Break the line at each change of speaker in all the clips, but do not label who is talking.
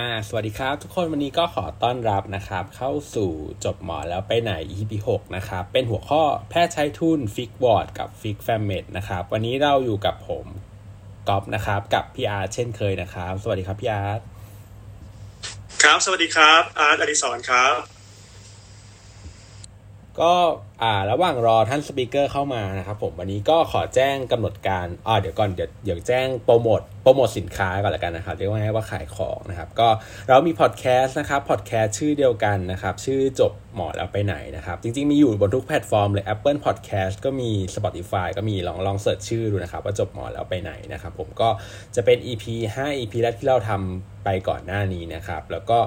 อ่าสวัสดีครับ ทุกคนวันนี้ก็ขอต้อนรับนะครับ เข้าสู่จบหมอแล้วไปไหน EP 6นะครับ เป็นหัวข้อแพทย์ใช้ทุน fix ward กับ fix fammed นะครับ วันนี้เราอยู่กับผมก๊อฟนะครับ กับพี่อาร์ตเช่นเคยนะครับ สวัสดีครับพี่อาร์ต
ครับสวัสดีครับ อาร์ตอดิศรครับ
ก็อ่าระหว่างรอท่าน speaker เข้ามานะครับผมวันนี้ก็ขอแจ้งกำหนดการอ่าเดี๋ยวก่อนเดี๋ยวเดี๋ยวแจ้งโปรโมทโป รโมทสินค้าก่อนละกันนะครับเรียกว่าไงว่าขายของนะครับก็เรามีพอดแคสต์นะครับพอดแคสต์ชื่อเดียวกันนะครับชื่อจบหมอแล้วไปไหนนะครับจริงๆมีอยู่บนทุกแพลตฟอร์มเลย Apple Podcast ก็มี Spotify ก็มีลองลอง search ชื่อดูนะครับว่าจบหมอแล้วไปไหนนะครับผมก็จะเป็น EP 5 EP แรกที่เราทำไปก่อนหน้านี้นะครับแล้วก็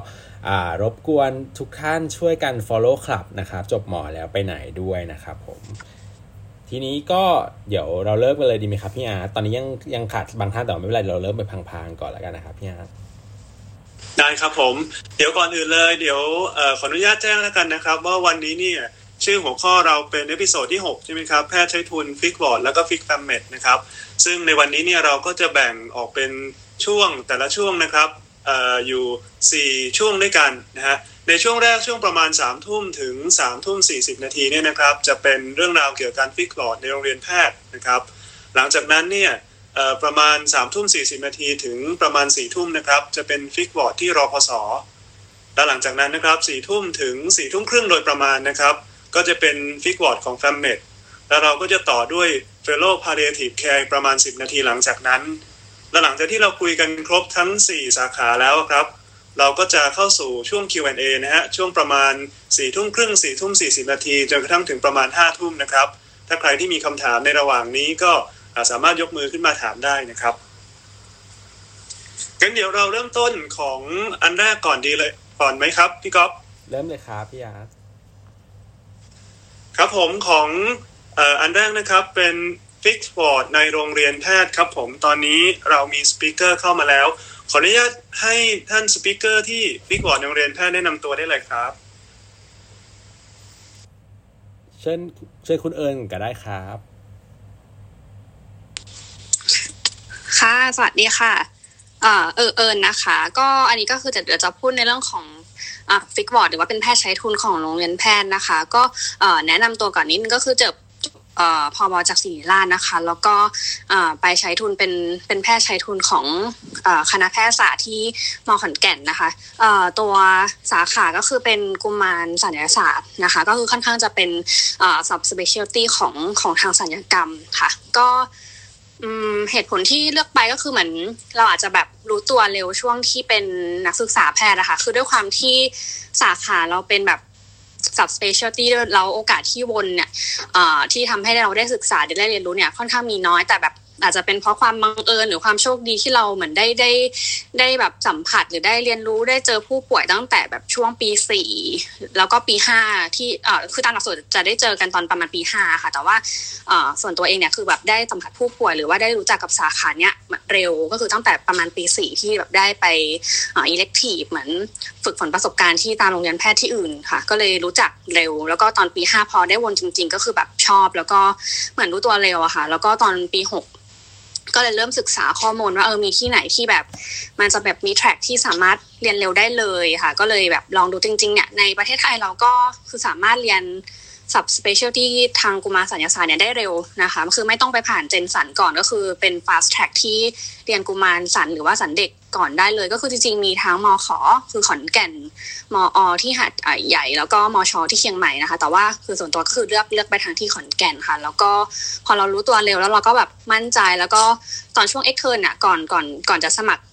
รบกวนทุกท่านช่วยกัน follow club นะครับจบหมอแล้วไปไหนด้วยนะครับผม ทีนี้ก็เดี๋ยวเราเริ่มกันเลยดีไหมครับพี่อาร์ตอนนี้ยังยังขาดบางท่านแต่ว่าไม่เป็นไรเราเริ่มไปพลางๆก่อนแล้วกันนะครับพี่อาร์ต
ได้ครับผม เดี๋ยวก่อนอื่นเลยเดี๋ยวขออนุญาตแจ้งแล้วกันนะครับ ว่าวันนี้เนี่ยชื่อหัวข้อเราเป็น episode ที่ 6 ใช่ไหมครับ แพทย์ใช้ทุน fix ward แล้วก็ fix fammed นะครับ ซึ่งในวันนี้เนี่ยเราก็จะแบ่งออกเป็นช่วงแต่ละช่วงนะครับเอ่ออยู่ 4 ช่วงด้วยกันนะฮะ ในช่วงแรกช่วงประมาณสามทุ่มถึงสามทุ่มสี่สิบนาทีเนี่ยนะครับจะเป็นเรื่องราวเกี่ยวกับการ fix ward ในโรงเรียนแพทย์นะครับหลังจากนั้นเนี่ยประมาณสามทุ่มสี่สิบนาทีถึงประมาณสี่ทุ่มนะครับจะเป็น fix ward ที่รพศ.แล้วหลังจากนั้นนะครับสี่ทุ่มถึงสี่ทุ่มครึ่งโดยประมาณนะครับก็จะเป็นฟิกบอร์ดของแฟมเมดแล้วเราก็จะต่อด้วยเฟลโลพาเ i ทีฟแคร์ประมาณ 10 นาทีหลังจากนั้น และหลังจากที่เราคุยกันครบทั้ง 4 สาขาแล้วครับ เราก็จะเข้าสู่ช่วง Q&A นะฮะ ช่วงประมาณสี่ทุ่มครึ่งสี่ทุ่มสี่สิบนาทีจนกระทั่งถึงประมาณห้าทุ่มนะครับ ถ้าใครที่มีคำถามในระหว่างนี้ก็อ่าสามารถยกมือขึ้นมาถามได้นะครับงั้นเดี๋ยวเราเริ่มต้นของอันแรกก่อนดีเลยก่อนไหมครับ พี่ก๊อฟ
เริ่มเลยครับพี่อาร์ต
ครับผมของเอ่ออันแรกนะครับเป็น fix ward ในโรงเรียนแพทย์ครับผมตอนนี้เรามี speaker เข้ามาแล้ว ขออนุญาตให้ท่าน speaker ที่ fix ward ในโรงเรียนแพทย์แนะนำตัวได้เลยครับ
เชิญเชิญคุณเอิญก็ได้ครับ
ค่ะ สวัสดีค่ะ เอ่อเออเอิญนะคะ ก็อันนี้ก็คือจะเดี๋ยวจะพูดในเรื่องของอะฟิกบอร์ดหรือว่าเป็นแพทย์ใช้ทุนของโรงเรียนแพทย์นะคะ ก็เอ่อแนะนำตัวก่อนนิดนึงก็คือเจบ เอ่อพอบจากศิริราชนะคะ แล้วก็ไปใช้ทุนเป็นเป็นแพทย์ใช้ทุนของคณะแพทยศาสตร์ที่มขอนแก่นนะคะตัวสาขาก็คือเป็นกุมารสัญญศาสตร์นะคะ ก็คือค่อนข้างจะเป็น sub specialty ของของทางสัญญกรรมค่ะ ก็เหตุผลที่เลือกไปก็คือเหมือนเราอาจจะแบบรู้ตัวเร็วช่วงที่เป็นนักศึกษาแพทย์นะคะคือด้วยความที่สาขาเราเป็นแบบ กับ specialty ด้วยแล้วโอกาสที่วนเนี่ยที่ทำให้เราได้ศึกษาได้เรียนรู้เนี่ยค่อนข้างมีน้อยแต่แบบ อาจจะเป็นเพราะความบังเอิญหรือความโชคดีที่เราเหมือนได้ได้ได้แบบสัมผัสหรือได้เรียนรู้ได้เจอผู้ป่วยตั้งแต่แบบช่วงปีสี่แล้วก็ปีห้าที่เอ่อคือตามหลักสูตรจะได้เจอกันตอนประมาณปีห้าค่ะ แต่ว่าเอ่อส่วนตัวเองเนี่ยคือแบบได้สัมผัสผู้ป่วย หรือว่าได้รู้จักกับสาขาเนี้ยเร็วก็คือตั้งแต่ประมาณปีสี่ที่แบบได้ไปเอ่อิเล็กทีฟเหมือนฝึกฝนประสบการณ์ที่ตามโรงเรียนแพทย์ที่อื่นค่ะ ก็เลยรู้จักเร็ว แล้วก็ตอนปีห้าพอได้วนจริง ๆ ก็คือแบบชอบ แล้วก็เหมือนรู้ตัวเร็วอะค่ะ แล้วก็ตอนปีหก ก็เลยเริ่มศึกษาข้อมูลว่าเออมีที่ไหนที่แบบ มันจะแบบมี track ที่สามารถเรียนเร็วได้เลยค่ะ ก็เลยแบบลองดูจริงๆเนี่ยในประเทศไทยเราก็คือสามารถเรียน subspecial ที่ทางกุมารศัลยศาสตร์เนี่ยได้เร็วนะคะคือไม่ต้องไปผ่าน gen ศัลย์ก่อนก็คือเป็น fast track ที่เรียนกุมารศัลย์หรือว่าศัลย์เด็กก่อนได้เลย ก็คือจริงๆมีทั้งมข.คือขอนแก่นมอที่หาดใหญ่แล้วก็มช.ที่เชียงใหม่นะคะ แต่ว่าคือส่วนตัวก็คือเลือกเลือกไปทางที่ขอนแก่นค่ะ แล้วก็พอเรารู้ตัวเร็วแล้วเราก็แบบมั่นใจแล้วก็ตอนช่วง extern อะก่อนก่อนก่อนจะสมัคร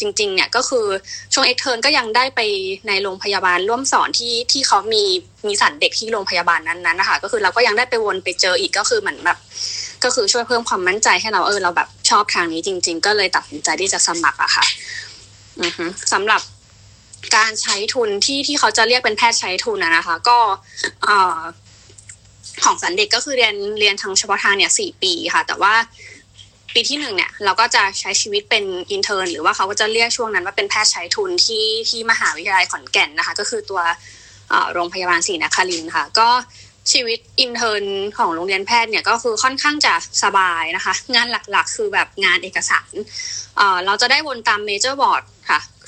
จริง ๆ เนี่ยก็คือช่วง extern ก็ยังได้ไปในโรงพยาบาลร่วมสอนที่ที่เขามีมีศัลย์เด็กที่โรงพยาบาลนั้นๆนะคะก็คือเราก็ยังได้ไปวนไปเจออีกก็คือเหมือนแบบก็คือช่วยเพิ่มความมั่นใจให้เราเออเราแบบชอบทางนี้จริง ๆ ก็เลยตัดสินใจที่จะสมัครอะค่ะสำหรับการใช้ทุนที่ที่เขาจะเรียกเป็นแพทย์ใช้ทุนนะนะคะ ก็ของศัลย์เด็กก็คือเรียนเรียนทางเฉพาะทางเนี่ยสี่ปีค่ะ แต่ว่า ปีที่หนึ่งเนี่ยเราก็จะใช้ชีวิตเป็น intern หรือว่าเขาก็จะเรียกช่วงนั้นว่าเป็นแพทย์ใช้ทุนที่ที่มหาวิทยาลัยขอนแก่นนะคะ ก็คือตัวโรงพยาบาลศรีนครินทร์ค่ะ ก็ชีวิต intern ของโรงเรียนแพทย์เนี่ยก็คือค่อนข้างจะสบายนะคะ งานหลักๆ คือแบบงานเอกสาร เราจะได้วนตาม major ward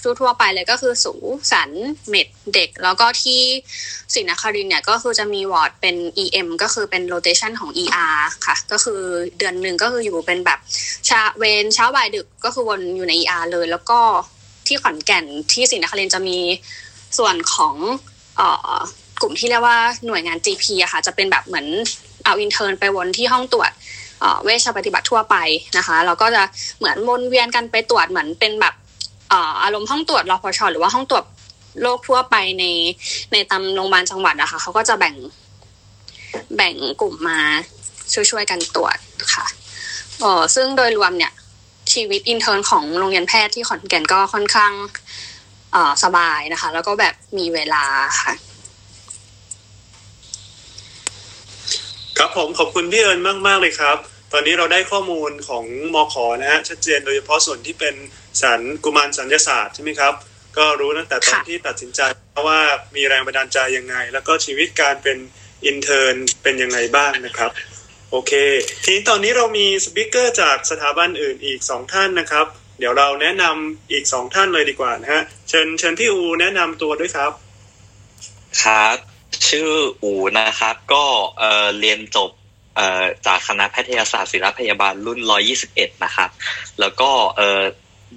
ทั่วๆไปเลยก็คือสูฯ ศัลย์ เมดเด็ก แล้วก็ที่ศรีนครินทร์เนี่ยก็คือจะมีวอร์ดเป็น EM ก็คือเป็น rotation ของ ER ค่ะ ก็คือเดือนหนึ่งก็คืออยู่เป็นแบบเข้าเวรเช้าบ่ายดึกก็คือวนอยู่ใน ER เลย แล้วก็ที่ขอนแก่นที่ศรีนครินทร์จะมีส่วนของเอ่อกลุ่มที่เรียกว่าหน่วยงาน GP อะค่ะจะเป็นแบบเหมือนเอา intern ไปวนที่ห้องตรวจเวชปฏิบัติทั่วไปนะคะ เราก็จะเหมือนวนเวียนกันไปตรวจเหมือนเป็นแบบ อารมณ์ห้องตรวจรพช.หรือว่าห้องตรวจโรคทั่วไปในในตามโรงพยาบาลจังหวัดนะคะเขาก็จะแบ่งแบ่งกลุ่มมาช่วยๆกันตรวจค่ะเออซึ่งโดยรวมเนี่ยชีวิต intern ของโรงเรียนแพทย์ที่ขอนแก่นก็ค่อนข้างสบายนะคะ แล้วก็แบบมีเวลาค่ะ
ครับผมขอบคุณพี่เอิญมาก ๆ เลยครับ ตอนนี้เราได้ข้อมูลของมอขอนะฮะชัดเจนโดยเฉพาะส่วนที่เป็น ศัลย์กุมารศัลยศาสตร์ใช่ไหมครับ ก็รู้ตั้งแต่ตอนที่ตัดสินใจว่ามีแรงบันดาลใจยังไง แล้วก็ชีวิตการเป็น intern เป็นยังไงบ้างนะครับ โอเค ทีนี้ตอนนี้เรามี speaker จากสถาบันอื่นอีกสองท่านนะครับ เดี๋ยวเราแนะนำอีกสองท่านเลยดีกว่านะฮะเชิญเชิญพี่อูแนะนำตัวด้วยครับ
ครับ ชื่ออูนะครับ ก็เอ่อเรียนจบเอ่อจากคณะแพทยศาสตร์ศิริราชพยาบาลรุ่น 121 นะครับ แล้วก็เอ่อ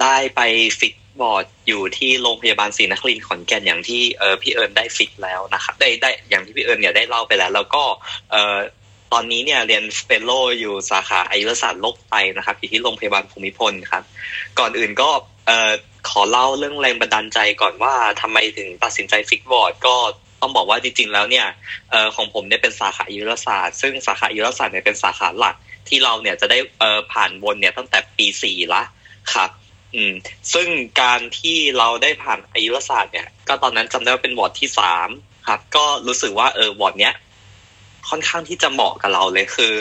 ได้ไป fix ward อยู่ที่โรงพยาบาลศรีนครินทร์ขอนแก่นอย่างที่เออพี่เอิญได้ fix แล้วนะครับ ได้ได้อย่างที่พี่เอิญเนี่ยได้เล่าไปแล้ว แล้วก็เอ่อตอนนี้เนี่ยเรียน fellow อยู่สาขาอายุรศาสตร์โรคไตนะครับอยู่ที่โรงพยาบาลภูมิพลครับ ก่อนอื่นก็เอ่อขอเล่าเรื่องแรงบันดาลใจก่อนว่าทำไมถึงตัดสินใจ fix ward ก็ต้องบอกว่าจริงๆแล้วเนี่ยออของผมเนี่ยเป็นสาขาอายุรศาสตร์ ซึ่งสาขาอายุรศาสตร์เนี่ยเป็นสาขาหลักที่เราเนี่ยจะได้ออผ่านวนเนี่ยตั้งแต่ปีสี่ละครับ อืม ซึ่งการที่เราได้ผ่านอายุรศาสตร์เนี่ย ก็ตอนนั้นจำได้ว่าเป็นวอร์ดที่สามครับ ก็รู้สึกว่าเออวอร์ดเนี้ยค่อนข้างที่จะเหมาะกับเราเลยคือ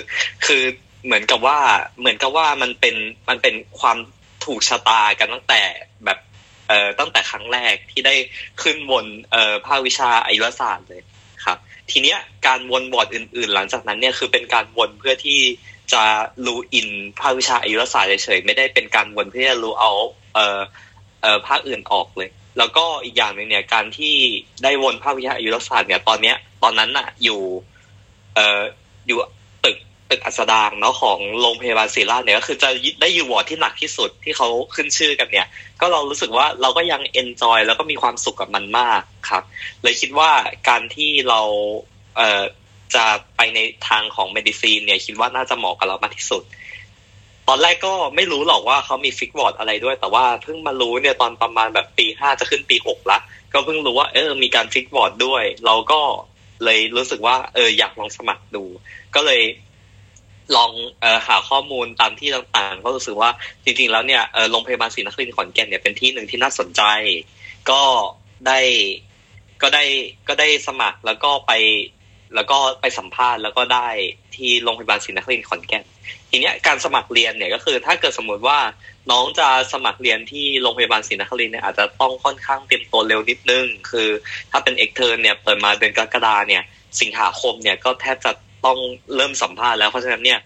คือเหมือนกับว่าเหมือนกับว่ามันเป็นมันเป็นความถูกชะตากันตั้งแต่แบบเอ่อตั้งแต่ครั้งแรกที่ได้ขึ้นวนเอ่อภาควิชาอายุรศาสตร์เลยครับ ทีเนี้ยการวนบอร์ดอื่น ๆ หลังจากนั้นเนี่ยคือเป็นการวนเพื่อที่ จะรู้อินภาควิชาอายุรศาสตร์เฉยๆไม่ได้เป็นการวนเพื่อจะรู้เอาเอ่อเอ่อภาคอื่นออกเลย แล้วก็อีกอย่างหนึ่งเนี่ยการที่ได้วนภาควิชาอายุรศาสตร์เนี่ยตอนเนี้ย ตอนนั้นน่ะ อยู่เอ่ออยู่ตึกตึกอัสดางเนาะของโรงพยาบาลศิริราชเนี่ยก็คือจะได้อยู่วอร์ดที่หนักที่สุดที่เขาขึ้นชื่อกันเนี่ย ก็เรารู้สึกว่าเราก็ยัง enjoy แล้วก็มีความสุขกับมันมากครับเลยคิดว่าการที่เราเอ่อ จะไปในทางของ medicine เนี่ย คิดว่าน่าจะเหมาะกับเรามากที่สุด ตอนแรกก็ไม่รู้หรอกว่าเขามี fix ward อะไรด้วย แต่ว่าเพิ่งมารู้เนี่ยตอนประมาณแบบปีห้าจะขึ้นปีหกละก็เพิ่งรู้ว่าเออมีการฟิกบอร์ดด้วย เราก็เลยรู้สึกว่าเอออยากลองสมัครดู ก็เลยลองเออหาข้อมูลตามที่ต่างๆ ก็รู้สึกว่าจริงๆ แล้วเนี่ยโรงพยาบาลศรีนครินทร์ขอนแก่นเนี่ยเป็นที่หนึ่งที่น่าสนใจ ก็ได้ก็ได้ก็ได้สมัครแล้วก็ไป แล้วก็ไปสัมภาษณ์แล้วก็ได้ที่โรงพยาบาลศรีนครินทร์ขอนแก่นทีเนี้ยการสมัครเรียนเนี่ยก็คือ ถ้าเกิดสมมติว่าน้องจะสมัครเรียนที่โรงพยาบาลศรีนครินทร์เนี่ยอาจจะต้องค่อนข้างเตรียมตัวเร็วนิดนึง คือ ถ้าเป็นเอกเทอร์เนี่ยเปิดมาเดือนกรกฎาเนี่ย สิงหาคมเนี่ยก็แทบจะต้องเริ่มสัมภาษณ์แล้วเพราะฉะนั้นเนี่ย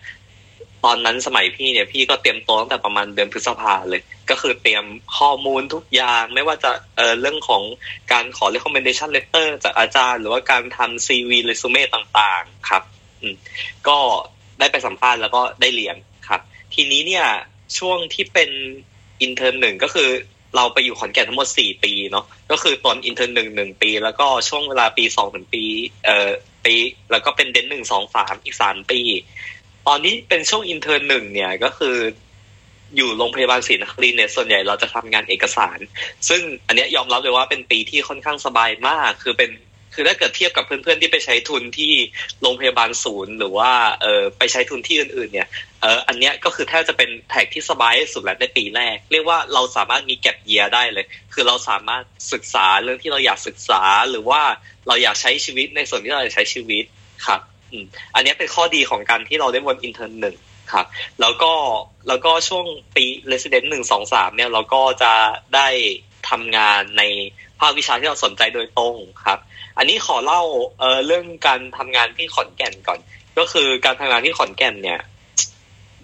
ตอนนั้นสมัยพี่เนี่ยพี่ก็เตรียมตัวตั้งแต่ประมาณเดือนพฤษภาเลย ก็คือเตรียมข้อมูลทุกอย่าง ไม่ว่าจะเอ่อเรื่องของการขอ recommendation letter จากอาจารย์ หรือว่าการทำ CV resume ต่างๆครับอืมก็ได้ไปสัมภาษณ์แล้วก็ได้เรียนครับ ทีนี้เนี่ยช่วงที่เป็น intern หนึ่งก็คือเราไปอยู่ขอนแก่นทั้งหมดสี่ปีเนาะก็คือตอน intern หนึ่งหนึ่งปี แล้วก็ช่วงเวลาปีสองถึงปี เอ่อปี แล้วก็เป็น dent หนึ่งสองสามอีกสามปี ตอนนี้เป็นช่วง intern หนึ่งเนี่ยก็คืออยู่โรงพยาบาลศรีนครินทร์เนี่ยส่วนใหญ่เราจะทำงานเอกสาร ซึ่งอันเนี้ยยอมรับเลยว่าเป็นปีที่ค่อนข้างสบายมาก คือเป็นคือถ้าเกิดเทียบกับเพื่อนๆที่ไปใช้ทุนที่โรงพยาบาลศูนย์ หรือว่าเออไปใช้ทุนที่อื่น ๆ เนี่ยเอออันเนี้ยก็คือแทบจะเป็น track ที่สบายที่สุดแล้วในปีแรก เรียกว่าเราสามารถมี gap year ได้เลย คือเราสามารถศึกษาเรื่องที่เราอยากศึกษาหรือว่าเราอยากใช้ชีวิตในส่วนที่เราอยากใช้ชีวิตครับ อันนี้เป็นข้อดีของการที่เราได้วน intern หนึ่งครับแล้วก็แล้วก็ช่วงปีเรส i เดนต์หนึ่งสองสามเนี่ยเราก็จะได้ทำงานในภาควิชาที่เราสนใจโดยตรงครับ อันนี้ขอเล่าเออเรื่องการทำงานที่ขอนแก่นก่อน ก็คือการทำงานที่ขอนแก่นเนี่ย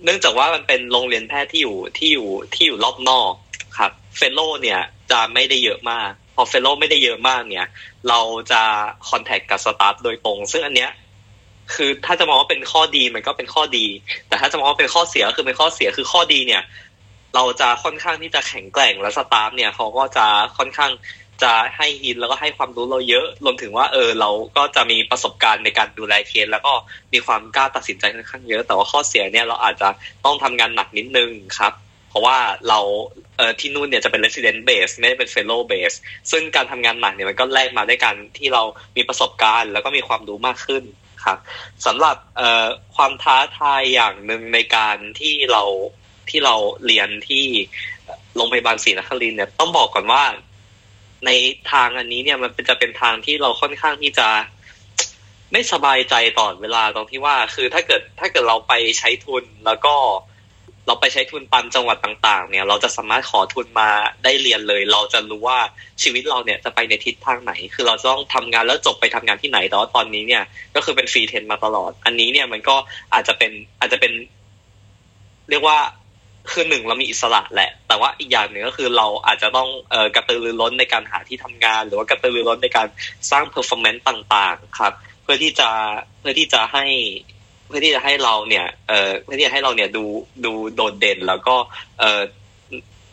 เนื่องจากว่ามันเป็นโรงเรียนแพทย์ที่อยู่ที่อยู่ที่อยู่รอบนอกครับ fellow เนี่ยจะไม่ได้เยอะมาก พอ fellow ไม่ได้เยอะมากเนี่ย เราจะ contact กับ staff โดยตรง ซึ่งอันเนี้ย คือถ้าจะมองว่าเป็นข้อดีมันก็เป็นข้อดี แต่ถ้าจะมองว่าเป็นข้อเสียคือเป็นข้อเสียคือข้อดีเนี่ย เราจะค่อนข้างที่จะแข็งแกร่งและสตาฟเนี่ยเขาก็จะค่อนข้างจะให้ฮินแล้วก็ให้ความรู้เราเยอะ รวมถึงว่าเออเราก็จะมีประสบการณ์ในการดูแลเคสแล้วก็มีความกล้าตัดสินใจค่อนข้างเยอะ แต่ว่าข้อเสียเนี่ยเราอาจจะต้องทำงานหนักนิดนึงครับเพราะว่าเราเออที่นู่นเนี่ยจะเป็น resident base ไม่ได้เป็น fellow base ซึ่งการทำงานหนักเนี่ยมันก็แลกมาด้วยกันที่เรามีประสบการณ์ แล้วก็มีความรู้มากขึ้น ครับสำหรับความท้าทายอย่างหนึ่งในการที่เราที่เราเรียนที่โรงพยาบาลศรีนครินเนี่ยต้องบอกก่อนว่า ในทางอันนี้เนี่ยมันเป็นจะเป็นทางที่เราค่อนข้างที่จะไม่สบายใจตลอดเวลาตรงที่ว่า คือถ้าเกิดถ้าเกิดเราไปใช้ทุนแล้วก็ เราไปใช้ทุนตามจังหวัดต่างๆ เนี่ย เราจะสามารถขอทุนมาได้เรียนเลย เราจะรู้ว่าชีวิตเราเนี่ยจะไปในทิศทางไหน คือเราต้องทำงานแล้วจบไปทำงานที่ไหนแต่ว่าตอนนี้เนี่ย ก็คือเป็น free train มาตลอด อันนี้เนี่ยมันก็อาจจะเป็นอาจจะเป็น เรียกว่าคือหนึ่งเรามีอิสระแหละ แต่ว่าอีกอย่างหนึ่งก็คือเราอาจจะต้องเอ่อกระตือรือร้นในการหาที่ทำงาน หรือว่ากระตือรือร้นในการสร้าง performance ต่าง ๆ ครับ เเพื่อที่จะเพื่อที่จะให้ พื่อที่จะให้เราเนี่ยเอ่อเพื่อที่จะให้เราเนี่ยดูดูโดดเด่นแล้วก็เอ่อ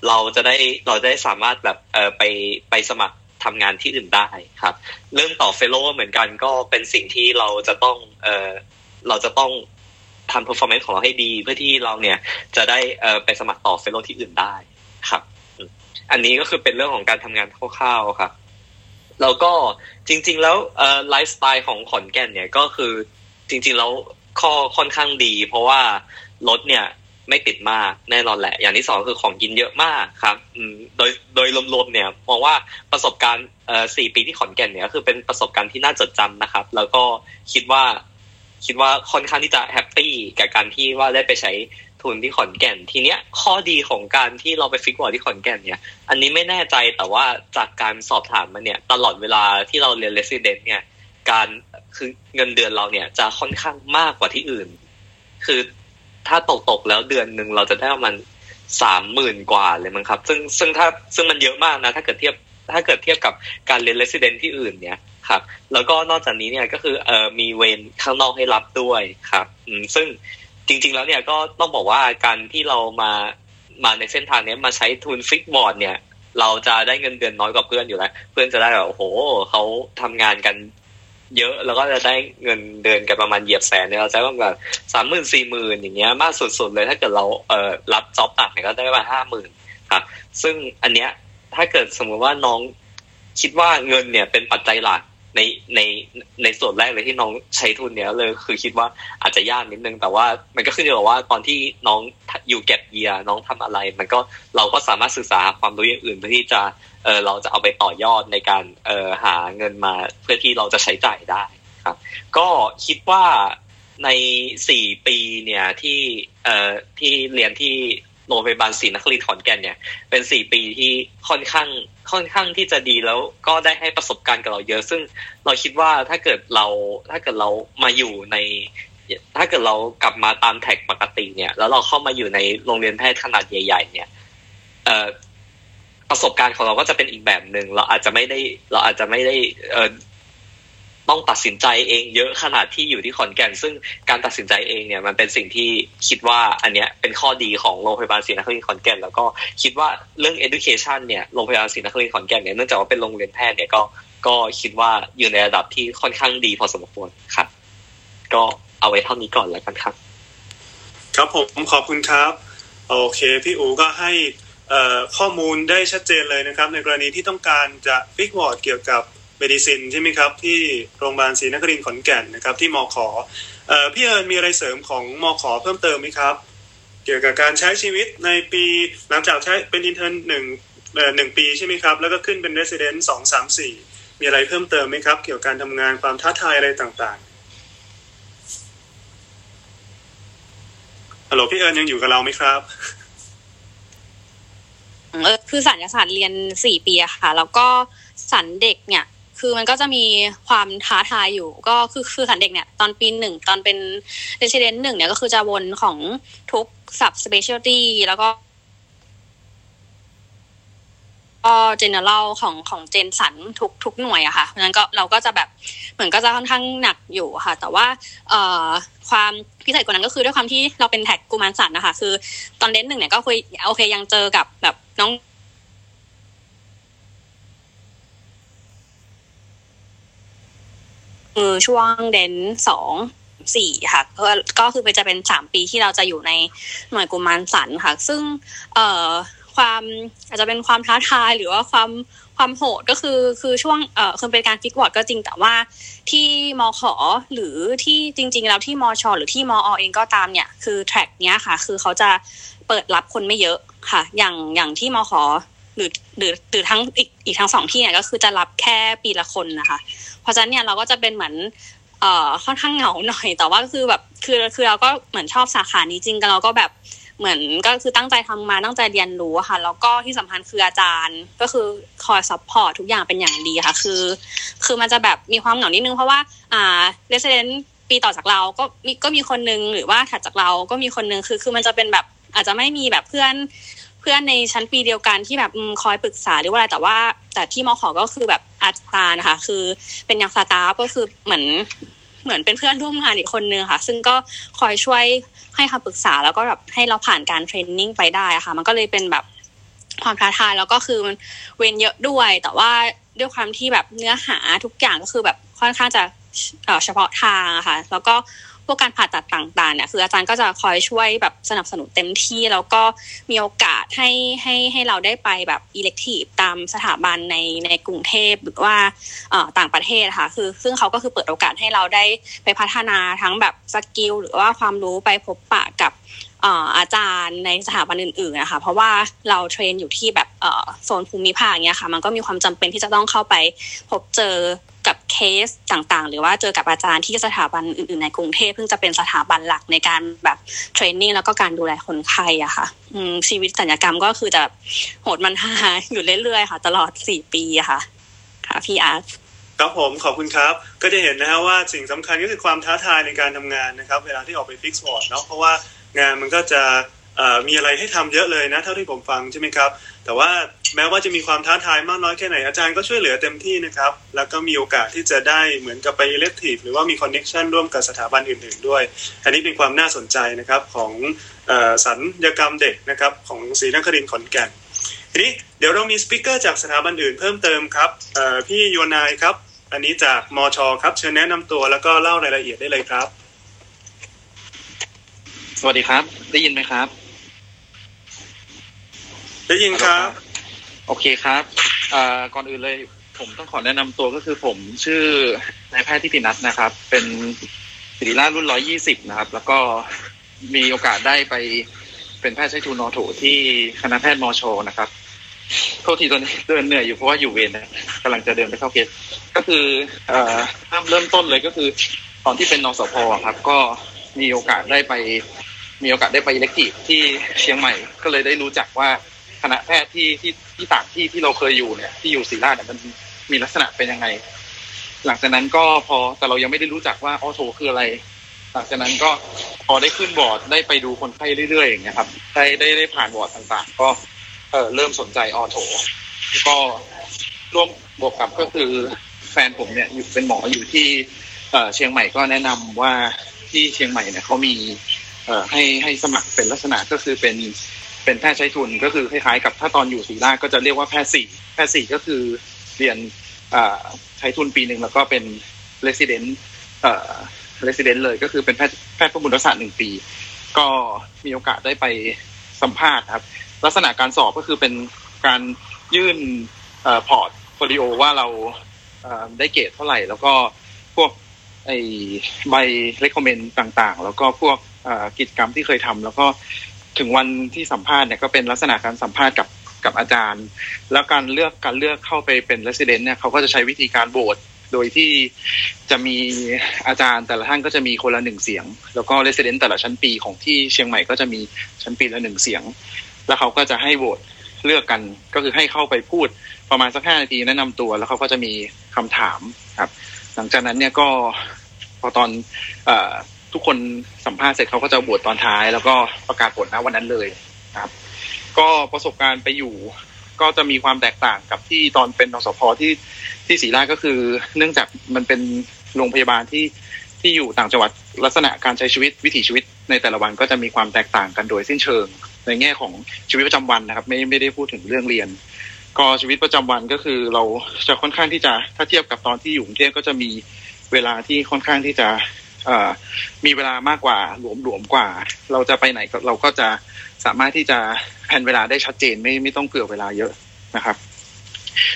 เราจะได้เราจะได้สามารถแบบเอ่อไปไปสมัครทำงานที่อื่นได้ครับ เรื่องต่อ fellow เหมือนกันก็เป็นสิ่งที่เราจะต้องเอ่อเราจะต้องทำ performance ของเราให้ดี เพื่อที่เราเนี่ยจะได้เอ่อไปสมัครต่อ fellow ที่อื่นได้ครับ อันนี้ก็คือเป็นเรื่องของการทำงานคร่าวๆครับแล้วก็จริง ๆ แล้วเออไลฟ์สไตล์ของขอนแก่นเนี่ยก็คือจริง ๆ แล้ว ข้อค่อนข้างดี เพราะว่ารถเนี่ยไม่ติดมากแน่นอนแหละ อย่างที่สองคือของกินเยอะมากครับโดยโดยรวมๆเนี่ยมองว่าประสบการณ์เอ่อสี่ปีที่ขอนแก่นเนี่ยคือเป็นประสบการณ์ที่น่าจดจำนะครับ แล้วก็คิดว่าคิดว่าค่อนข้างที่จะแฮปปี้กับการที่ว่าได้ไปใช้ทุนที่ขอนแก่นทีเนี้ยข้อดีของการที่เราไปฟิกบอร์ที่ขอนแก่นเนี่ย อันนี้ไม่แน่ใจแต่ว่าจากการสอบถามมาเนี่ย ตลอดเวลาที่เราเรียน resident เนี่ย การ คือเงินเดือนเราเนี่ยจะค่อนข้างมากกว่าที่อื่น คือถ้าตกตกแล้วเดือนหนึ่งเราจะได้ประมาณสามหมื่นกว่าเลยมั้งครับ ซึ่งซึ่งถ้าซึ่งมันเยอะมากนะ ถ้าเกิดเทียบถ้าเกิดเทียบกับการเรียน resident ที่อื่นเนี่ยครับ แล้วก็นอกจากนี้เนี่ยก็คือเอ่อมีเวรข้างนอกให้รับด้วยครับอืมซึ่งจริง ๆ แล้วเนี่ยก็ต้องบอกว่าการที่เรามามาในเส้นทางนี้มาใช้ทุน fix ward เนี่ย เราจะได้เงินเดือนน้อยกว่าเพื่อนอยู่แล้ว เพื่อนจะได้แบบโอ้โหเขาทำงานกัน เยอะแล้วก็จะได้เงินเดือนกันประมาณเหยียบแสนเนี่ยเราจะต้องแบบสามหมื่นสี่หมื่นอย่างเงี้ยมากสุดๆเลยถ้าเกิดเราเอ่อรับจ็อบหนักเนี่ยก็ได้ประมาณห้าหมื่นครับซึ่งอันเนี้ยถ้าเกิดสมมติว่าน้องคิดว่าเงินเนี่ยเป็นปัจจัยหลักในในในส่วนแรกเลยที่น้องใช้ทุนเนี้ยเลยคือคิดว่าอาจจะยากนิดนึงแต่ว่ามันก็ขึ้นอยู่กับว่าตอนที่น้องอยู่เก็บเยียน้องทำอะไร มันก็เราก็สามารถศึกษาความรู้อย่างอื่นเพื่อที่จะ เออเราจะเอาไปต่อยอดในการเออหาเงินมาเพื่อที่เราจะใช้จ่ายได้ครับ ก็คิดว่าในสี่ปีเนี่ยที่เออที่เรียนที่โรงพยาบาลศรีนครินทร์ขอนแก่นเนี่ยเป็นสี่ปีที่ค่อนข้างค่อนข้างที่จะดีแล้วก็ได้ให้ประสบการณ์กับเราเยอะ ซึ่งเราคิดว่าถ้าเกิดเราถ้าเกิดเรามาอยู่ในถ้าเกิดเรากลับมาตามแท็กปกติเนี่ย แล้วเราเข้ามาอยู่ในโรงเรียนแพทย์ขนาดใหญ่ ๆ เนี่ยเอ่อ ประสบการณ์ของเราก็จะเป็นอีกแบบหนึ่งเราอาจจะไม่ได้ เราอาจจะไม่ได้เออต้องตัดสินใจเองเยอะขนาดที่อยู่ที่ขอนแก่น ซึ่งการตัดสินใจเองเนี่ยมันเป็นสิ่งที่คิดว่าอันเนี้ยเป็นข้อดีของโรงพยาบาลศรีนครินทร์ขอนแก่น แล้วก็คิดว่าเรื่อง education เนี่ยโรงพยาบาลศรีนครินทร์ขอนแก่นเนี่ยเนื่องจากว่าเป็นโรงเรียนแพทย์เนี่ยก็ก็คิดว่าอยู่ในระดับที่ค่อนข้างดีพอสมควรครับ ก็เอาไว้เท่านี้ก่อนแล้วกันครับ
ครับผมขอบคุณครับ โอเค พี่อูก็ให้ ข้อมูลได้ชัดเจนเลยนะครับ ในกรณีที่ต้องการจะ fix ward เกี่ยวกับ medicine ใช่ไหมครับ ที่โรงพยาบาลศรีนครินทร์ขอนแก่นนะครับ ที่มอขอพี่เอิญมีอะไรเสริมของมอขอเพิ่มเติมไหมครับ เกี่ยวกับการใช้ชีวิตในปีหลังจากใช้เป็น intern หนึ่งหนึ่งปีใช่ไหมครับ แล้วก็ขึ้นเป็น resident สองสามสี่มีอะไรเพิ่มเติมไหมครับ เกี่ยวกับการทำงานความท้าทายอะไรต่างๆฮัลโหลพี่เอิญยังอยู่กับเราไหมครับ
เออคือสัญญาศาสตร์เรียนสี่ปีอะค่ะ แล้วก็สันเด็กเนี่ย คือมันก็จะมีความท้าทายอยู่ ก็คือคือสันเด็กเนี่ย ตอนปีหนึ่งตอนเป็นเรสเดนต์หนึ่งเนี่ยก็คือจะวนของทุกสับสเปเชียลตี้แล้วก็ก็ก็ general ของของเจนสันทุกทุกหน่วยอะค่ะเพราะนั้นก็เราก็จะแบบเหมือนก็จะค่อนข้างหนักอยู่ค่ะ แต่ว่าเอ่อความพิเศษกว่านั้นก็คือด้วยความที่เราเป็นแท็กกุมารสันนะคะ คือตอนเดนหนึ่งเนี่ยก็คุยโอเคยังเจอกับแบบ น้องคือช่วงเดนสองสี่ค่ะก็ก็คือเป็นจะเป็นสามปีที่เราจะอยู่ในหน่วยกุมารสันค่ะ ซึ่ง เอ่อ ความอาจจะเป็นความท้าทายหรือว่าความความโหดก็คือคือช่วงเอ่อคือเป็นการฟิกวอร์ดก็จริงแต่ว่าที่มอขอหรือที่จริง ๆ แล้วที่มอชหรือที่มออเองก็ตามเนี่ยคือแทร็กเนี้ยค่ะ คือเขาจะเปิดรับคนไม่เยอะค่ะ อย่างอย่างที่มอขหรือหรือหรือทั้งอีกอีกทั้งสองที่เนี่ยก็คือจะรับแค่ปีละคนนะคะ เพราะฉะนั้นเนี่ยเราก็จะเป็นเหมือนเอ่อค่อนข้างเหงาหน่อยแต่ว่าคือแบบคือคือเราก็เหมือนชอบสาขานี้จริงกันเราก็แบบ เหมือนก็คือตั้งใจทำมาตั้งใจเรียนรู้ค่ะ แล้วก็ที่สำคัญคืออาจารย์ก็คือคอย support ทุกอย่างเป็นอย่างดีค่ะ คือ คือมันจะแบบมีความเหงานิดนึงเพราะว่าอ่า resident ปีต่อจากเราก็มีก็มีคนนึงหรือว่าถัดจากเราก็มีคนนึงคือคือมันจะเป็นแบบอาจจะไม่มีแบบเพื่อนเพื่อนในชั้นปีเดียวกันที่แบบคอยปรึกษาหรือว่าอะไรแต่ว่า แต่ที่มขก็คือแบบอาจารย์นะคะคือเป็นอย่างสตาฟก็คือเหมือน เหมือนเป็นเพื่อนร่วมงานอีกคนนึงค่ะ ซึ่งก็คอยช่วยให้คำปรึกษาแล้วก็แบบให้เราผ่านการเทรนนิ่งไปได้ค่ะ มันก็เลยเป็นแบบความท้าทายแล้วก็คือมันเว้นเยอะด้วย แต่ว่าด้วยความที่แบบเนื้อหาทุกอย่างก็คือแบบค่อนข้างจะเฉพาะทางค่ะ แล้วก็ พวกการผ่าตัดต่างๆเนี่ยคืออาจารย์ก็จะคอยช่วยแบบสนับสนุนเต็มที่ แล้วก็มีโอกาสให้ให้ให้เราได้ไปแบบ elective ตามสถาบันในในกรุงเทพหรือว่าต่างประเทศค่ะคือซึ่งเขาก็คือเปิดโอกาสให้เราได้ไปพัฒนาทั้งแบบ skill หรือว่าความรู้ไปพบปะกับ อาจารย์ในสถาบันอื่นๆนะคะเพราะว่าเรา train อยู่ที่แบบโซนภูมิภาคเนี้ยค่ะ มันก็มีความจำเป็นที่จะต้องเข้าไปพบเจอกับเคสต่างๆ หรือว่าเจอกับอาจารย์ที่สถาบันอื่นๆในกรุงเทพซึ่งจะเป็นสถาบันหลักในการแบบtraining แล้วก็การดูแลคนไข้อะค่ะชีวิตศัลยกรรมก็คือจะโหดมันฮาอยู่เรื่อยๆ ค่ะ ตลอดสี่ปีอะค่ะ ค่ะพี่อาร์ต
ครับผมขอบคุณครับ ก็จะเห็นนะฮะว่าสิ่งสำคัญก็คือความท้าทายในการทำงานนะครับ เวลาที่ออกไป fixed ward เนาะเพราะว่า งานมันก็จะมีอะไรให้ทำเยอะเลยนะเท่าที่ผมฟังใช่ไหมครับ แต่ว่าแม้ว่าจะมีความท้าทายมากน้อยแค่ไหนอาจารย์ก็ช่วยเหลือเต็มที่นะครับ แล้วก็มีโอกาสที่จะได้เหมือนกับ relative หรือว่ามี connection ร่วมกับสถาบันอื่น ๆ ด้วย อันนี้เป็นความน่าสนใจนะครับของสัญญกรรมเด็กนะครับของศรีนครินทร์ขอนแก่นทีนี้เดี๋ยวเรามีสปิเกอร์จากสถาบันอื่นเพิ่มเติมครับพี่โยนายครับ อันนี้จากมอชครับเชิญแนะนำตัวแล้วก็เล่ารายละเอียดได้เลยครับ
สวัสดีครับ ได้ยินไหมครับ
ได้ยินครับ
โอเคครับก่อนอื่นเลย ผมต้องขอแนะนำตัวก็คือผมชื่อนายแพทย์ทิตินัทนะครับ เป็นศิริราชรุ่นร้อยี่สิบนะครับ แล้วก็มีโอกาสได้ไปเป็นแพทย์ใช้ทูนอโถที่คณะแพทย์มอชนะครับโทษทีตอนนี้เดินเหนื่อยอยู่เพราะว่าอยู่เวรนะกำลังจะเดินไปเข้าเคสก็คือเอ่อเริ่มต้นเลยก็คือ ตอนที่เป็นนสพครับ ก็ มีโอกาสได้ไป มีโอกาสได้ไปอิเล็กทีฟที่เชียงใหม่ ก็เลยได้รู้จักว่าคณะแพทย์ที่ที่ที่ต่างที่ที่เราเคยอยู่เนี่ย ที่อยู่ศรีราชเนี่ยมันมีลักษณะเป็นยังไง หลังจากนั้นก็พอแต่เรายังไม่ได้รู้จักว่าออโทคืออะไร หลังจากนั้นก็พอได้ขึ้นบอร์ดได้ไปดูคนไข้เรื่อยๆอย่างเงี้ยครับได้ได้ได้ผ่านบอร์ดต่าง ๆ ก็เออเริ่มสนใจออโทก็ร่วมบวกกับก็คือแฟนผมเนี่ยอยู่เป็นหมออยู่ที่เอเชียงใหม่ก็แนะนำว่า ที่เชียงใหม่เนี่ยเขามีเออให้ให้สมัครเป็นลักษณะก็คือเป็นเป็นแพทย์ใช้ทุนก็คือคล้ายๆกับถ้าตอนอยู่ศรีราชก็จะเรียกว่าแพทย์สี่แพทย์สี่ก็คือเรียนใช้ทุนปีหนึ่งแล้วก็เป็น resident เอ่อ resident เลยก็คือเป็นแพทย์แพทย์ผู้บุญรักษาหนึ่งปี ก็มีโอกาสได้ไปสัมภาษณ์ครับ ลักษณะการสอบก็คือเป็นการยื่น portfolio ว่าเราได้เกรดเท่าไหร่ แล้วก็ ไอใบ recommend ต่างๆ แล้วก็พวกกิจกรรมที่เคยทำแล้วก็ถึงวันที่สัมภาษณ์เนี่ยก็เป็นลักษณะการสัมภาษณ์กับกับอาจารย์ แล้วการเลือกการเลือกเข้าไปเป็น resident เนี่ยเขาก็จะใช้วิธีการโหวตโดยที่จะมีอาจารย์แต่ละท่านก็จะมีคนละหนึ่งเสียง แล้วก็ resident แต่ละชั้นปีของที่เชียงใหม่ก็จะมีชั้นปีละหนึ่งเสียง แล้วเขาก็จะให้โหวตเลือกกันก็คือให้เข้าไปพูดประมาณสักห้านาทีแนะนำตัว แล้วเขาก็จะมีคำถามครับ หลังจากนั้นเนี่ยก็พอตอนทุกคนสัมภาษณ์เสร็จเขาก็จะบวชตอนท้าย แล้วก็ประกาศผลนะวันนั้นเลยครับ ก็ประสบการณ์ไปอยู่ ก็จะมีความแตกต่างกับที่ตอนเป็นนสพที่ที่ศรีราชก็คือ เนื่องจากมันเป็นโรงพยาบาลที่ที่อยู่ต่างจังหวัดลักษณะการใช้ชีวิตวิถีชีวิตในแต่ละวันก็จะมีความแตกต่างกันโดยสิ้นเชิง ในแง่ของชีวิตประจำวันนะครับ ไม่ไม่ได้พูดถึงเรื่องเรียน ก็ชีวิตประจำวันก็คือเราจะค่อนข้างที่จะถ้าเทียบกับตอนที่อยู่กรุงเทพก็จะมีเวลาที่ค่อนข้างที่จะมีเวลามากกว่าหลวมหลวมกว่า เราจะไปไหนเราก็จะสามารถที่จะแผนเวลาได้ชัดเจนไม่ไม่ต้องเกือเวลาเยอะนะครับ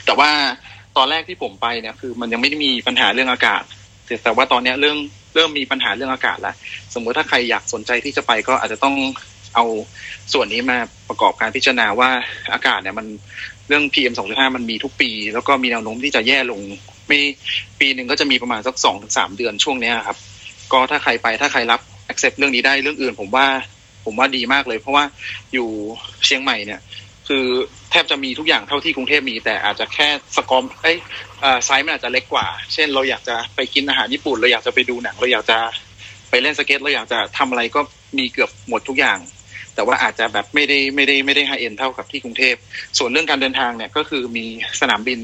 แต่ว่าตอนแรกที่ผมไปเนี่ยคือ มันยังไม่ได้มีปัญหาเรื่องอากาศ แต่ว่าตอนนี้เรื่องเริ่มมีปัญหาเรื่องอากาศแล้วสมมติถ้าใครอยากสนใจที่จะไปก็อาจจะต้องเอาส่วนนี้มาประกอบการพิจารณาว่าอากาศเนี่ยมัน รื่อง PM 2.5มันมีทุกปี แล้วก็มีแนวโน้มที่จะแย่ลง ไม่ปีหนึ่งก็จะมีประมาณสักสองถึงสามเดือนช่วงนี้ครับ ก็ถ้าใครไปถ้าใครรับ accept เรื่องนี้ได้เรื่องอื่น ผมว่าผมว่าดีมากเลย เพราะว่าอยู่เชียงใหม่เนี่ย คือแทบจะมีทุกอย่างเท่าที่กรุงเทพมี แต่อาจจะแค่สกอมเอ้ยไซส์มันอาจจะเล็กกว่า เช่น เราอยากจะไปกินอาหารญี่ปุ่นเราอยากจะไปดูหนังเราอยากจะไปเล่นสเก็ตเราอยากจะทำอะไรก็มีเกือบหมดทุกอย่าง แต่ว่าอาจจะแบบไม่ได้ไม่ได้ไม่ได้ high-end เท่ากับที่กรุงเทพ ส่วนเรื่องการเดินทางเนี่ยก็คือมีสนามบิน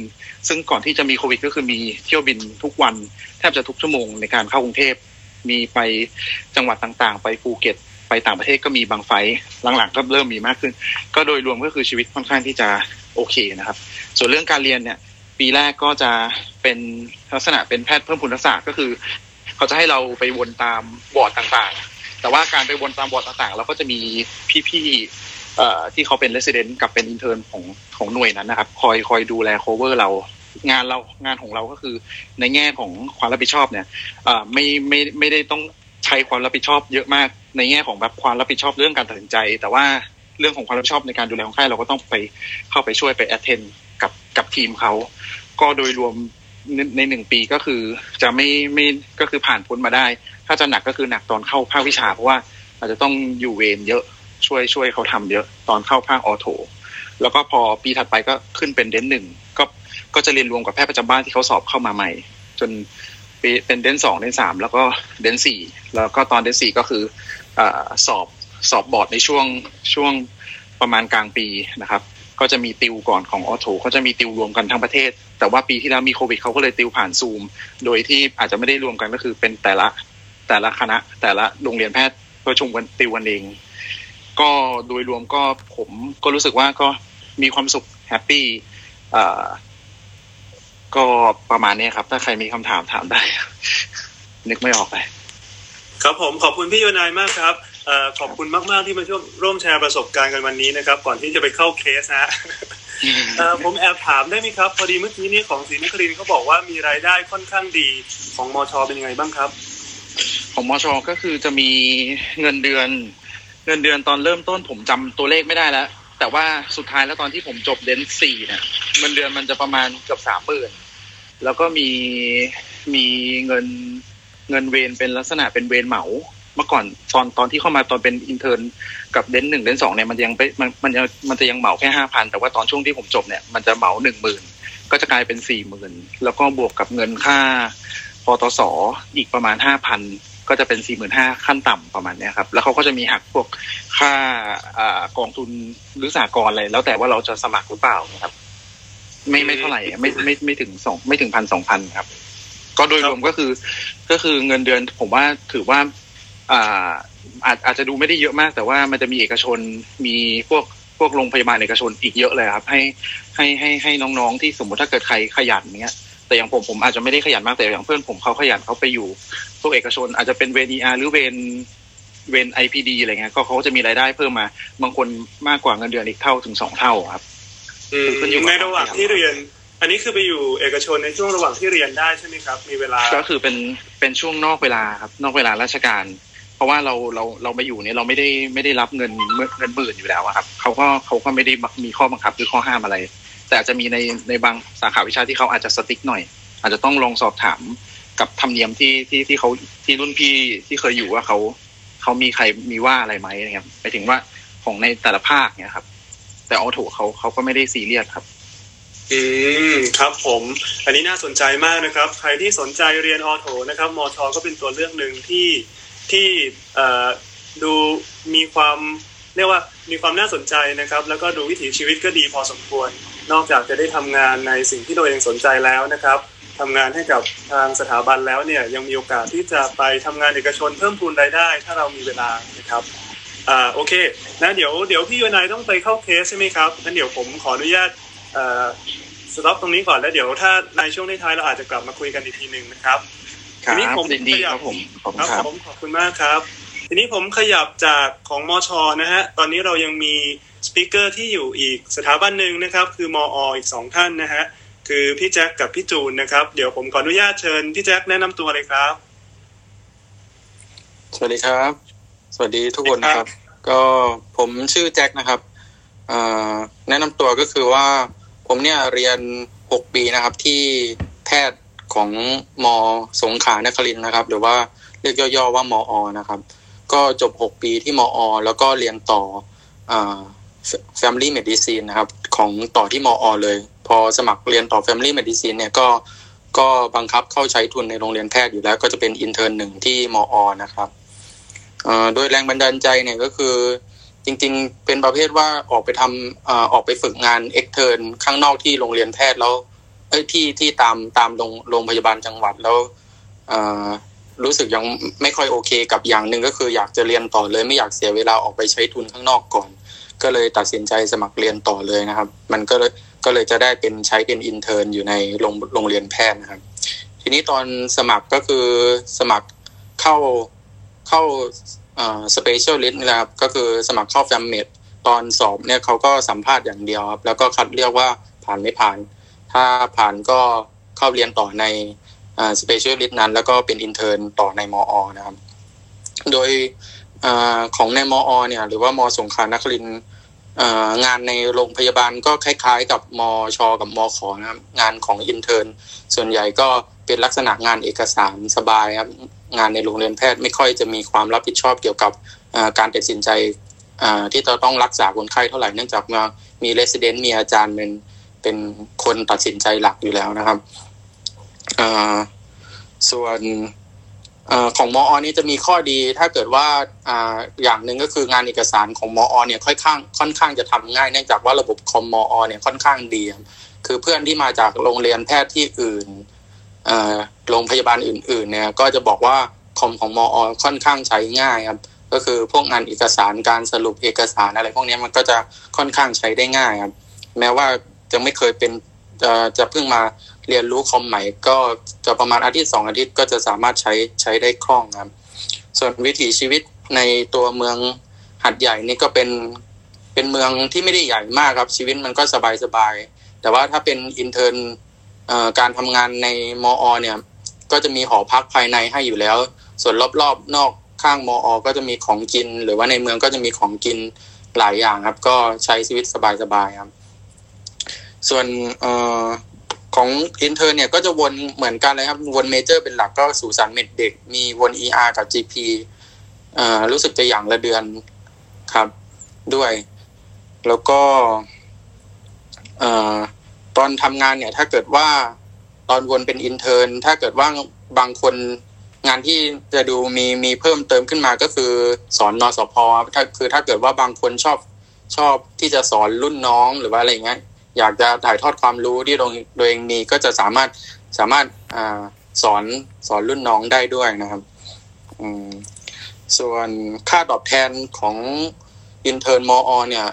ซึ่งก่อนที่จะมีโควิด ก็คือมีเที่ยวบินทุกวัน แทบจะทุกชั่วโมงในการเข้ากรุงเทพ มีไปจังหวัดต่างๆ ไปภูเก็ต ไปต่างประเทศก็มีบางไฟหลังๆก็เริ่มมีมากขึ้น ก็โดยรวมก็คือชีวิตค่อนข้างที่จะโอเคนะครับ ส่วนเรื่องการเรียนเนี่ยปีแรกก็จะเป็นลักษณะเป็นแพทย์เพิ่มพูนทักษะก็คือ เขาจะให้เราไปวนตามบอร์ดต่างๆ แต่ว่าการไปวนตามบอร์ดต่างๆ เราก็จะมีพี่ๆที่เขาเป็น resident กับเป็น intern ของของหน่วยนั้นนะครับ คอยคอยดูแล cover เรางานเรางานของเราก็คือในแง่ของความรับผิดชอบเนี่ยไม่ไม่ไม่ได้ต้องใช้ความรับผิดชอบเยอะมาก ในแง่ของแบบความรับผิดชอบเรื่องการตัดสินใจ แต่ว่าเรื่องของความรับผิดชอบในการดูแลคนไข้เราก็ต้องไปเข้าไปช่วยไปแอดเทนกับกับทีมเขาก็โดยรวม ในหนึ่งปีก็คือจะไม่ไม่ก็คือผ่านพ้นมาได้ ถ้าจะหนักก็คือหนักตอนเข้าภาควิชา เพราะว่าอาจจะต้องอยู่เวรเยอะช่วยช่วยเขาทำเยอะตอนเข้าภาคออโถแล้วก็พอปีถัดไปก็ขึ้นเป็นเดนหนึ่งก็ก็จะเรียนรวมกับแพทย์ประจำบ้านที่เขาสอบเข้ามาใหม่ จนเป็นเดนสองเดนสามแล้วก็เดนสี่แล้วก็ตอนเดนสี่ก็คืออสอบสอบบอร์ดในช่วงช่วงประมาณกลางปีนะครับ ก็จะมีติวก่อนของ ortho เขาจะมีติวรวมกันทั้งประเทศ แต่ว่าปีที่แล้วมีโควิดเขาก็เลยติวผ่านซูม โดยที่อาจจะไม่ได้รวมกันก็คือเป็นแต่ละแต่ละคณะ แต่ละโรงเรียนแพทย์ประชุมกันติวกันเอง ก็โดยรวมก็ผมก็รู้สึกว่าก็มีความสุข happy ก็ประมาณนี้ครับ ถ้าใครมีคำถามถามได้ นึกไม่ออกเลย
ครับผมขอบคุณพี่โยนายมากครับ ขอบคุณมาก ๆ ที่มาช่วยร่วมแชร์ประสบการณ์กันวันนี้นะครับ ก่อนที่จะไปเข้าเคสนะผมแอบถามได้ไหมครับ พอดีเมื่อกี้นี้ของศรีนครินเขาบอกว่ามีรายได้ค่อนข้างดีของมอชอเป็นยังไงบ้างครับ
ของมอชอก็คือจะมีเงินเดือน เงินเดือนตอนเริ่มต้นผมจำตัวเลขไม่ได้แล้ว แต่ว่าสุดท้ายแล้วตอนที่ผมจบเดนสี่เนี่ยเงินเดือนมันจะประมาณเกือบสามหมื่นแล้วก็มีมีเงินเงินเวนเป็นลักษณะเป็นเวนเหมา เมื่อก่อนตอนตอนที่เข้ามาตอนเป็นอินเทอร์นกับเดนหนึ่งเดนสองเนี่ยมันยังไปมันมันยังมันจะยังเหมาแค่ห้าพันแต่ว่าตอนช่วงที่ผมจบเนี่ยมันจะเหมาหนึ่งหมื่นก็จะกลายเป็นสี่หมื่นแล้วก็บวกกับเงินค่าปตสอีกประมาณห้าพันก็จะเป็นสี่หมื่นห้าขั้นต่ำประมาณนี้ครับ แล้วเขาก็จะมีหักพวกค่าอกองทุนหรือสากลอะไรแล้วแต่ว่าเราจะสมัครหรือเปล่านะครับ ไม่ไม่เท่าไหร่ไม่ไม่ไม่ถึงสองไม่ถึงพันสองพันครับ ก็โดยรวมก็คือ ก็คือเงินเดือนผมว่าถือว่า อ่าอาจอาจจะดูไม่ได้เยอะมาก แต่ว่ามันจะมีเอกชนมีพวกพวกโรงพยาบาลเอกชนอีกเยอะเลยครับ ให้ให้ให้ให้น้องๆที่สมมติถ้าเกิดใครขยันเนี้ย แต่อย่างผมผมอาจจะไม่ได้ขยันมากแต่อย่างเพื่อนผมเขาขยันเขาไปอยู่ พวกเอกชนอาจจะเป็นเวนเอหรือเวนเวนไอพีดีอะไรเงี้ยก็เขาจะมีรายได้เพิ่มมา บางคนมากกว่าเงินเดือนอีกเท่าถึงสองเท่าครับ
ในระหว่างที่เรียน อันนี้คือไปอยู่เอกชนในช่วงระหว่างที่เรียนได้ใช่ไหมครับ มีเวลา
ก็คือเป็นเป็นช่วงนอกเวลาครับ นอกเวลาราชการ เพราะว่าเราเราเรามาอยู่เนี่ยเราไม่ได้ไม่ได้รับเงินเงินหมื่นอยู่แล้วครับเขาก็เขาก็ไม่ได้มีข้อบังคับหรือข้อห้ามอะไร แต่อาจจะมีในในบางสาขาวิชาที่เขาอาจจะสติ๊กหน่อย อาจจะต้องลองสอบถามกับธรรมเนียมที่ที่ที่เขาที่รุ่นพี่ที่เคยอยู่ว่าเขาเขามีใครมีว่าอะไรไหมนะครับไปถึงว่าของในแต่ละภาคเนี่ยครับ แต่ออโถเขาเขาก็ไม่ได้ซีเรียสครับ
อืมครับผม อันนี้น่าสนใจมากนะครับ ใครที่สนใจเรียนออโถนะครับมอชอก็เป็นตัวเลือกหนึ่งที่ ที่ดูมีความเรียกว่ามีความน่าสนใจนะครับ แล้วก็ดูวิถีชีวิตก็ดีพอสมควร นอกจากจะได้ทำงานในสิ่งที่ตัวเองสนใจแล้วนะครับทำงานให้กับทางสถาบันแล้วเนี่ยยังมีโอกาสที่จะไปทำงานเอกชนเพิ่มพูนรายได้ ถ้าเรามีเวลานะครับอ่าโอเคนะเดี๋ยวเดี๋ยวพี่วนายต้องไปเข้าเคสใช่ไหมครับงั้นเดี๋ยวผมขออนุญาต stop ตรงนี้ก่อนแล้วเดี๋ยวถ้าในช่วงท้ายเราอาจจะกลับมาคุยกันอีกทีหนึ่งนะครับ ทีนี้ผม
ยินดี
ขยับ
ครับผมขอบคุณ
ครับ
ครับ
ผมขอบคุณมากครับ ทีนี้ผมขยับจากของมอชอนะฮะตอนนี้เรายังมี speaker ที่อยู่อีกสถาบันหนึ่งนะครับ คือมออีกสองท่านนะฮะคือพี่แจ็คกับพี่จูนนะครับ เดี๋ยวผมขออนุญาตเชิญพี่แจ็คแนะนำตัวเลยครับ
สวัสดีครับ สวัสดีทุกคน
สวัสดี
ค
ครั
รับบก็ผมชื่อแจ็คนะครับเอ่อแนะนำตัวก็คือว่าผมเนี่ยเรียนหกปีนะครับที่แพทย์ ของมสงขลานครินนะครับ หรือว่าเรียกย่อๆว่ามอนะครับ ก็จบหกปีที่มอแล้วก็เรียนต่ออ Family Medicine นะครับของต่อที่มอเลย พอสมัครเรียนต่อ Family Medicine เนี่ยก็ก็บังคับเข้าใช้ทุนในโรงเรียนแพทย์อยู่แล้ว ก็จะเป็น intern หนึ่งที่มอนะครับโดยแรงบันดาลใจเนี่ยก็คือจริงๆ เป็นประเภทว่าออกไปทำออออกไปฝึกงาน extern ข้างนอกที่โรงเรียนแพทย์แล้ว เอ้ยที่ที่ตามตามโรงโรงพยาบาลจังหวัดแล้วเอ่อรู้สึกยังไม่ค่อยโอเคกับอย่างหนึ่งก็คืออยากจะเรียนต่อเลย ไม่อยากเสียเวลาออกไปใช้ทุนข้างนอกก่อน ก็เลยตัดสินใจสมัครเรียนต่อเลยนะครับ มันก็เลยก็เลยจะได้เป็นใช้เป็น intern อยู่ในโรงโรงเรียนแพทย์นะครับ ทีนี้ตอนสมัครก็คือสมัครเข้าเข้า specialist นะครับก็คือสมัครเข้า fammed ตอนสอบเนี่ยเขาก็สัมภาษณ์อย่างเดียวครับแล้วก็คัดเรียกว่าผ่านไม่ผ่าน ถ้าผ่านก็เข้าเรียนต่อใน specialist นั้น แล้วก็เป็น intern ต่อในมอ นะครับ โดยอของในมอ เนี่ย หรือว่ามสงขลานครินงานในโรงพยาบาลก็คล้ายๆ กับมช กับมขนะครับ งานของ intern ส่วนใหญ่ก็เป็นลักษณะงานเอกสารสบายครับ งานในโรงเรียนแพทย์ไม่ค่อยจะมีความรับผิดชอบเกี่ยวกับการตัดสินใจที่จะต้องรักษาคนไข้เท่าไหร่เนื่องจากมีเรสเดนต์มีอาจารย์เป็น เป็นคนตัดสินใจหลักอยู่แล้วนะครับอส่วนอของมออนี่จะมีข้อดีถ้าเกิดว่าออย่างหนึ่งก็คืองานเอกสารของมออเนี่ยค่อนข้างค่อนข้างจะทำง่ายเนื่องจากว่าระบบคอมมอเนี่ยค่อนข้างดีคือเพื่อนที่มาจากโรงเรียนแพทย์ที่อื่นโรงพยาบาลอื่น ๆ เนี่ย ก็จะบอกว่าคอมของมอค่อนข้างใช้ง่ายครับก็คือพวกงานเอกสารการสรุปเอกสารอะไรพวกนี้มันก็จะค่อนข้างใช้ได้ง่ายครับแม้ว่า จะไม่เคยเป็นจะจะเพิ่งมาเรียนรู้คอมใหม่ก็จะประมาณอาทิตย์สองอาทิตย์ก็จะสามารถใช้ใช้ได้คล่องครับ ส่วนวิถีชีวิตในตัวเมืองหัดใหญ่นี่ก็เป็นเป็นเมืองที่ไม่ได้ใหญ่มากครับชีวิตมันก็สบายสบายๆแต่ว่าถ้าเป็นอินเทอร์นการทำงานในมอเนี่ย ก็จะมีหอพักภายในให้อยู่แล้ว ส่วนรอบๆนอกข้างมอก็จะมีของกิน หรือว่าในเมืองก็จะมีของกินหลายอย่างครับ ก็ใช้ชีวิตสบายๆครับ ส่วนเอ่อของ intern เนี่ยก็จะวนเหมือนกันเลยครับ วน major เป็นหลักก็สูศัลย์ med เด็ก มีวน ER กับ GP เอ่อรู้สึกจะอย่างละเดือนครับด้วย แล้วก็เอ่อตอนทำงานเนี่ย ถ้าเกิดว่าตอนวนเป็นอินเทอร์ถ้าเกิดว่าบางคนงานที่จะดูมีมีเพิ่มเติมขึ้นมาก็คือสอนนอสพถ้าคือถ้าเกิดว่าบางคนชอบชอบที่จะสอนรุ่นน้องหรือว่าอะไรเงี้ย อยากจะถ่ายทอดความรู้ที่ตัวเองมีก็จะสามารถสามารถอสอนสอนรุ่นน้องได้ด้วยนะครับส่วนค่าตอบแทนของ intern มอเนี่ย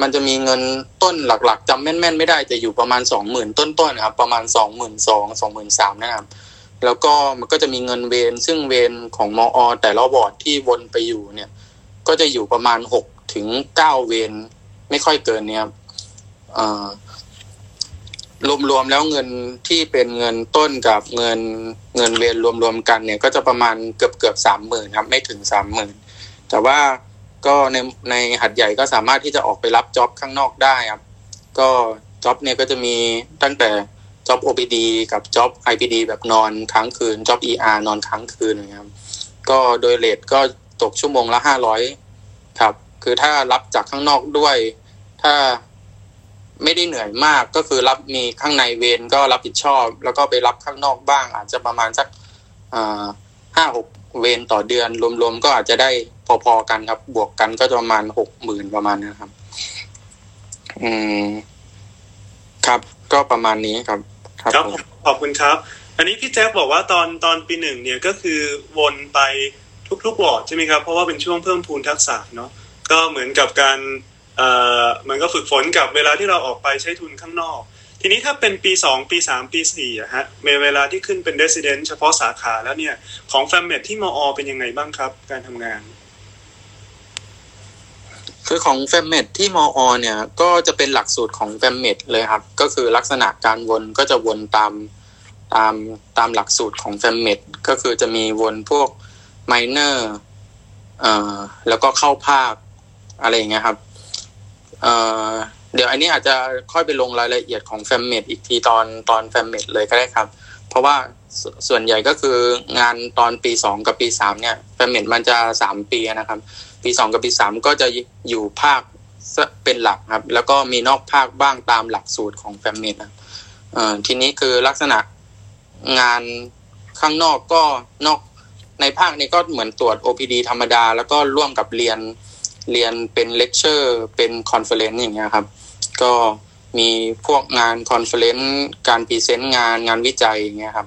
มันจะมีเงินต้นหลักๆจำแม่นๆ ไม่ได้จะอยู่ประมาณสองหมื่นต้นๆนะครับ ประมาณสองหมื่นสองสองหมื่นสามนะครับ แล้วก็มันก็จะมีเงินเวรซึ่งเวรของมอ แต่ละวอร์ดที่วนไปอยู่เนี่ย ก็จะอยู่ประมาณหกถึงเก้าเวรไม่ค่อยเกินเนี่ยครับ รวมๆแล้วเงินที่เป็นเงินต้นกับเงินเงินเวรรวมๆกันเนี่ย ก็จะประมาณเกือบเกือบสามหมื่นครับไม่ถึงสามหมื่นแต่ว่าก็ในในหัดใหญ่ก็สามารถที่จะออกไปรับจ็อบข้างนอกได้ครับ ก็จ็อบเนี่ยก็จะมีตั้งแต่จ็อบ OPD กับจ็อบ IPD แบบนอนค้างคืนจ็อบ ER นอนค้างคืนนะครับ ก็โดยเลทก็ตกชั่วโมงละห้าร้อยครับ คือถ้ารับจากข้างนอกด้วย ถ้า ไม่ได้เหนื่อยมากก็คือรับมีข้างในเวรก็รับผิดชอบ แล้วก็ไปรับข้างนอกบ้าง อาจจะประมาณสักห้าหกเวรต่อเดือน รวมๆก็อาจจะได้พอๆกันครับ บวกกันก็จะประมาณหกหมื่นประมาณนะครับ อืมครับ ก็ประมาณนี้ครับ ครับ
ครับ
ผม
ขอบคุณครับ อันนี้พี่แจ็คบอกว่าตอนตอนปีหนึ่งเนี่ยก็คือวนไปทุกๆวอร์ดใช่ไหมครับ เพราะว่าเป็นช่วงเพิ่มพูนทักษะเนาะก็เหมือนกับการเอ่อ มันก็ฝึกฝนกับเวลาที่เราออกไปใช้ทุนข้างนอก ทีนี้ถ้าเป็นปีสองปีสามปีสี่อะฮะในเวลาที่ขึ้นเป็น resident เฉพาะสาขาแล้วเนี่ย ของ fammed ที่มอเป็นยังไงบ้างครับ การทำงาน
คือของ fammed ที่มอเนี่ย ก็จะเป็นหลักสูตรของ fammed เลยครับ ก็คือลักษณะการวนก็จะวนตามตามตามหลักสูตรของ fammed ก็คือจะมีวนพวก minor เอ่อแล้วก็เข้าภาคอะไรอย่างเงี้ยครับ เดี๋ยวอันนี้อาจจะค่อยไปลงรายละเอียดของ fammed อีกทีตอนตอน fammed เลยก็ได้ครับ เพราะว่าส่วนใหญ่ก็คืองานตอนปีสองกับปีสามเนี่ย fammed มันจะสามปีนะครับ ปีสองกับปีสามก็จะอยู่ภาคเป็นหลักครับ แล้วก็มีนอกภาคบ้างตามหลักสูตรของ fammed นะทีนี้คือลักษณะงานข้างนอกก็นอกในภาคนี้ก็เหมือนตรวจ OPD ธรรมดา แล้วก็ร่วมกับเรียน เรียนเป็นเลคเชอร์ เป็น conference อย่างเงี้ยครับ ก็มีพวกงาน conference การ present งานงานวิจัยอย่างเงี้ยครับ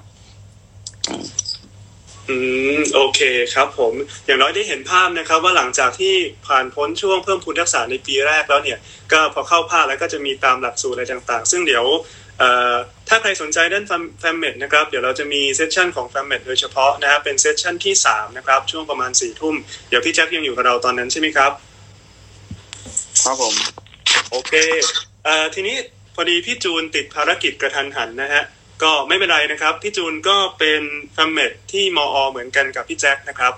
อืมโอเคครับผมอย่างน้อยได้เห็นภาพนะครับ ว่าหลังจากที่ผ่านพ้นช่วงเพิ่มพูนทักษะในปีแรกแล้วเนี่ย ก็พอเข้าภาคแล้วก็จะมีตามหลักสูตรอะไรต่าง ๆ ซึ่งเดี๋ยวถ้าใครสนใจด้าน fammed นะครับ เดี๋ยวเราจะมี session ของ fammed โดยเฉพาะนะครับเป็น session ที่3นะครับช่วงประมาณ4ี่ทุ่มเดี๋ยวพี่แจ็คยังอยู่กับเราตอนนั้นใช่ไหมครับ
ครับผม
โอเคเอ่อทีนี้พอดีพี่จูนติดภารกิจกระทันหันนะฮะ ก็ไม่เป็นไรนะครับ พี่จูนก็เป็นแฟมเมดที่มอ เหมือนกันกับพี่แจ็คนะครับ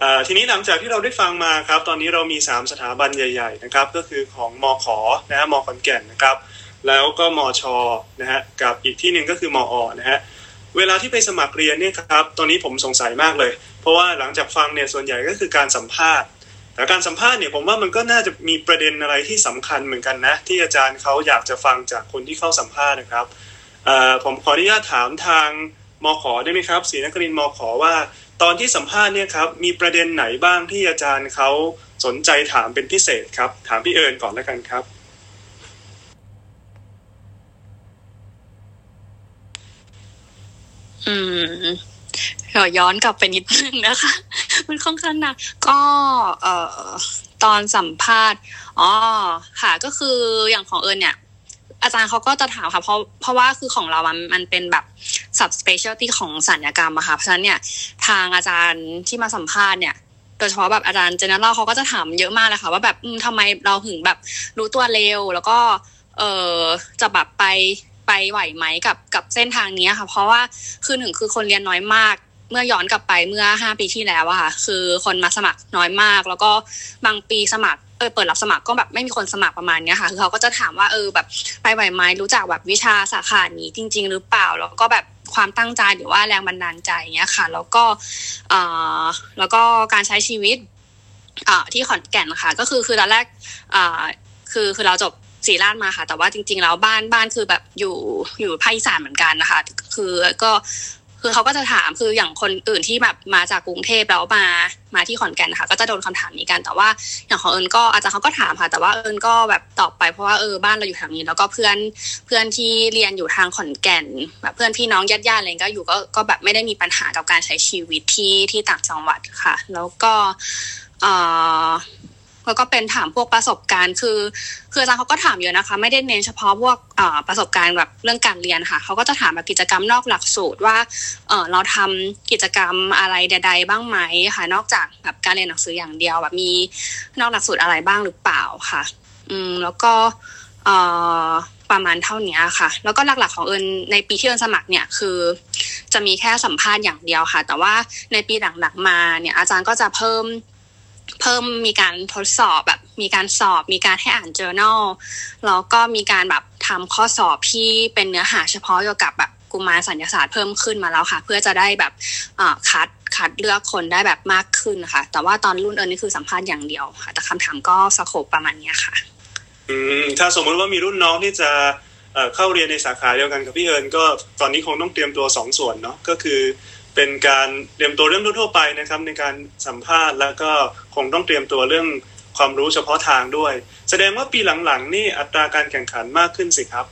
เอ่อทีนี้หลังจากที่เราได้ฟังมาครับ ตอนนี้เรามี 3 สถาบันใหญ่ ๆ นะครับ ก็คือของมอขอนะฮะมอขอนแก่นนะครับ แล้วก็มอชอนะฮะกับอีกที่หนึ่งก็คือมอนะฮะเวลาที่ไปสมัครเรียนเนี่ยครับ ตอนนี้ผมสงสัยมากเลย เพราะว่าหลังจากฟังเนี่ยส่วนใหญ่ก็คือการสัมภาษณ์ แต่การสัมภาษณ์เนี่ยผมว่ามันก็น่าจะมีประเด็นอะไรที่สำคัญเหมือนกันนะ ที่อาจารย์เขาอยากจะฟังจากคนที่เข้าสัมภาษณ์นะครับผมขออนุญาตถามทางมขได้ไหมครับศรีนครินมขว่าตอนที่สัมภาษณ์เนี่ยครับมีประเด็นไหนบ้างที่อาจารย์เขาสนใจถามเป็นพิเศษครับ ถามพี่เอิญก่อนแล้วกันครับ
อืม เดี๋ยวย้อนกลับไปนิดนึงนะคะ มันค่อนข้างหนักก็เอ่อตอนสัมภาษณ์อ๋อค่ะก็คืออย่างของเอิญเนี่ยอาจารย์เขาก็จะถามค่ะเพราะเพราะว่าคือของเรามันมันเป็นแบบ sub specialty ของสัญญกรรมอะค่ะเพราะฉะนั้นเนี่ยทางอาจารย์ที่มาสัมภาษณ์เนี่ยโดยเฉพาะแบบอาจารย์เจเนอเรลเขาก็จะถามเยอะมากเลยค่ะว่าแบบอืมทำไมเราถึงแบบรู้ตัวเร็ว แล้วก็เออจะแบบไปไปไหวไหมกับกับเส้นทางนี้ค่ะ เพราะว่าคือหนึ่งคือคนเรียนน้อยมาก มื่อย้อนกลับไปเมื่อห้าปีที่แล้วอะค่ะ คือคนมาสมัครน้อยมาก แล้วก็บางปีสมัครเออเปิดรับสมัครก็แบบไม่มีคนสมัครประมาณเนี้ยค่ะ คือเขาก็จะถามว่าเออแบบไปไหวไหมรู้จักแบบวิชาสาขานี้จริง ๆ หรือเปล่า แล้วก็แบบความตั้งใจหรือว่าแรงบันดาลใจเนี้ยค่ะ แล้วก็เออแล้วก็การใช้ชีวิตอ่าที่ขอนแก่นค่ะ ก็คือคือตอนแรกอ่าคือคือเราจบศรีราชมาค่ะ แต่ว่าจริง ๆ แล้วบ้านบ้านคือแบบอยู่อยู่ภาคอีสานเหมือนกันนะคะ คือก็ คือเขาก็จะถามคืออย่างคนอื่นที่แบบมาจากกรุงเทพแล้วมามาที่ขอนแก่นนะคะก็จะโดนคำถามนี้กันแต่ว่าอย่างของเอิญก็อาจารย์เขาก็ถามค่ะ แต่ว่าเอิญก็แบบตอบไปเพราะว่าเออบ้านเราอยู่แถวนี้แล้วก็เพื่อนเพื่อนที่เรียนอยู่ทางขอนแก่นแบบเพื่อนพี่น้องญาติญาติอะไรก็อยู่ก็ก็แบบไม่ได้มีปัญหากับการใช้ชีวิตที่ที่ต่างจังหวัดค่ะ แล้วก็เออ แล้วก็เป็นถามพวกประสบการณ์ คือคืออาจารย์เขาก็ถามเยอะนะคะ ไม่ได้เน้นเฉพาะพวกประสบการณ์แบบเรื่องการเรียนค่ะเขาก็จะถามแบบกิจกรรมนอกหลักสูตรว่าเราทำกิจกรรมอะไรใด ๆ บ้างไหมค่ะ นอกจากแบบการเรียนหนังสืออย่างเดียวแบบมีนอกหลักสูตรอะไรบ้างหรือเปล่าค่ะ อืมแล้วก็ประมาณเท่านี้ค่ะ แล้วก็หลักๆของเอิญในปีที่เอิญสมัครเนี่ยคือ จะมีแค่สัมภาษณ์อย่างเดียวค่ะ แต่ว่าในปีหลังๆมาเนี่ยอาจารย์ก็จะเพิ่ม เพิ่มมีการทดสอบแบบมีการสอบ มีการให้อ่าน journal แล้วก็มีการแบบทำข้อสอบที่เป็นเนื้อหาเฉพาะเกี่ยวกับแบบกุมารสัญญาศาสตร์เพิ่มขึ้นมาแล้วค่ะ เพื่อจะได้แบบคัดคัดเลือกคนได้แบบมากขึ้นนะคะแต่ว่าตอนรุ่นเอิญนี่คือสัมภาษณ์อย่างเดียวค่ะ แต่คำถามก็สโคปประมาณนี้ค่ะ
อืมถ้าสมมติว่ามีรุ่นน้องที่จะเอ่อเข้าเรียนในสาขาเดียวกันกับพี่เอิญก็ตอนนี้คงต้องเตรียมตัวสองส่วนเนาะก็คือ เป็นการเตรียมตัวเรื่องทั่วๆไปนะครับ ในการสัมภาษณ์แล้วก็คงต้องเตรียมตัวเรื่องความรู้เฉพาะทางด้วย แสดงว่าปีหลังๆ นี่อัตราการแข่งขันมากขึ้นสิครับ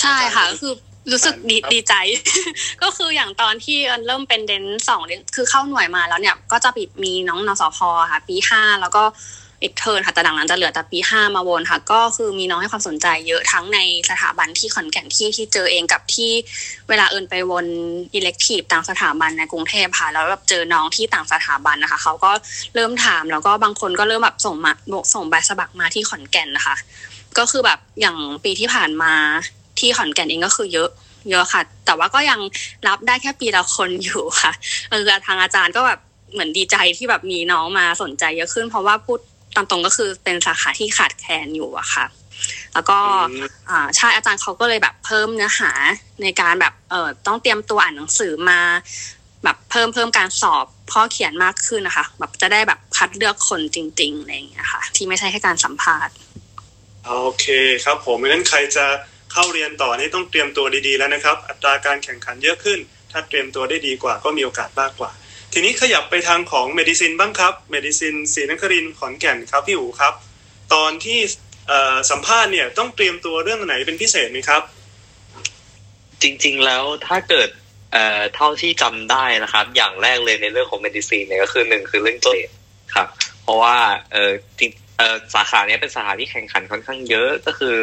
ใช่ค่ะก็คือรู้สึกดีดีใจ ก็คืออย่างตอนที่เอิญเริ่มเป็นเดนสองเดนคือเข้าหน่วยมาแล้วเนี่ย ก็จะมีน้องนสพค่ะ ปีห้าแล้วก็ เอกเทิร์นค่ะแต่ดังนั้นจะเหลือแต่ปีห้ามาวนค่ะ ก็คือมีน้องให้ความสนใจเยอะทั้งในสถาบันที่ขอนแก่นที่ที่เจอเองกับที่เวลาเอิญไปวนอิเล็กทีฟต่างสถาบันในกรุงเทพค่ะแล้วแบบเจอน้องที่ต่างสถาบันนะคะเขาก็เริ่มถามแล้วก็บางคนก็เริ่มแบบส่งมาส่งใบสมัครมาที่ขอนแก่นนะคะ ก็คือแบบอย่างปีที่ผ่านมาที่ขอนแก่นเองก็คือเยอะเยอะค่ะ แต่ว่าก็ยังรับได้แค่ปีละคนอยู่ค่ะเออทางอาจารย์ก็แบบเหมือนดีใจที่แบบมีน้องมาสนใจเยอะขึ้น เพราะว่าพูด ตามตรงก็คือเป็นสาขาที่ขาดแคลนอยู่อะค่ะ แล้วก็อ่าใช่อาจารย์เขาก็เลยแบบเพิ่มเนื้อหาในการแบบเออต้องเตรียมตัวอ่านหนังสือมา แบบเพิ่มเพิ่มการสอบข้อเขียนมากขึ้นนะคะ แบบจะได้แบบคัดเลือกคนจริงๆอะไรอย่างเงี้ยค่ะ ที่ไม่ใช่แค่การสัมภาษณ์
โอเคครับผมเพราะฉะนั้นใครจะเข้าเรียนต่อนี่ต้องเตรียมตัวดีๆแล้วนะครับ อัตราการแข่งขันเยอะขึ้น ถ้าเตรียมตัวได้ดีกว่าก็มีโอกาสมากกว่า ทีนี้ขยับไปทางของ medicine บ้างครับ medicine ศรีนครินทร์ขอนแก่นครับพี่อู๋ครับ ตอนที่สัมภาษณ์เนี่ยต้องเตรียมตัวเรื่องไหนเป็นพิเศษไหมครับ
จริงๆแล้วถ้าเกิดเอ่อเท่าที่จำได้นะครับ อย่างแรกเลยในเรื่องของ medicine เนี่ยก็คือหนึ่งคือเรื่องเกรดครับ เพราะว่าเออจริงเออสาขาเนี้ยเป็นสาขาที่แข่งขันค่อนข้างเยอะก็คือ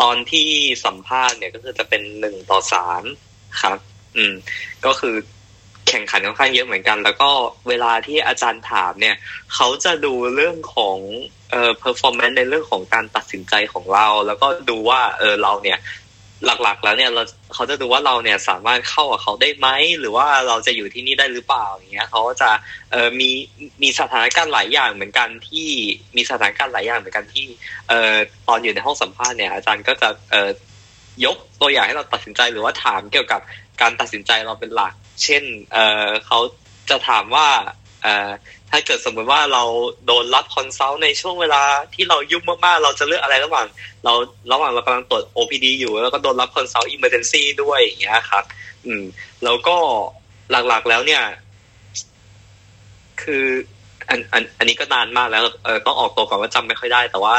ตอนที่สัมภาษณ์เนี่ยก็คือจะเป็นหนึ่งต่อสามครับ อืม ก็คือ แข่งขันค่อนข้างเยอะเหมือนกัน แล้วก็เวลาที่อาจารย์ถามเนี่ย เขาจะดูเรื่องของเอ่อ performance ในเรื่องของการตัดสินใจของเรา แล้วก็ดูว่าเออเราเนี่ยหลักๆ แล้วเนี่ยเราเขาจะดูว่าเราเนี่ยสามารถเข้ากับเขาได้ไหมหรือว่าเราจะอยู่ที่นี่ได้หรือเปล่าอย่างเงี้ยเขาจะเออมีมีสถานการณ์หลายอย่างเหมือนกันที่มีสถานการณ์หลายอย่างเหมือนกันที่เอ่อตอนอยู่ในห้องสัมภาษณ์เนี่ย อาจารย์ก็จะเอ่อยกตัวอย่างให้เราตัดสินใจหรือว่าถามเกี่ยวกับการตัดสินใจเราเป็นหลัก เช่นเอ่อเขาจะถามว่าเอ่อถ้าเกิดสมมติว่าเราโดนรับ consult ในช่วงเวลาที่เรายุ่งมากๆ เราจะเลือกอะไรระหว่าง เราระหว่างเรากำลังตรวจ OPD อยู่ แล้วก็โดนรับคอนซัลท์ emergency ด้วยอย่างเงี้ยครับ อืม แล้วก็หลักๆแล้วเนี่ย คืออันอันอันนี้ก็นานมากแล้วเออต้องออกตัวก่อนว่าจำไม่ค่อยได้ แต่ว่า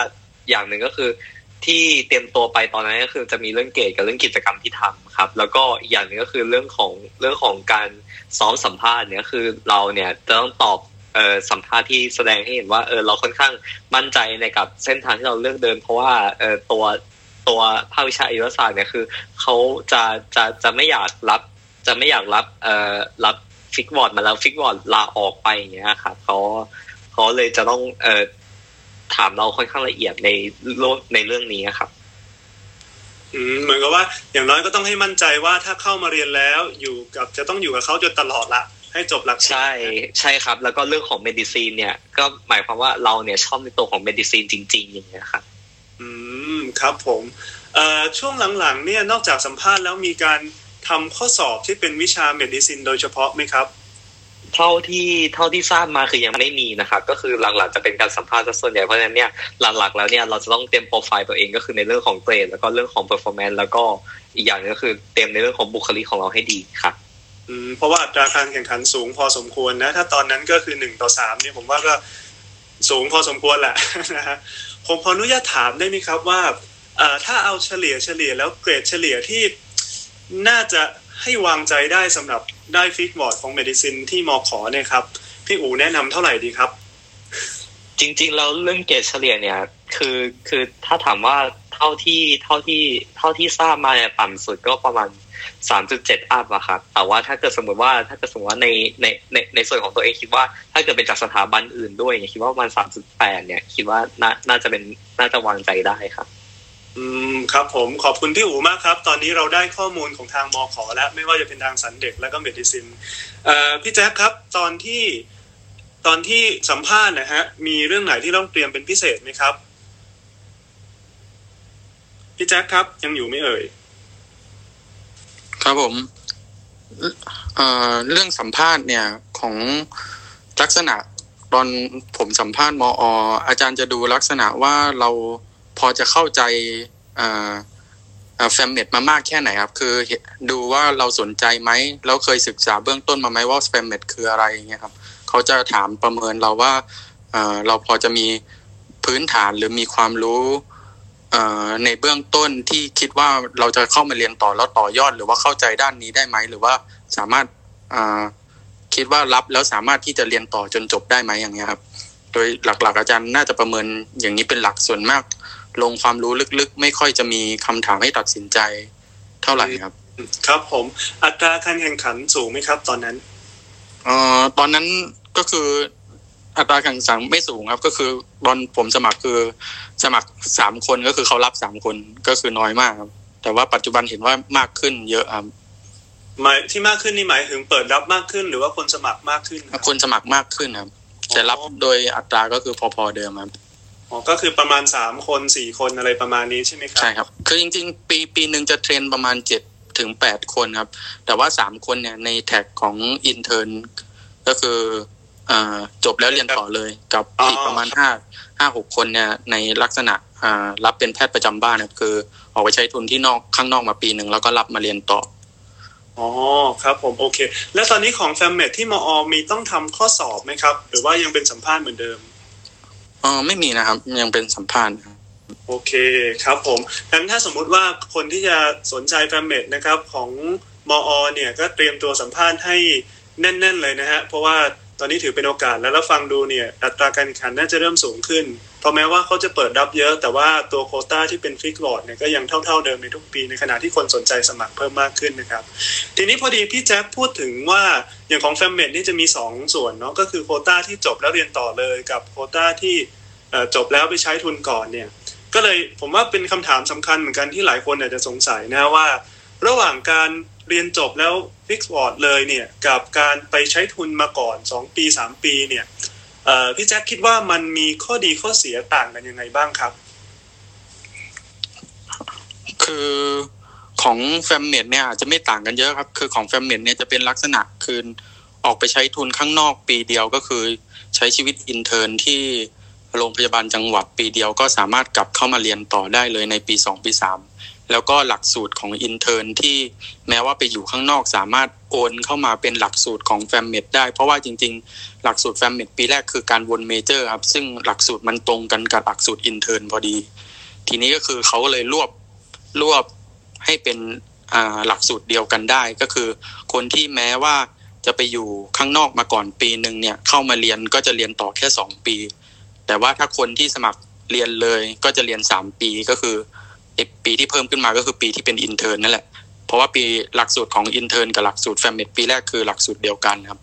อย่างหนึ่งก็คือ ที่เตรียมตัวไปตอนนั้นก็คือจะมีเรื่องเกรดกับเรื่องกิจกรรมที่ทำครับ แล้วก็อีกอย่างหนึ่งก็คือเรื่องของเรื่องของการซ้อมสัมภาษณ์เนี่ยคือเราเนี่ยจะต้องตอบเอ่อสัมภาษณ์ที่แสดงให้เห็นว่าเออเราค่อนข้างมั่นใจในกับเส้นทางที่เราเลือกเดิน เพราะว่าเออตัวตัวภาควิชาอายุรศาสตร์เนี่ยคือเขาจะจะจะไม่อยากรับ จะไม่อยากรับเอ่อรับ fixed ward มาแล้ว fixed ward ลาออกไปอย่างเงี้ยครับเขาเขาเลยจะต้องเอ่อ ถามเราค่อนข้างละเอียดในโลกในเรื่องนี้ครับ
อืมเหมือนกับว่าอย่างน้อยก็ต้องให้มั่นใจว่าถ้าเข้ามาเรียนแล้วอยู่กับจะต้องอยู่กับเขาจนตลอดละให้จบหลัก
ใช่ใช่ครับ แล้วก็เรื่องของ medicine เนี่ย ก็หมายความว่าเราเนี่ยชอบในตัวของ medicine จริง ๆ อย่างเงี้ยครับ
อืมครับผมเอ่อช่วงหลังๆเนี่ยนอกจากสัมภาษณ์แล้วมีการทำข้อสอบที่เป็นวิชา medicine โดยเฉพาะไหมครับ
เท่าที่เท่าที่ทราบมาคือยังไม่มีนะครับก็คือหลักๆจะเป็นการสัมภาษณ์ซะส่วนใหญ่เพราะฉะนั้นเนี่ยหลักๆแล้วเนี่ยเราจะต้องเตรียมโปรไฟล์ตัวเองก็คือในเรื่องของเกรดแล้วก็เรื่องของ performance แล้วก็อีกอย่างก็คือเตรียมในเรื่องของบุคลิกของเราให้ดีครับ
อืมเพราะว่าอัตราการแข่งขันสูงพอสมควรนะ ถ้าตอนนั้นก็คือหนึ่งต่อสามเนี่ยผมว่าก็สูงพอสมควรแหละนะฮะผมขออนุญาตถามได้ไหมครับว่าเอ่อถ้าเอาเฉลี่ยเฉลี่ยแล้วเกรดเฉลี่ยที่น่าจะ ให้วางใจได้สำหรับได้ fixed ward ของ medicine ที่มอขอเนี่ยครับ พี่อู๋แนะนำเท่าไหร่ดีครับ
จริงๆแล้วเรื่องเกรดเฉลี่ยเนี่ย คือคือถ้าถามว่าเท่าที่เท่าที่เท่าที่ทราบมาเนี่ยต่ำสุดก็ประมาณสามจุดเจ็ด up อะครับแต่ว่าถ้าเกิดสมมติว่าถ้าเกิดสมมติว่าในในในในส่วนของตัวเองคิดว่า ถ้าเกิดเป็นจากสถาบันอื่นด้วยเนี่ยคิดว่าประมาณสามจุดแปดเนี่ย คิดว่าน่าน่าจะเป็นน่าจะวางใจได้ครับ
อืมครับผมขอบคุณพี่อูมากครับ ตอนนี้เราได้ข้อมูลของทางมอขอแล้ว ไม่ว่าจะเป็นทางสันเด็กแล้วก็เมดิซินเอ่อพี่แจ๊คครับ ตอนที่ตอนที่สัมภาษณ์นะฮะ มีเรื่องไหนที่ต้องเตรียมเป็นพิเศษไหมครับ พี่แจ๊คครับ ยังอยู่ไม่เอ่ย
ครับผมเอ่อเรื่องสัมภาษณ์เนี่ยของลักษณะตอนผมสัมภาษณ์มออาจารย์จะดูลักษณะว่าเรา พอจะเข้าใจ fammed มามากแค่ไหนครับ คือดูว่าเราสนใจไหมแล้วเคยศึกษาเบื้องต้นมาไหมว่า fammed คืออะไรเงี้ยครับเขาจะถามประเมินเราว่าเราพอจะมีพื้นฐานหรือมีความรู้ในเบื้องต้นที่คิดว่าเราจะเข้ามาเรียนต่อแล้วต่อยอด หรือว่าเข้าใจด้านนี้ได้ไหมหรือว่าสามารถคิดว่ารับแล้วสามารถที่จะเรียนต่อจนจบได้ไหมอย่างเงี้ยครับ โดยหลักๆ อาจารย์น่าจะประเมินอย่างนี้เป็นหลักส่วนมาก ลงความรู้ลึกๆ ไม่ค่อยจะมีคำถามให้ตัดสินใจเท่าไหร่ครับ
ครับผมอัตราการแข่งขันสูงไหมครับ ตอนนั้น
เอ่อตอนนั้นก็คืออัตราการแข่งขันไม่สูงครับ ก็คือตอนผมสมัครคือสมัครสามคนก็คือเขารับสามคนก็คือน้อยมากครับ แต่ว่าปัจจุบันเห็นว่ามากขึ้นเยอะครับ
หมายที่มากขึ้นนี่หมายถึงเปิดรับมากขึ้น หรือว่าคนสมัครมากขึ้น
คนสมัครมากขึ้นครับแต่รับโดยอัตราก็คือพอๆเดิมครับ
อ๋อก็คือประมาณสามคนสี่คนอะไรประมาณนี้ใช่ไหมครับใช่
ครับ คือจริง ๆ ปีปีหนึ่งจะ train ประมาณเจ็ดถึงแปดคนครับ แต่ว่าสามคนเนี่ยใน track ของ intern ก็คืออ่าจบแล้วเรียนต่อเลยกับอีกประมาณห้าห้าหกคนเนี่ยในลักษณะอ่ารับเป็นแพทย์ประจำบ้านครับคือออกไปใช้ทุนที่นอกข้างนอกมาปีหนึ่งแล้วก็รับมาเรียนต่อ
อ๋อครับผมโอเค แล้วตอนนี้ของแฟมเมทที่มอ มีต้องทำข้อสอบไหมครับ หรือว่ายังเป็นสัมภาษณ์เหมือนเดิม
อ๋อไม่มีนะครับ ยังเป็นสัมภาษณ์
โอเคครับผมงั้นถ้าสมมุติว่าคนที่จะสนใจแฟมเมทนะครับของมอเนี่ยก็เตรียมตัวสัมภาษณ์ให้แน่น ๆ เลยนะฮะเพราะว่าตอนนี้ถือเป็นโอกาสแล้วแล้วฟังดูเนี่ยอัตราการแข่งขันน่าจะเริ่มสูงขึ้น เพราะแม้ว่าเขาจะเปิดรับเยอะ แต่ว่าตัวโควตาที่เป็น fixed ward เนี่ยก็ยังเท่า ๆเดิมในทุกปี ในขณะที่คนสนใจสมัครเพิ่มมากขึ้นนะครับ ทีนี้พอดีพี่แจ๊คพูดถึงว่าอย่างของ fammed นี่จะมี 2 ส่วนเนาะก็คือโควตาที่จบแล้วเรียนต่อเลยกับโควตาที่ จบแล้วไปใช้ทุนก่อนเนี่ยก็เลยผมว่าเป็นคำถามสำคัญเหมือนกันที่หลายคนอาจจะสงสัยนะว่า ระหว่างการเรียนจบแล้ว fixed ward เลยเนี่ยกับการไปใช้ทุนมาก่อน 2 ปี 3 ปีเนี่ยพี่แจ็คคิดว่ามันมีข้อดีข้อเสียต่างกันยังไงบ้างครับ
คือของ fammed เนี่ยอาจจะไม่ต่างกันเยอะครับ คือของ fammed เนี่ยจะเป็นลักษณะคือออกไปใช้ทุนข้างนอกปีเดียวก็คือใช้ชีวิต intern ที่ โรงพยาบาลจังหวัดปีเดียวก็สามารถกลับเข้ามาเรียนต่อได้เลยในปีสองปีสามแล้วก็หลักสูตรของ intern ที่แม้ว่าไปอยู่ข้างนอกสามารถโอนเข้ามาเป็นหลักสูตรของ fammed ได้ เพราะว่าจริงๆ หลักสูตร fammed ปีแรกคือการวน major ครับซึ่งหลักสูตรมันตรงกันกับหลักสูตร intern พอดี ทีนี้ก็คือเขาเลยรวบรวบให้เป็นหลักสูตรเดียวกันได้ก็คือ คนที่แม้ว่าจะไปอยู่ข้างนอกมาก่อนปีหนึ่งเนี่ยเข้ามาเรียนก็จะเรียนต่อแค่สองปี แต่ว่าถ้าคนที่สมัครเรียนเลยก็จะเรียนสามปีก็คือปีที่เพิ่มขึ้นมาก็คือปีที่เป็น intern นั่นแหละ เพราะว่าปีหลักสูตรของ intern กับหลักสูตร fammed ปีแรกคือหลักสูตรเดียวกันครับ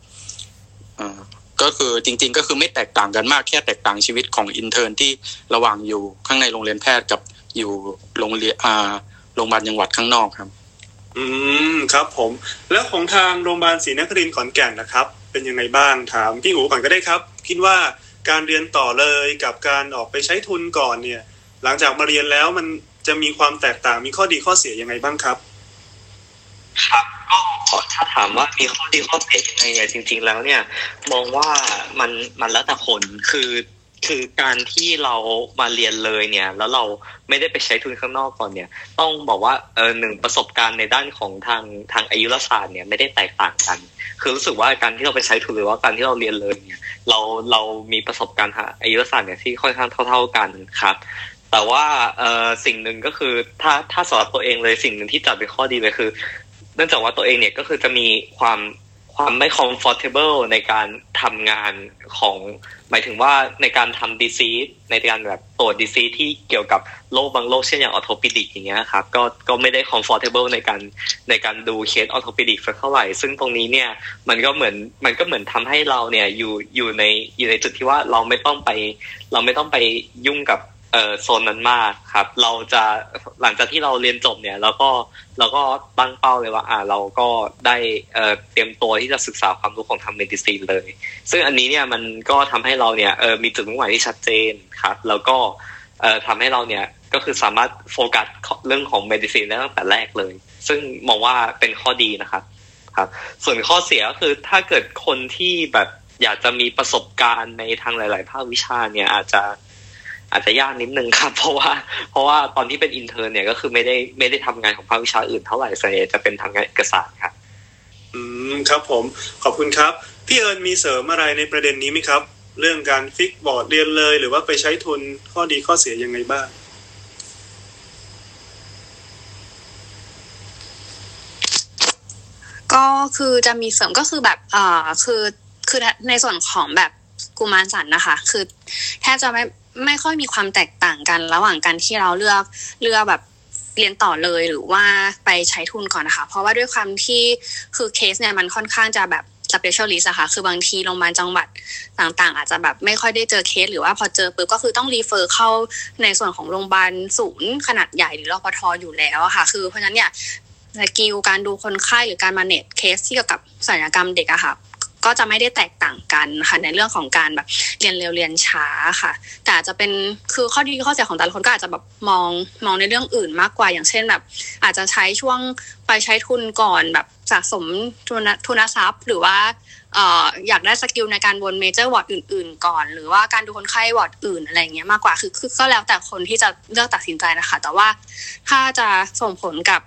ก็คือจริง ๆ ก็คือไม่แตกต่างกันมากแค่แตกต่างชีวิตของ intern ที่ระหว่างอยู่ข้างในโรงเรียนแพทย์กับอยู่โรงเรียนอาโรงพยาบาลจังหวัดข้างนอกครับ
อืมครับผม แล้วของทางโรงพยาบาลศรีนครินทร์ขอนแก่นนะครับ เป็นยังไงบ้างถามพี่อู๋ก่อนก็ได้ครับ คิดว่า การเรียนต่อเลยกับการออกไปใช้ทุนก่อนเนี่ย หลังจากมาเรียนแล้วมันจะมีความแตกต่างมีข้อดีข้อเสียยังไงบ้างครับ
ครับก็ถ้าถามว่ามีข้อดีข้อเสียยังไงเนี่ยจริง ๆ แล้วเนี่ย มองว่ามันมันแล้วแต่คนคือ คือการที่เรามาเรียนเลยเนี่ย แล้วเราไม่ได้ไปใช้ทุนข้างนอกก่อนเนี่ย ต้องบอกว่าเออหนึ่งประสบการณ์ในด้านของทางทางอายุรศาสตร์เนี่ยไม่ได้แตกต่างกัน คือรู้สึกว่าการที่เราไปใช้ทุนหรือว่าการที่เราเรียนเลยเนี่ย เราเรามีประสบการณ์ทางอายุรศาสตร์เนี่ยที่ค่อนข้างเท่า ๆกันครับแต่ว่าเออสิ่งหนึ่งก็คือถ้าถ้าสำหรับตัวเองเลยสิ่งหนึ่งที่จัดเป็นข้อดีเลยคือ เนื่องจากว่าตัวเองเนี่ยก็คือจะมีความความไม่ comfortable ในการทำงานของ หมายถึงว่าในการทำ DC ในการแบบตรวจ DC ที่เกี่ยวกับโรคบางโรคเช่นอย่าง orthopedic อย่างเงี้ยครับก็ก็ไม่ได้ comfortable ในการในการดู case orthopedic สักเท่าไหร่ ซึ่งตรงนี้เนี่ยมันก็เหมือนมันก็เหมือนทำให้เราเนี่ยอยู่อยู่ในอยู่ในจุดที่ว่าเราไม่ต้องไป เราไม่ต้องไปยุ่งกับ เออโซนนั้นมากครับ เราจะหลังจากที่เราเรียนจบเนี่ยเราก็เราก็ตั้งเป้าเลยว่า อ่าเราก็ได้เอ่อเตรียมตัวที่จะศึกษาความรู้ของทาง medicine เลย ซึ่งอันนี้เนี่ยมันก็ทำให้เราเนี่ยเออมีจุดมุ่งหมายที่ชัดเจนครับ แล้วก็เอ่อทำให้เราเนี่ยก็คือสามารถโฟกัสเรื่องของ medicine ได้ตั้งแต่แรกเลย ซึ่งมองว่าเป็นข้อดีนะครับครับ ส่วนข้อเสียก็คือถ้าเกิดคนที่แบบอยากจะมีประสบการณ์ในทางหลาย ๆ ภาควิชาเนี่ยอาจจะ อาจจะยากนิดนึงครับ เพราะว่า เพราะว่าตอนที่เป็น intern เนี่ยก็คือไม่ได้ไม่ได้ทำงานของภาควิชาอื่นเท่าไหร่ส่วนใหญ่จะเป็นทำงานเอกสารครับ
อืมครับผมขอบคุณครับ พี่เอิญมีเสริมอะไรในประเด็นนี้ไหมครับ เรื่องการ fixed ward เรียนเลย หรือว่าไปใช้ทุนข้อดีข้อเสียยังไงบ้าง
ก็คือจะมีเสริมก็คือแบบเอ่อคือคือในส่วนของแบบกุมารสันนะคะ คือแทบจะไม่ ไม่ค่อยมีความแตกต่างกัน ระหว่างการที่เราเลือกเลือกแบบเรียนต่อเลยหรือว่าไปใช้ทุนก่อนนะคะ เพราะว่าด้วยความที่คือเคสเนี่ยมันค่อนข้างจะแบบ specialist อะค่ะ คือบางทีโรงพยาบาลจังหวัดต่างๆ อาจจะแบบไม่ค่อยได้เจอเคส หรือว่าพอเจอปุ๊บก็คือต้องรีเฟอร์เข้าในส่วนของโรงพยาบาลศูนย์ขนาดใหญ่หรือรพทอยู่แล้วอะค่ะ คือเพราะฉะนั้นเนี่ยskill การดูคนไข้หรือการ manage case ที่เกี่ยวกับศัลยกรรมเด็กอะค่ะ ก็จะไม่ได้แตกต่างกันค่ะในเรื่องของการแบบเรียนเร็วเรียนช้าค่ะ แต่อาจจะเป็นคือข้อดีข้อเสียของแต่ละคนก็อาจจะแบบมองมองในเรื่องอื่นมากกว่าอย่างเช่นแบบ อาจจะใช้ช่วงไปใช้ทุนก่อนแบบสะสมทุนทุนทรัพย์ หรือว่าอยากได้ skill ในการวน major ward อื่น ๆ ก่อน หรือว่าการดูคนไข้วอร์ดอื่นอะไรเงี้ยมากกว่าคือคือก็แล้วแต่คนที่จะเลือกตัดสินใจนะคะ แต่ว่าถ้าจะส่งผลกับ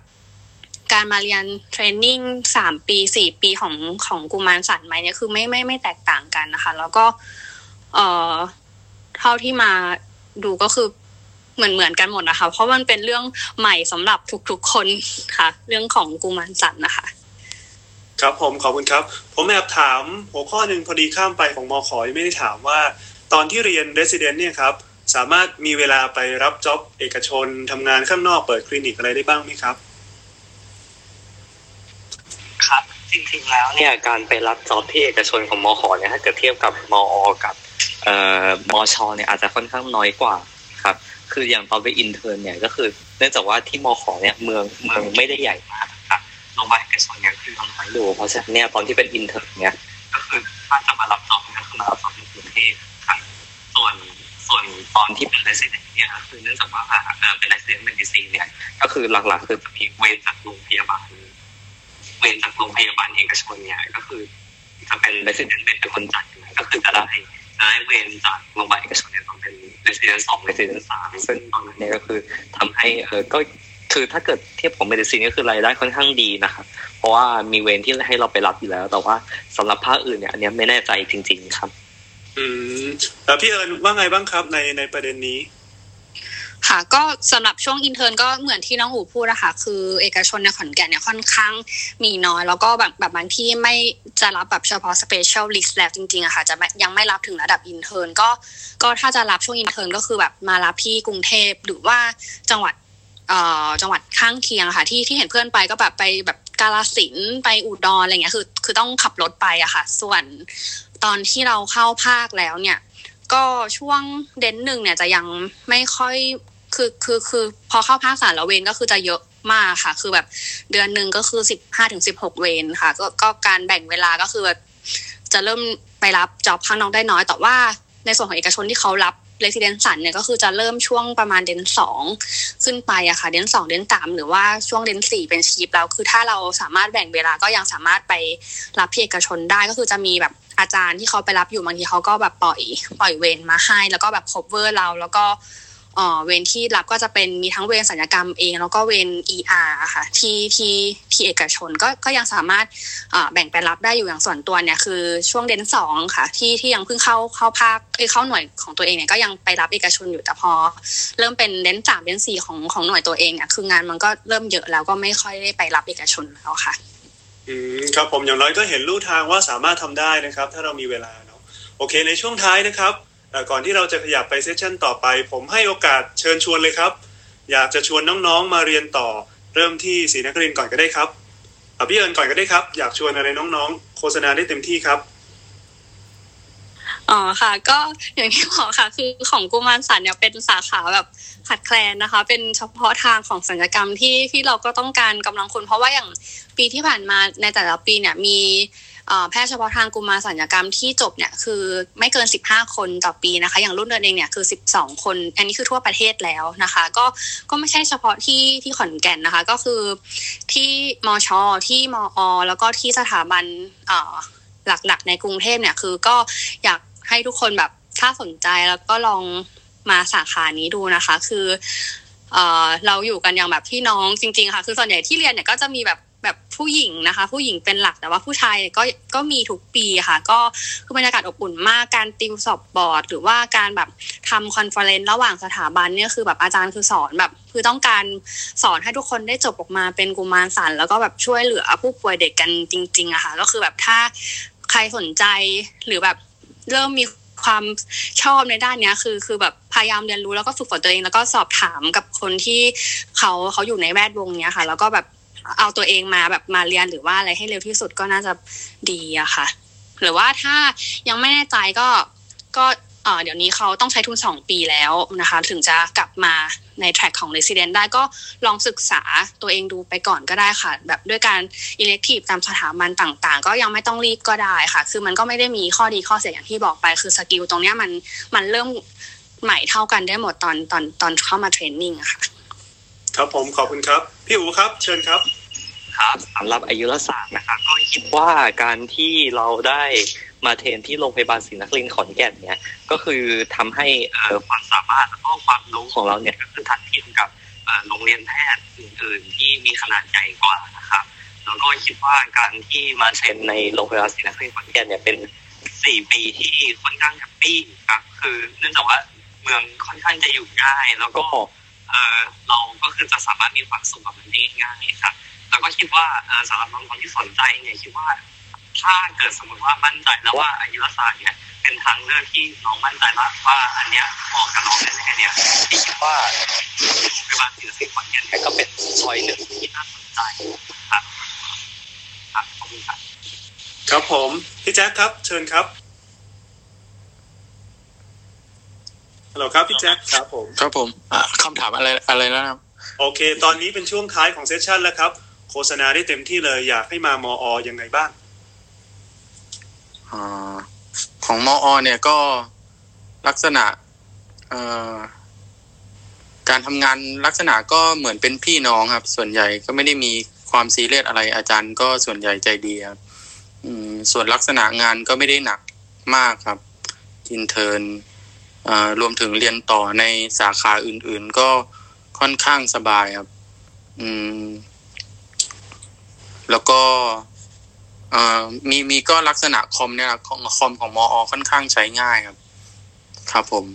การมาเรียนเทรนนิ่งสามปีสี่ปีของของกุมารสันไหมเนี่ยคือไม่ไม่ไม่แตกต่างกันนะคะ แล้วก็ เอ่อเท่าที่มาดูก็คือเหมือนเหมือนกันหมดนะคะ เพราะมันเป็นเรื่องใหม่สำหรับทุกๆคนค่ะ เรื่องของกุมารสันนะคะ
ครับผมขอบคุณครับ ผมแอบถามหัวข้อหนึ่งพอดีข้ามไปของมอขอยไม่ได้ถามว่า ตอนที่เรียน Resident เนี่ยครับสามารถมีเวลาไปรับ job เอกชนทำงานข้างนอกเปิดคลินิกอะไรได้บ้างไหมครับ
ครับ จริงๆแล้วเนี่ยการไปรับ job ที่เอกชนของมอขอเนี่ยถ้าเกิดเทียบกับมอกับเอ่อมอชอเนี่ยอาจจะค่อนข้างน้อยกว่าครับ คืออย่างตอนไป intern เนี่ยก็คือเนื่องจากว่าที่มอขอเนี่ยเมืองเมืองไม่ได้ใหญ่มากครับโรงพยาบาลเอกชนเนี่ยคือน้อยอยู่เพราะฉะนั้นเนี่ยตอนที่เป็น intern เนี่ยก็คือถ้าจะมารับ job เนี่ยคือมารับ job ในกรุงเทพครับส่วนส่วนตอนที่เป็น resident เนี่ยคือเนื่องจากว่าเอ่อเป็น resident medicine เนี่ยก็คือหลักๆคือจะมีเวรจากโรงพยาบาล เวรจากโรงพยาบาลเอกชนเนี่ยก็คือจะเป็น resident เป็นคนจ่ายก็คือจะได้จะได้เวรจากโรงพยาบาลเอกชนเนี่ยต้องเป็น resident สอง resident สามซึ่งตอนนั้นเนี่ยก็คือทำให้เออก็คือถ้าเกิดเทียบของ medicine ก็คือรายได้ค่อนข้างดีนะครับ เพราะว่ามีเวรที่ให้เราไปรับอยู่แล้ว แต่ว่าสำหรับภาคอื่นเนี่ยอันนี้ไม่แน่ใจจริง ๆ ครับ
อืมแล้วพี่เอิญว่าไงบ้างครับในในประเด็นนี้
ค่ะก็สำหรับช่วง intern ก็เหมือนที่น้องอู๋พูดนะคะคือเอกชนในขอนแก่นเนี่ยค่อนข้างมีน้อย แล้วก็แบบแบบบางที่ไม่จะรับแบบเฉพาะ specialist แล้วจริงๆอะค่ะจะไม่ยังไม่รับถึงระดับ intern ก็ก็ถ้าจะรับช่วง intern ก็คือแบบมารับที่กรุงเทพหรือว่าจังหวัดเอ่อจังหวัดข้างเคียงค่ะที่ที่เห็นเพื่อนไปก็แบบไปแบบกาลสินไปอุดรอะไรเงี้ยคือคือต้องขับรถไปอะค่ะ ส่วนตอนที่เราเข้าภาคแล้วเนี่ย ก็ช่วงเดนหนึ่งเนี่ยจะยังไม่ค่อย คือคือคือพอเข้าภาคสารละเวนก็คือจะเยอะมากค่ะ คือแบบเดือนหนึ่งก็คือสิบห้าถึงสิบหกเวนค่ะ ก็ก็การแบ่งเวลาก็คือแบบจะเริ่มไปรับจอบข้างนอกได้น้อย แต่ว่าในส่วนของเอกชนที่เขารับเ e ส i เดนสันเนี่ยก็คือจะเริ่มช่วงประมาณเดนสองขึ้นไปอะค่ะเดนสองเดนสามหรือว่าช่วงเดนสี่เป็นชีพแล้วคือถ้าเราสามารถแบ่งเวลาก็ยังสามารถไปรับที่เอกชนได้ก็คือจะมีแบบอาจารย์ที่เขาไปรับอยู่บางทีเขาก็แบบปล่อยปล่อยเวรมาให้ แล้วก็แบบ cover เราแล้วก็ เอ่อเวรที่รับก็จะเป็นมีทั้งเวรสัญญกรรมเอง แล้วก็เวร ER ค่ะที่ที่ที่เอกชนก็ก็ยังสามารถแบ่งไปรับได้อยู่อย่างส่วนตัวเนี่ยคือช่วงเดนสองค่ะ ที่ที่ยังเพิ่งเข้าเข้าภาคเอ้ยเข้าหน่วยของตัวเองเนี่ยก็ยังไปรับเอกชนอยู่แต่พอ เริ่มเป็นเดนสามเดนสี่ของของหน่วยตัวเองเนี่ยคืองานมันก็เริ่มเยอะแล้วก็ไม่ค่อยได้ไปรับเอกชนแล้วค่ะ
อืมครับผมอย่างน้อยก็เห็นลู่ทางว่าสามารถทำได้นะครับ ถ้าเรามีเวลาเนาะโอเค ในช่วงท้ายนะครับ ก่อนที่เราจะขยับไปเซสชันต่อไป ผมให้โอกาสเชิญชวนเลยครับ อยากจะชวนน้องๆมาเรียนต่อเริ่มที่ศรีนครินก่อนก็ได้ครับอพี่เอิญก่อนก็ได้ครับ อยากชวนอะไรน้องๆ โฆษณาได้เต็มที่ครับ
อ๋อค่ะ ก็อย่างที่บอกค่ะ คือของกุมารสันเนี่ยเป็นสาขาแบบขาดแคลนนะคะ เป็นเฉพาะทางของสัญญกรรมที่ที่เราก็ต้องการกำลังคน เพราะว่าอย่างปีที่ผ่านมาในแต่ละปีเนี่ยมี แพทย์เฉพาะทางกุมารสัญญกรรมที่จบเนี่ยคือไม่เกิน 15 คนต่อปีนะคะ อย่างรุ่นเดินเองเนี่ยคือ 12 คน อันนี้คือทั่วประเทศแล้วนะคะ ก็ก็ไม่ใช่เฉพาะที่ที่ขอนแก่นนะคะ ก็คือที่มชที่มอ แล้วก็ที่สถาบันหลักๆ ในกรุงเทพเนี่ยคือก็อยากให้ทุกคนแบบถ้าสนใจแล้วก็ลองมาสาขานี้ดูนะคะ คือเออเราอยู่กันอย่างแบบพี่น้องจริง ๆ ค่ะ คือส่วนใหญ่ที่เรียนเนี่ยก็จะมีแบบ แบบผู้หญิงนะคะ ผู้หญิงเป็นหลักแต่ว่าผู้ชายก็ก็มีทุกปีค่ะ ก็คือบรรยากาศอบอุ่นมากการติวสอบบอร์ด หรือว่าการแบบทำ conference ระหว่างสถาบันเนี่ยคือแบบอาจารย์คือสอนแบบ คือต้องการสอนให้ทุกคนได้จบออกมาเป็นกุมารศัลย์แล้วก็แบบช่วยเหลือผู้ป่วยเด็กกันจริง ๆอะค่ะ ก็คือแบบถ้าใครสนใจหรือแบบเริ่มมีความชอบในด้านเนี้ยคือคือแบบพยายามเรียนรู้แล้วก็ฝึกฝนตัวเอง แล้วก็สอบถามกับคนที่เขาเขาอยู่ในแวดวงเนี้ยค่ะ แล้วก็แบบ เอาตัวเองมาแบบมาเรียนหรือว่าอะไรให้เร็วที่สุดก็น่าจะดีอะค่ะ หรือว่าถ้ายังไม่แน่ใจก็ก็เดี๋ยวนี้เขาต้องใช้ทุนสองปีแล้วนะคะ ถึงจะกลับมาในแทร็กของ Resident ได้ก็ลองศึกษาตัวเองดูไปก่อนก็ได้ค่ะ แบบด้วยการ elective ตามสถาบันต่างๆ ก็ยังไม่ต้องรีบก็ได้ค่ะ คือมันก็ไม่ได้มีข้อดีข้อเสียอย่างที่บอกไป คือสกิลตรงเนี้ยมันมันเริ่มใหม่เท่ากันได้หมดตอนตอนตอนเข้ามาเทรนนิ่งค่ะ
ครับผมขอบคุณครับ พี่อูครับ เชิญครับ
ครับสำหรับอายุรศาสตร์นะครับก็คิดว่าการที่เราได้มา train ที่โรงพยาบาลศรีนครินทร์ขอนแก่นเนี่ยก็คือทำให้ความสามารถและก็ความรู้ของเราเนี่ยก็คือทัดเทียมกับโรงเรียนแพทย์อื่นๆ ที่มีขนาดใหญ่กว่านะครับแล้วก็คิดว่าการที่มา train ในโรงพยาบาลศรีนครินทร์ขอนแก่นเนี่ยเป็นสี่ปีที่ค่อนข้าง happy ครับคือเนื่องจากว่าเมืองค่อนข้างจะอยู่ง่าย แล้วก็เราก็คือจะสามารถมีความสุขกับมันได้ง่ายครับ แล้วก็คิดว่าสำหรับน้องๆที่สนใจเนี่ยคิดว่าถ้าเกิดสมมติว่ามั่นใจแล้วว่าอายุรศาสตร์เนี่ยเป็นทางเลือกที่น้องมั่นใจแล้วว่าอันเนี้ยเหมาะกับน้องแน่ๆเนี่ยที่คิดว่าโรงพยาบาลศิริศิษย์ขอนแก่นก็เป็นซอยหนึ่งที่น่าสนใจครับครับขอบคุณครับ
ครับผมพี่แจ๊คครับ เชิญครับฮัลโหลครับพี่แจ๊คครับผม
ครับผมคำถามอะไรอะไรนะครับ
โอเค ตอนนี้เป็นช่วงท้ายของเซสชันแล้วครับ โฆษณาได้เต็มที่เลยอยากให้มามออยังไงบ้าง
อของมออเนี่ยก็ลักษณะการทำงานลักษณะก็เหมือนเป็นพี่น้องครับ ส่วนใหญ่ก็ไม่ได้มีความซีเรียสอะไรอาจารย์ก็ส่วนใหญ่ใจดีครับส่วนลักษณะงานก็ไม่ได้หนักมากครับ intern รวมถึงเรียนต่อในสาขาอื่น ๆ ก็ค่อนข้างสบายครับ แล้วก็มีมีก็ลักษณะคอมเนี่ยของคอมของมอค่อนข้างใช้ง่ายครับ ครับผม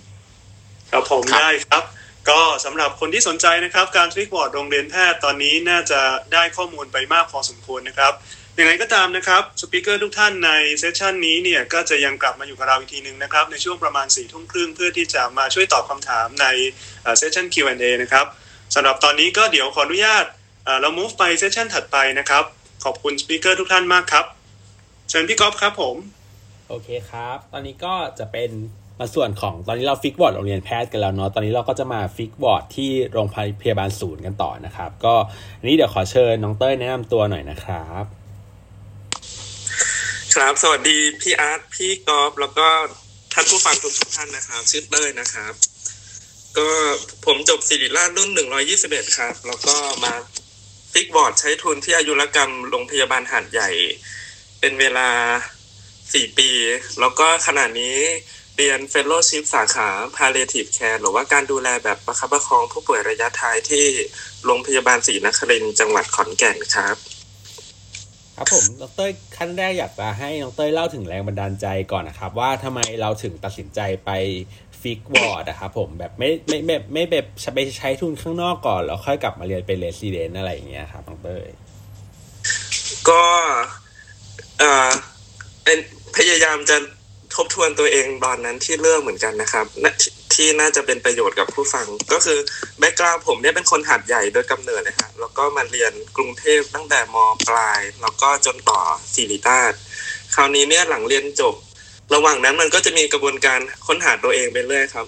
ครับผมได้ครับ ก็สำหรับคนที่สนใจนะครับ การทริกบอร์ดโรงเรียนแพทย์ตอนนี้น่าจะได้ข้อมูลไปมากพอสมควรนะครับอย่างไรก็ตามนะครับ speaker ทุกท่านใน session นี้เนี่ยก็จะยังกลับมาอยู่กับเราอีกทีหนึ่งนะครับ ในช่วงประมาณ4ี่ทุ่มครึ่งเพื่อที่จะมาช่วยตอบคำถามในเซสชัน Q&A นะครับสำหรับตอนนี้ก็เดี๋ยวขออนุญาตเรา move ไป session ถัดไปนะครับ ขอบคุณ speaker ทุกท่านมากครับ เชิญพี่ก๊อฟครับผม
โอเคครับ ตอนนี้ก็จะเป็นมาส่วนของตอนนี้เรา fixed ward โรงเรียนแพทย์กันแล้วเนาะตอนนี้เราก็จะมา fixed ward ที่โรงพยาบาลศูนย์กันต่อนะครับ ก็อันนี้เดี๋ยวขอเชิญน้องเต้ยแนะนำตัวหน่อยนะครับ
ครับสวัสดีพี่อาร์ตพี่กอล์ฟแล้วก็ท่านผู้ฟังทุกทุกท่านนะครับ ชื่อเต้ยนะครับ ก็ผมจบศิริราชรุ่นหนึ่งร้อยยี่สิบเอ็ดครับ แล้วก็มา fixed ward ใช้ทุนที่อายุรกรรมโรงพยาบาลหาดใหญ่ เป็นเวลาสี่ปี แล้วก็ขณะนี้เรียน fellowship สาขา palliative care หรือว่าการดูแลแบบประคับประคองผู้ป่วยระยะท้ายที่โรงพยาบาลศรีนครินทร์จังหวัดขอนแก่นครับ
ครับผมน้องเต้ยขั้นแรกอยากจะให้น้องเต้ยเล่าถึงแรงบันดาลใจก่อนนะครับ ว่าทำไมเราถึงตัดสินใจไป fixed ward นะครับผมแบบไม่ไม่ไม่ไม่แบบไปใช้ทุนข้างนอกก่อน แล้วค่อยกลับมาเรียนเป็น resident อะไรอย่างเงี้ยครับน้องเต้ย
ก็เอ่อเป็นพยายามจะทบทวนตัวเองตอนนั้นที่เลือกเหมือนกันนะครับที่น่าจะเป็นประโยชน์กับผู้ฟัง ก็คือแบ็กกราวผมเนี่ยเป็นคนหัดใหญ่โดยกำเนิดนะฮะแล้วก็มาเรียนกรุงเทพตั้งแต่มปลาย แล้วก็จนต่อศิริราชคราวนี้เนี่ยหลังเรียนจบ ระหว่างนั้นมันก็จะมีกระบวนการค้นหาตัวเองไปเรื่อยครับ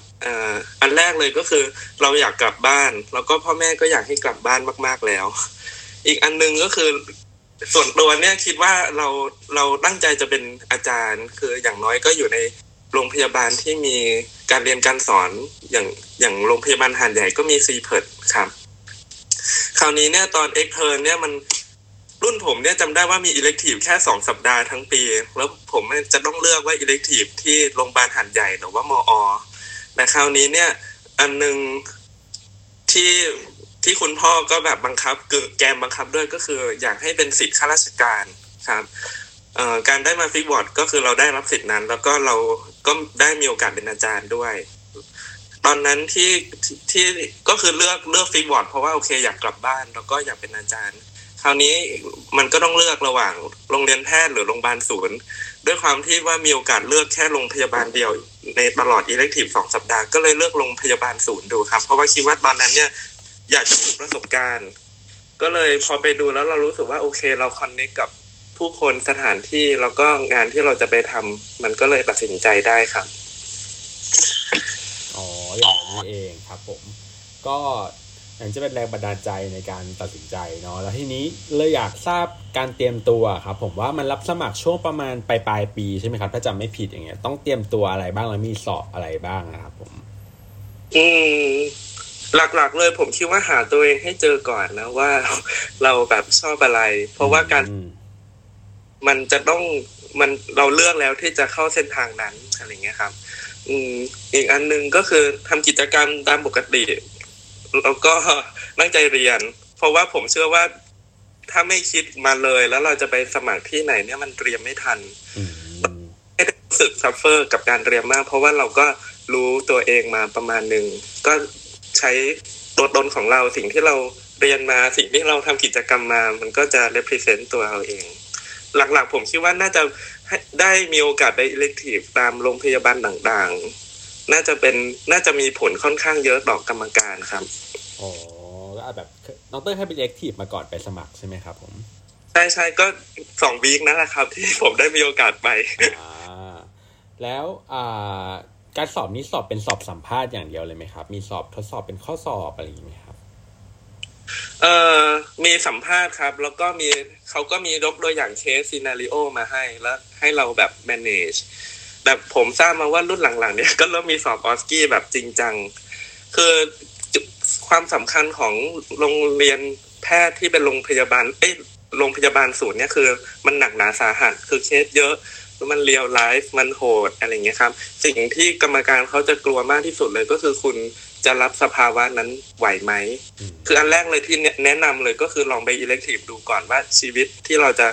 อันแรกเลยก็คือเราอยากกลับบ้าน แล้วก็พ่อแม่ก็อยากให้กลับบ้านมาก ๆแล้ว อีกอันนึงก็คือ ส่วนตัวเนี่ยคิดว่าเราเราตั้งใจจะเป็นอาจารย์ คืออย่างน้อยก็อยู่ในโรงพยาบาลที่มีการเรียนการสอนอย่างอย่างโรงพยาบาลหาดใหญ่ก็มี CPIRD ครับ คราวนี้เนี่ยตอน extern เนี่ยมัน รุ่นผมเนี่ยจำได้ว่ามี elective แค่สองสัปดาห์ทั้งปี แล้วผมจะต้องเลือกว่า elective ที่โรงพยาบาลหาดใหญ่หรือว่ามอแต่คราวนี้เนี่ยอันหนึ่งที่ที่คุณพ่อก็แบบบังคับเกิดแกมบังคับด้วยก็คือ อยากให้เป็นสิทธิ์ข้าราชการครับการได้มา fixed ward ก็คือเราได้รับสิทธิ์นั้น แล้วก็เราก็ได้มีโอกาสเป็นอาจารย์ด้วย ตอนนั้นที่ที่ก็คือเลือกเลือก fixed ward เพราะว่าโอเคอยากกลับบ้าน แล้วก็อยากเป็นอาจารย์ คราวนี้มันก็ต้องเลือกระหว่างโรงเรียนแพทย์หรือโรงพยาบาลศูนย์ ด้วยความที่ว่ามีโอกาสเลือกแค่โรงพยาบาลเดียว ในตลอดอิเล็กทีฟสองสัปดาห์ก็เลยเลือกโรงพยาบาลศูนย์ดูครับ เพราะว่าคิดว่าตอนนั้นเนี่ยอยากจะมีประสบการณ์ ก็เลยพอไปดูแล้วเรารู้สึกว่าโอเค เราคอนเนคกับผู้คนสถานที่แล้วก็งานที่เราจะไปทำมันก็เลยตัดสินใจได้ครับ
อ๋ออย่างนี้เองครับผม ก็ อันจะเป็นแรงบันดาลใจในการตัดสินใจเนาะแล้วทีนี้เลยอยากทราบการเตรียมตัวครับผมว่ามันรับสมัครช่วงประมาณปลายปลายๆปีใช่ไหมครับ ถ้าจำไม่ผิดอย่างเงี้ยต้องเตรียมตัวอะไรบ้างแล้วมีสอบอะไรบ้างนะครับผม
อืมหลักๆเลยผมคิดว่าหาตัวเองให้เจอก่อนนะว่าเราแบบชอบอะไร เพราะว่าการ
อืม
มันจะต้องมันเราเลือกแล้วที่จะเข้าเส้นทางนั้นอะไรเงี้ยครับ อืมอีกอันหนึงก็คือทำกิจกรรมตามปกติ แล้วก็ตั้งใจเรียน เพราะว่าผมเชื่อว่าถ้าไม่คิดมาเลย แล้วเราจะไปสมัครที่ไหนเนี่ยมันเตรียมไม่ทันไม่ได้รู้สึก suffer กับการเรียนมาก เพราะว่าเราก็รู้ตัวเองมาประมาณหนึ่งก็ใช้ตัวตนของเราสิ่งที่เราเรียนมาสิ่งที่เราทำกิจกรรมมา มันก็จะ represent ตัวเราเอง หลักๆ ผมคิดว่าน่าจะได้มีโอกาสไป elective ตามโรงพยาบาลต่างๆ น่าจะเป็นน่าจะมีผลค่อนข้างเยอะต่อกรรมการครับ
อ๋อก็แบบน้องเต้ยเคยเป็น elective มาก่อนไปสมัครใช่ไหมครับผม
ใช่ใช่ก็สอง week นั่นแหละครับ ที่ผมได้มีโอกาสไป
อ่าแล้วอ่าการสอบนี้สอบเป็นสอบสัมภาษณ์อย่างเดียวเลยไหมครับ มีสอบทดสอบเป็นข้อสอบอะไรอย่างนี้ไหมครับ
เอ่อมีสัมภาษณ์ครับ แล้วก็มีเขาก็มียกตัวอย่าง case scenario มาให้แล้วให้เราแบบ manage แบบผมทราบมาว่ารุ่นหลังๆ เนี่ยก็เริ่มมีสอบ OSCE แบบจริงจัง คือจุดความสำคัญของโรงเรียนแพทย์ที่เป็นโรงพยาบาล เอ้ยโรงพยาบาลศูนย์เนี่ยคือมันหนักหนาสาหัส คือเคสเยอะแล้วมันเรียลไลฟ์มันโหดอะไรอย่างเงี้ยครับ สิ่งที่กรรมการเขาจะกลัวมากที่สุดเลยก็คือคุณจะรับสภาวะนั้นไหวไหม
อืม
คืออันแรกเลยที่แนะนำเลยก็คือลองไป elective ดูก่อนว่าชีวิตที่เราจะ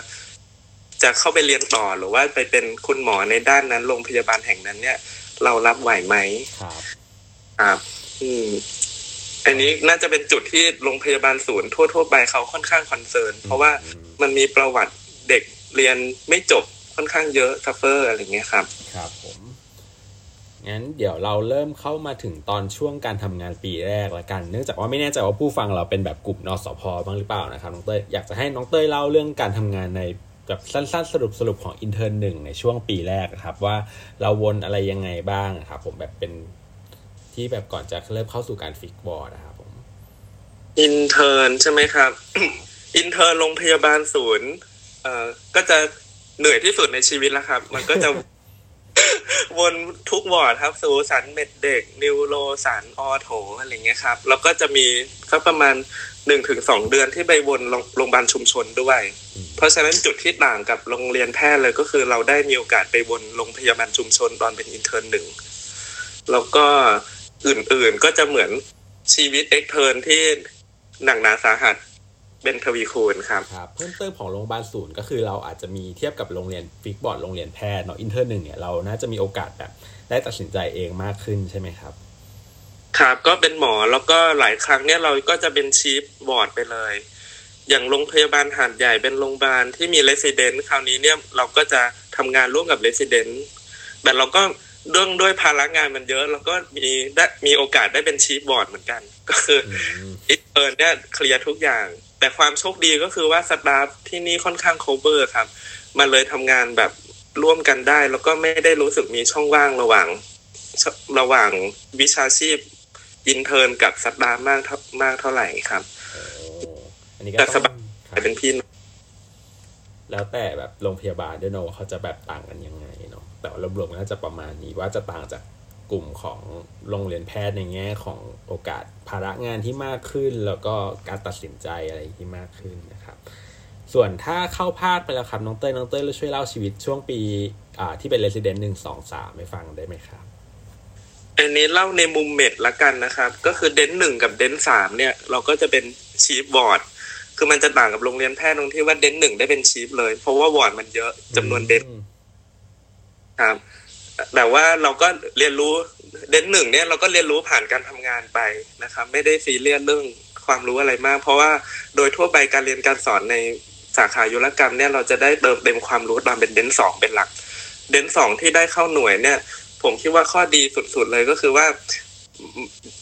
จะเข้าไปเรียนต่อหรือว่าไปเป็นคุณหมอในด้านนั้นโรงพยาบาลแห่งนั้น เนี่ย เรารับไหวไหม
ครับ
ครับอืมอันนี้น่าจะเป็นจุดที่โรงพยาบาลศูนย์ทั่ว ๆ ไปเขาค่อนข้าง concern เพราะว่า
อืม
มันมีประวัติเด็กเรียนไม่จบค่อนข้างเยอะ suffer อะไรอย่างเงี้ยครับ
ครับผมงั้นเดี๋ยวเราเริ่มเข้ามาถึงตอนช่วงการทำงานปีแรกละกัน เนื่องจากว่าไม่แน่ใจว่าผู้ฟังเราเป็นแบบกลุ่มนศพ. บ้างหรือเปล่านะครับน้องเต้ยอยากจะให้น้องเต้ยเล่าเรื่องการทำงานใน แบบสั้นๆสรุปสรุปของ intern หนึ่งในช่วงปีแรกนะครับ ว่าเราวนอะไรยังไงบ้างนะครับ ผมแบบเป็นที่แบบก่อนจะเริ่มเข้าสู่การฟิกบอร์ดนะครับผม
intern ใช่ไหมครับ intern โรงพยาบาลศูนย์เอ่อก็จะเหนื่อยที่สุดในชีวิตแล้วครับ มันก็จะวนทุกวอร์ดครับสูศัลย์ med เด็ก neuro ศัลย์ ortho อะไรเงี้ยครับ แล้วก็จะมีสักประมาณ หนึ่งถึงสองเดือนที่ไปวนโรงโรงพยาบาลชุมชนด้วย เพราะฉะนั้นจุดที่ต่างกับโรงเรียนแพทย์เลยก็คือเราได้มีโอกาสไปวนโรงพยาบาลชุมชนตอนเป็น intern หนึ่งแล้วก็อื่นๆก็จะเหมือนชีวิต extern ที่หนักหนาสาหัสเป็นทวีคูณครับ
ครับ เพิ่มเติมของโรงพยาบาลศูนย์ก็คือเราอาจจะมีเทียบกับโรงเรียน fixed ward โรงเรียนแพทย์เนาะ intern หนึ่งเนี่ยเราน่าจะมีโอกาสแบบได้ตัดสินใจเองมากขึ้นใช่ไหมครับ
ครับก็เป็นหมอแล้วก็หลายครั้งเนี่ยเราก็จะเป็น chief ward ไปเลย อย่างโรงพยาบาลหาดใหญ่เป็นโรงพยาบาลที่มี resident คราวนี้เนี่ยเราก็จะทำงานร่วมกับ resident แต่เราก็เรื่องด้วยภาระงานมันเยอะเราก็มีได้มีโอกาสได้เป็น chief ward เหมือนกัน ก็คือ
อืม
intern เนี่ยเคลียร์ทุกอย่าง แต่ความโชคดีก็คือว่า staff ที่นี่ค่อนข้าง cover ครับ มันเลยทำงานแบบร่วมกันได้ แล้วก็ไม่ได้รู้สึกมีช่องว่างระหว่างชระหว่างวิชาชีพ intern กับ staff มากเท่ามากเท่าไหร่ครับ
โอ้อันนี้ก็
แต่ส
ต้อง
บาย
ครับ
เป็นพี่น้อง
แล้วแต่แบบโรงพยาบาลด้วยเนอะว่าเขาจะแบบต่างกันยังไงเนาะแต่ว่ารวมๆน่าจะประมาณนี้ว่าจะต่างจากกลุ่มของโรงเรียนแพทย์ในแง่ของโอกาสภาระงานที่มากขึ้น แล้วก็การตัดสินใจอะไรที่มากขึ้นนะครับ ส่วนถ้าเข้าภาคไปแล้วครับน้องเต้ยน้องเต้ยช่วยเล่าชีวิตช่วงปีอ่าที่เป็น resident หนึ่งสองสามให้ฟังได้ไหมครับ
อันนี้เล่าในมุม med ละกันนะครับ ก็คือ dent หนึ่งกับ dent สามเนี่ย เราก็จะเป็น chief ward คือมันจะต่างกับโรงเรียนแพทย์ตรงที่ว่า dent หนึ่งได้เป็น chief เลย เพราะว่าวอร์ดมันเยอะจำนวน dent ครับ แต่ว่าเราก็เรียนรู้ dent หนึ่งเนี่ยเราก็เรียนรู้ผ่านการทำงานไปนะครับ ไม่ได้ซีเรียสเรื่องความรู้อะไรมาก เพราะว่าโดยทั่วไปการเรียนการสอนในสาขายุรกรรมเนี่ยเราจะได้เติมเต็มความรู้ตามเป็นเดนสองเป็นหลัก เดนสองที่ได้เข้าหน่วยเนี่ย ผมคิดว่าข้อดีสุดๆเลยก็คือว่า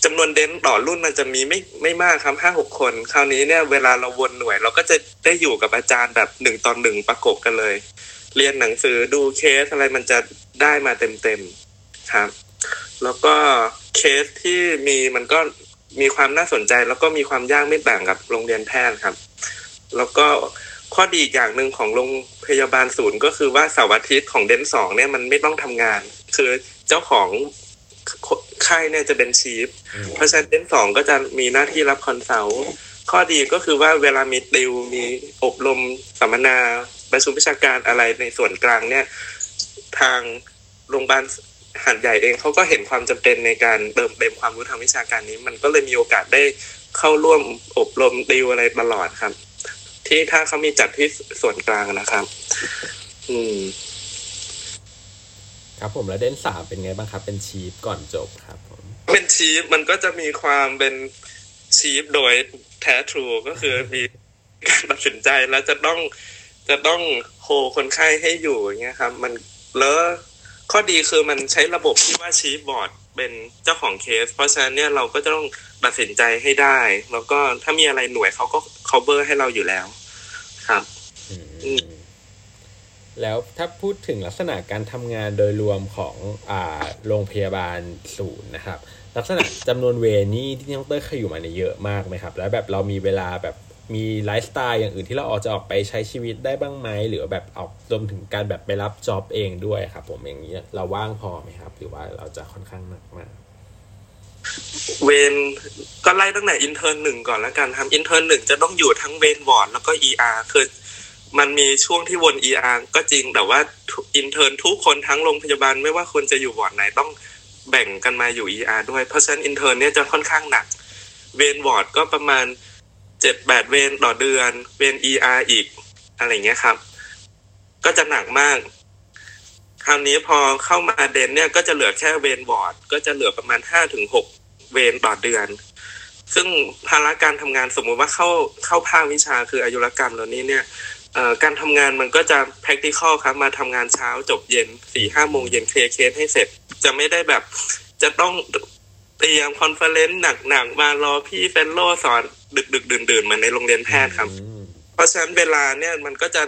จำนวนเดนต่อรุ่นมันจะมีไม่ไม่มากครับห้าหกคน คราวนี้เนี่ยเวลาเราวนหน่วย เราก็จะได้อยู่กับอาจารย์แบบหนึ่งตอนหนึ่งประกบกันเลย เรียนหนังสือดูเคสอะไรมันจะได้มาเต็มๆครับ แล้วก็เคสที่มีมันก็มีความน่าสนใจ แล้วก็มีความยากไม่ต่างกับโรงเรียนแพทย์ครับ แล้วก็ข้อดีอีกอย่างหนึ่งของโรงพยาบาลศูนย์ก็คือว่าเสาร์อาทิตย์ของ dent สองเนี่ยมันไม่ต้องทำงาน คือเจ้าของไข้เนี่ยจะเป็น chief เพราะฉะนั้น dent สองก็จะมีหน้าที่รับ consult ข้อดีก็คือว่าเวลามีติวมีอบรมสัมมนาประชุมวิชาการอะไรในส่วนกลางเนี่ย ทางโรงพยาบาลหัดใหญ่เองเขาก็เห็นความจำเป็นในการเติมเต็มความรู้ทางวิชาการนี้ มันก็เลยมีโอกาสได้เข้าร่วมอบรมติวอะไรตลอดครับ ที่ถ้าเขามีจัดที่ส่วนกลางนะครับ อืม
ครับผมแล้วเดนสามเป็นไงบ้างครับ เป็นชีฟก่อนจบครับผม
เป็นชีฟมันก็จะมีความเป็นชีฟโดยแท้ทรูก็คือมีการตัดสินใจแล้วจะต้องจะต้องโฮคนไข้ให้อยู่อย่างเงี้ยครับ มันแล้วข้อดีคือมันใช้ระบบที่ว่าชีฟบอร์ดเป็นเจ้าของเคส เพราะฉะนั้นเนี่ยเราก็จะต้องตัดสินใจให้ได้ แล้วก็ถ้ามีอะไรหน่วยเขาก็ cover ให้เราอยู่แล้วครับ
อืม แล้วถ้าพูดถึงลักษณะการทำงานโดยรวมของอ่าโรงพยาบาลศูนย์นะครับ ลักษณะจำนวนเวนี่ที่น้องเต้ยเคยอยู่มาเนี่ยเยอะมากไหมครับ แล้วแบบเรามีเวลาแบบมีไลฟ์สไตล์อย่างอื่นที่เราออกจะออกไปใช้ชีวิตได้บ้างไหมหรือแบบออกรวมถึงการแบบไปรับ job เองด้วยครับ ผมอย่างนี้เราว่างพอไหมครับ หรือว่าเราจะค่อนข้างหนักมาก
เวรก็ไล่ตั้งแต่ intern หนึ่งก่อนแล้วกันครับ intern หนึ่งจะต้องอยู่ทั้งเวร์ดแล้วก็ ER คือ มันมีช่วงที่วน ER ก็จริงแต่ว่า intern ทุกคนทั้งโรงพยาบาลไม่ว่าคุณจะอยู่วอร์ดไหนต้องแบ่งกันมาอยู่ ER ด้วย เพราะฉะนั้น intern เนี่ยจะค่อนข้างหนัก เวร์ดก็ประมาณเจ็ดแปดเวรต่อเดือน เวร ER อีกอะไรเงี้ยครับ ก็จะหนักมาก คราวนี้พอเข้ามา dent เนี่ยก็จะเหลือแค่เวร์ดก็จะเหลือประมาณห้าถึงหกเวรต่อเดือน ซึ่งภาระการทำงานสมมุติว่าเข้าเข้าภาควิชาคืออายุรกรรมแล้วนี้เนี่ย การทำงานมันก็จะ practical ครับมาทำงานเช้าจบเย็นสี่ห้าโมงเย็นเคลียร์เคสให้เสร็จ จะไม่ได้แบบจะต้องเตรียม conference หนักๆมารอพี่ fellow สอนดึกดึกดื่นดื่นๆเหมือนในโรงเรียนแพทย์ครับ
อืม
เพราะฉะนั้นเวลาเนี่ยมันก็จะ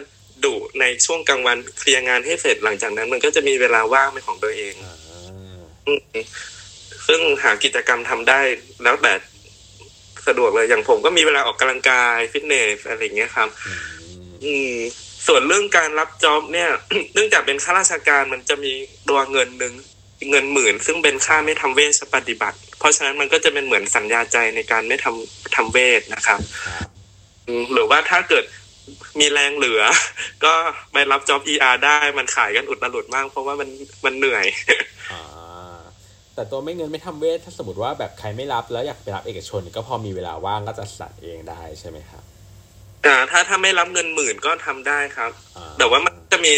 ดุในช่วงกลางวันเคลียร์งานให้เสร็จหลังจากนั้น มันก็จะมีเวลาว่างเป็นของตัวเอง
อ่า
อืมซึ่งหากิจกรรมทำได้แล้วแต่สะดวกเลยอย่างผมก็มีเวลาออกกำลังกายฟิตเนสอะไรอย่างเงี้ยครับ
อืม
อืม ส่วนเรื่องการรับ job เนี่ย เนื่องจากเป็นข้าราชการมันจะมีตัวเงินหนึ่งเงินหมื่น ซึ่งเป็นค่าไม่ทำเวชปฏิบัติ เพราะฉะนั้นมันก็จะเป็นเหมือนสัญญาใจในการไม่ทำทำเวชนะครับ
ครับ
อืมหรือว่าถ้าเกิดมีแรงเหลือ ก็ไปรับจ็อบ ER ได้มันขายกันอุดหลุดมาก เพราะว่ามันมันเหนื่อย
อ่าแต่ตัวไม่เงินไม่ทำเวทถ้าสมมติว่าแบบใครไม่รับแล้วอยากไปรับเอกชน ก็พอมีเวลาว่างก็จะสัดเองได้ใช่ไหมครับ
อ่าถ้าถ้าไม่รับเงินหมื่นก็ทำได้ครับ
อ่
แต่ว่ามันจะมี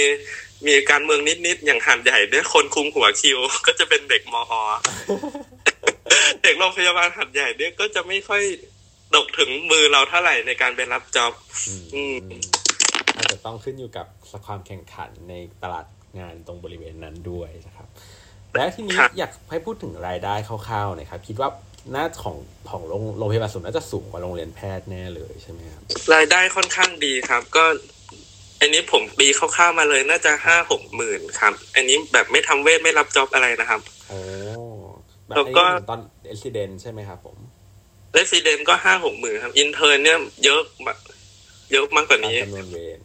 มีการเมืองนิดๆอย่างหันใหญ่เนี่ยคนคุมหัวคิว ก็จะเป็นเด็กมอ เด็กโรงพยาบาลหัดใหญ่เนี่ยก็จะไม่ค่อยตกถึงมือเราเท่าไหร่ในการไปรับจ็อบ
อืม
อืม
อาจจะต้องขึ้นอยู่กับความแข่งขันในตลาดงานตรงบริเวณนั้นด้วยนะครับ แล้วทีนี้
ครับ
อยากให้พูดถึงรายได้คร่าวๆหน่อยครับ คิดว่าห น้าของของโรงโรงพยาบาลศูนย์น่าจะสูงกว่าโรงเรียนแพทย์แน่เลยใช่ไหมครับ
รายได้ค่อนข้างดีครับ ก็อันนี้ผมปีคร่าวๆมาเลยน่าจะห้าหกหมื่นครับ อันนี้แบบไม่ทำเวรไม่รับ job อะไรนะครับ
โอ้แบบ
แล้ว
อัน
ก็
นี้เหมือนตอน resident ใช่ไหมครับผม
resident ก็ห้าหกหมื่นครับ intern เนี่ยเยอะแบบเยอะมากกว่า
ตาม
นี้
จำนวนเวร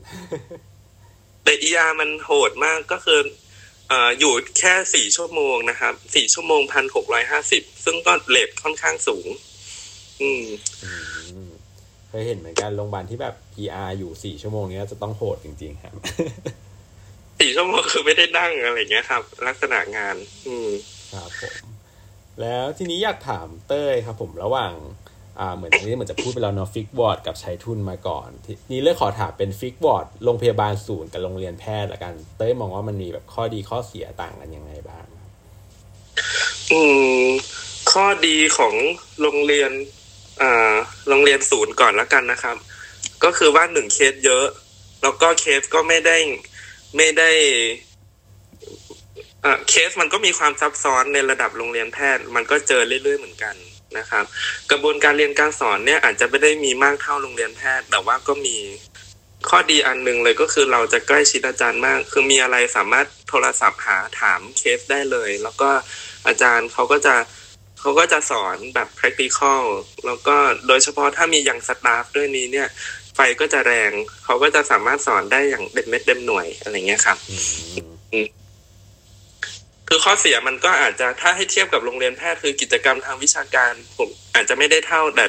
แต่เออามันโหดมากก็คือเอ่ออยู่แค่สี่ชั่วโมงนะครับสี่ชั่วโมงพันหกร้อยห้าสิบซึ่งก็ rate ค่อนข้างสูง อืม
อืมเคยเห็นเหมือนกันโรงพยาบาลที่แบบ PR อยู่สี่ชั่วโมงเนี้ยจะต้องโหดจริง ๆ ครับ
สี่ชั่วโมงคือไม่ได้นั่งอะไรอย่างเงี้ยครับ ลักษณะงาน อืม
ครับผมแล้วทีนี้อยากถามเต้ยครับ ผมระหว่างอ่า เหมือนนี้เหมือนจะพูดไปแล้วเนาะ fixed ward กับใช้ทุนมาก่อนทีนี้เลยขอถามเป็น fixed ward โรงพยาบาลศูนย์กับโรงเรียนแพทย์ละกัน เต้ยมองว่ามันมีแบบข้อดีข้อเสียต่างกันยังไงบ้าง
อืมข้อดีของโรงเรียนอ่าโรงเรียนศูนย์ก่อนแล้วกันนะครับ ก็คือว่าหนึ่งเคสเยอะ แล้วก็เคสก็ไม่ได้ไม่ได้อ่าเคสมันก็มีความซับซ้อนในระดับโรงเรียนแพทย์ มันก็เจอเรื่อยๆเหมือนกัน นะครับ กระบวนการเรียนการสอนเนี่ยอาจจะไม่ได้มีมากเท่าโรงเรียนแพทย์ แต่ว่าก็มีข้อดีอันหนึ่งเลยก็คือเราจะใกล้ชิดอาจารย์มาก คือมีอะไรสามารถโทรศัพท์หาถามเคสได้เลย แล้วก็อาจารย์เขาก็จะเขาก็จะสอนแบบ practical แล้วก็โดยเฉพาะถ้ามีอย่างสตาฟด้วยนี้เนี่ย ไฟก็จะแรง เขาก็จะสามารถสอนได้อย่างเด็ดเม็ดเต็มหน่วยอะไรเงี้ยครับ
อืม
คือข้อเสียมันก็อาจจะถ้าให้เทียบกับโรงเรียนแพทย์คือกิจกรรมทางวิชาการผมอาจจะไม่ได้เท่าแต่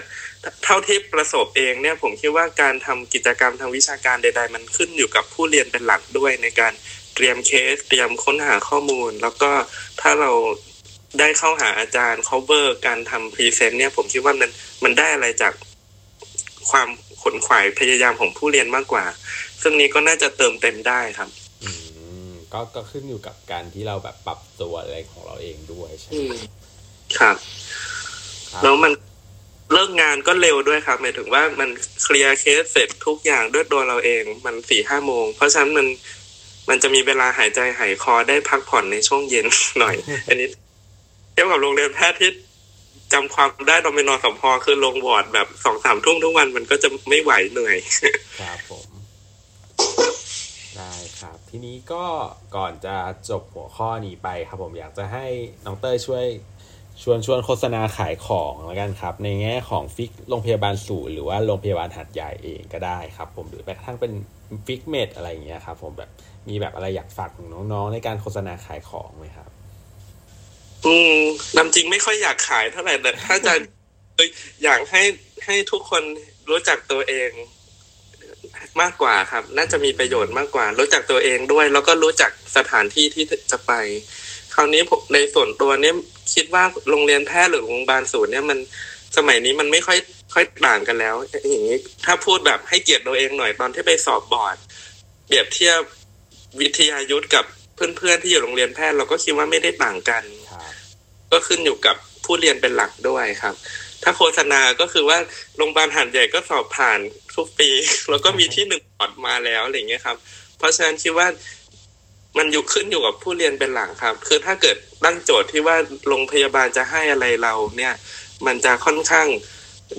เท่าที่ประสบเองเนี่ยผมคิดว่าการทำกิจกรรมทางวิชาการใด ๆ มันขึ้นอยู่กับผู้เรียนเป็นหลักด้วยในการเตรียมเคส เตรียมค้นหาข้อมูล แล้วก็ถ้าเราได้เข้าหาอาจารย์ cover การทำ present เนี่ยผมคิดว่ามันมันได้อะไรจากความขวนขวายพยายามของผู้เรียนมากกว่า ซึ่งนี้ก็น่าจะเติมเต็มได้ครับ
ก็ก็ขึ้นอยู่กับการที่เราแบบปรับตัวอะไรของเราเองด้วยใช่ไหม
ครับ
ครับ
แล้วมันเลิกงานก็เร็วด้วยครับหมายถึงว่ามันเคลียร์เคสเสร็จทุกอย่างด้วยตัวเราเอง มันสี่ห้าโมง เพราะฉะนั้นมันมันจะมีเวลาหายใจหายคอได้พักผ่อนในช่วงเย็นหน่อย อันนี้เทียบกับโรงเรียนแพทย์ที่จำความได้ตอนไปนอนสมพอคือลงวอร์ดแบบสองสามทุ่มทุกวันมันก็จะไม่ไหวเหนื่อย
ครับผม ได้ครับ ทีนี้ก็ก่อนจะจบหัวข้อนี้ไปครับผมอยากจะให้น้องเต้ยช่วยชวนชวนโฆษณาขายของแล้วกันครับ ในแง่ของ fixed โรงพยาบาลศูนย์หรือว่าโรงพยาบาลหาดใหญ่เองก็ได้ครับ ผมหรือแม้กระทั่งเป็นfixed med อะไรอย่างเงี้ยครับ ผมแบบมีแบบอะไรอยากฝากถึงน้องๆ ในการโฆษณาขายของไหมครับ
อืมนำจริงไม่ค่อยอยากขายเท่าไหร่แต่ถ้าจะอยากให้ให้ทุกคนรู้จักตัวเอง มากกว่าครับ น่าจะมีประโยชน์มากกว่า รู้จักตัวเองด้วย แล้วก็รู้จักสถานที่ที่จะไป คราวนี้ผมในส่วนตัวเนี่ยคิดว่าโรงเรียนแพทย์หรือโรงพยาบาลศูนย์เนี่ยมันสมัยนี้มันไม่ค่อยค่อยต่างกันแล้ว อย่างนี้ถ้าพูดแบบให้เกียรติตัวเองหน่อยตอนที่ไปสอบบอร์ดเปรียบเทียบวิทยายุทธกับเพื่อนๆที่อยู่โรงเรียนแพทย์เราก็คิดว่าไม่ได้ต่างกัน
ครับ
ก็ขึ้นอยู่กับผู้เรียนเป็นหลักด้วยครับ ถ้าโฆษณาก็คือว่าโรงพยาบาลหันใหญ่ก็สอบผ่านทุกปี แล้วก็มีที่หนึ่งพอร์ตมาแล้วอะไรอย่างเงี้ยครับ เพราะฉะนั้นคิดว่ามันอยู่ขึ้นอยู่กับผู้เรียนเป็นหลักครับ คือถ้าเกิดตั้งโจทย์ที่ว่าโรงพยาบาลจะให้อะไรเราเนี่ย มันจะค่อนข้าง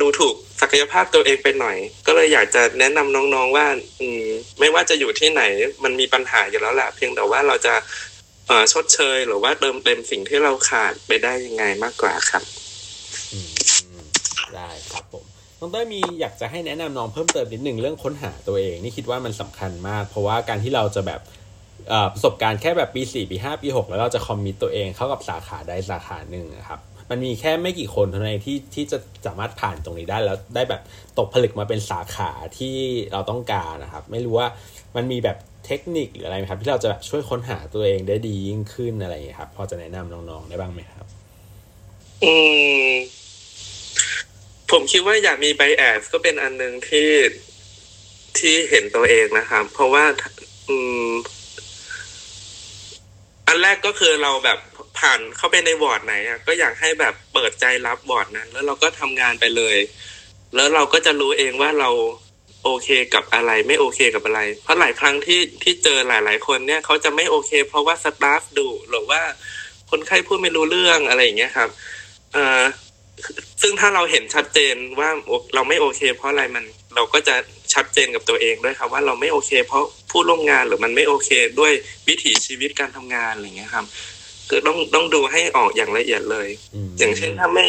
ดูถูกศักยภาพตัวเองไปหน่อย ก็เลยอยากจะแนะนำน้องๆว่า อืม ไม่ว่าจะอยู่ที่ไหน มันมีปัญหาอยู่แล้วแหละเพียงแต่ว่าเราจะเอชดเชย หรือว่าเติมเต็มสิ่งที่เราขาดไปได้ยังไงมากกว่าครับ
อืมได้ครับผม น้องเต้ยมีอยากจะให้แนะนำน้องเพิ่มเติมนิดหนึ่งเรื่องค้นหาตัวเอง นี่คิดว่ามันสำคัญมาก เพราะว่าการที่เราจะแบบประสบการณ์แค่แบบปี4ปี5ปี6แล้วเราจะคอมมิตตัวเองเข้ากับสาขาใดสาขาหนึ่งนะครับมันมีแค่ไม่กี่คนเท่านั้นที่ที่จะสามารถผ่านตรงนี้ได้แล้วได้แบบตกผลึกมาเป็นสาขาที่เราต้องการนะครับ ไม่รู้ว่ามันมีแบบเทคนิคหรืออะไรไหมครับ ที่เราจะแบบช่วยค้นหาตัวเองได้ดียิ่งขึ้นอะไรอย่างเงี้ครับ พอจะแนะนำน้องๆได้บ้างไหมครับ
อืม ผมคิดว่าอยากมีไบแอสก็เป็นอันหนึ่งที่ที่เห็นตัวเองนะครับ เพราะว่า อืม อันแรกก็คือเราแบบผ่านเข้าไปในวอร์ดไหนอะก็อยากให้แบบเปิดใจรับบอร์ดนั้น แล้วเราก็ทำงานไปเลย แล้วเราก็จะรู้เองว่าเราโอเคกับอะไรไม่โอเคกับอะไร เพราะหลายครั้งที่ที่เจอหลาย ๆ คนเนี่ยเขาจะไม่โอเค เพราะว่าสตาฟดุหรือว่าคนไข้พูดไม่รู้เรื่องอะไรอย่างเงี้ยครับ เอ่อ ซึ่งถ้าเราเห็นชัดเจนว่าเราไม่โอเค เพราะอะไรมันเราก็จะชัดเจนกับตัวเองด้วยครับ ว่าเราไม่โอเค เพราะผู้ร่วมงานหรือมันไม่โอเคด้วยวิถีชีวิตการทำงานอะไรอย่างเงี้ยครับ คือต้องต้องดูให้ออกอย่างละเอียดเลย
ม
อย่างเช่นถ้าไม่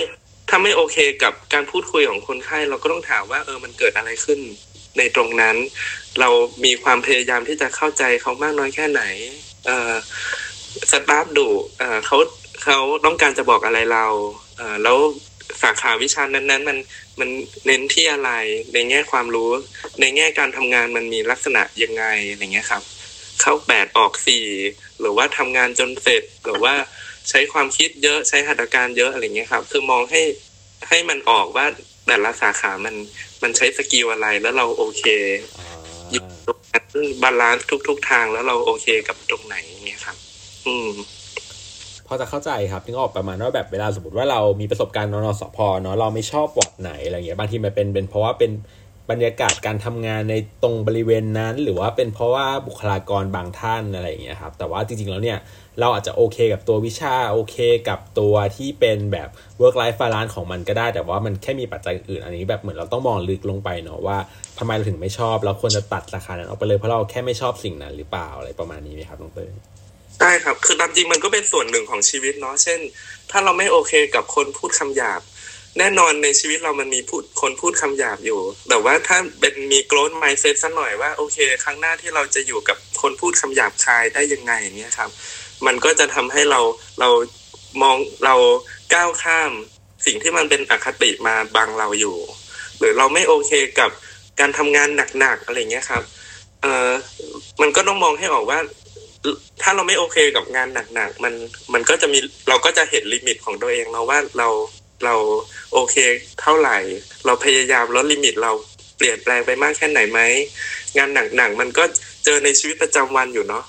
ถ้าไม่โอเคกับการพูดคุยของคนไข้เราก็ต้องถามว่าเออมันเกิดอะไรขึ้นในตรงนั้น เรามีความพยายามที่จะเข้าใจเขามากน้อยแค่ไหน เออสตาฟดุเออเขาเขาต้องการจะบอกอะไรเรา เออแล้ว สาขาวิชานั้นๆ มันมันเน้นที่อะไร ในแง่ความรู้ ในแง่การทำงานมันมีลักษณะยังไงอะไรเงี้ยครับ เข้าแปดออกสี่หรือว่าทำงานจนเสร็จหรือว่าใช้ความคิดเยอะใช้หัตถการเยอะอะไรเงี้ยครับ คือมองให้ให้มันออกว่าแต่ละสาขามันมันใช้สกิลอะไรแล้วเราโอเค
อ่า
อยู่ตรงนั้นbalance ทุก ๆ ทางแล้วเราโอเคกับตรงไหนเงี้ยครับ อืม
พ อจะเข้าใจครับนึกออกประมาณว่าแบบเวลาสมมติว่าเรามีประสบการณ์ตอน นสพเนาะเราไม่ชอบบอร์ดไหนอะไรเงี้ยบางทีมันเป็นเป็นเพราะว่าเป็นบรรยากาศการทำงานในตรงบริเวณนั้น หรือว่าเป็นเพราะว่าบุคลากรบางท่านอะไรอย่างเงี้ยครับแต่ว่าจริงๆแล้วเนี่ยเราอาจจะโอเคกับตัววิชาโอเคกับตัวที่เป็นแบบ work life balance ของมันก็ได้ แต่ว่ามันแค่มีปัจจัยอื่นอันนี้แบบเหมือนเราต้องมองลึกลงไปเนาะว่าทำไมเราถึงไม่ชอบ เราควรจะตัดสาขานั้นออกไปเลยเพราะเราแค่ไม่ชอบสิ่งนั้นหรือเปล่าอะไรประมาณนี้ไหมครับน้องเต้ย
ใช่ครับ คือตามจริงมันก็เป็นส่วนหนึ่งของชีวิตเนาะ เช่น ถ้าเราไม่โอเคกับคนพูดคำหยาบ แน่นอนในชีวิตเรามันมีพูดคนพูดคำหยาบอยู่ แต่ว่าถ้าเป็นมีโกรธไมเซ็ตสักหน่อยว่าโอเค ครั้งหน้าที่เราจะอยู่กับคนพูดคำหยาบคายได้ยังไงอย่างเงี้ยครับ มันก็จะทำให้เราเรามองเราก้าวข้าม สิ่งที่มันเป็นอคติมาบังเราอยู่ หรือเราไม่โอเคกับการทำงานหนักๆอะไรเงี้ยครับเอ่อมันก็ต้องมองให้ออกว่า ถ้าเราไม่โอเคกับงานหนักๆมันมันก็จะมีเราก็จะเห็น limit ของตัวเองเราว่าเราเราโอเคเท่าไหร่ เราพยายามลด limit เราเปลี่ยนแปลงไปมากแค่ไหนไหมงานหนักๆมันก็เจอในชีวิตประจำวันอยู่เนาะ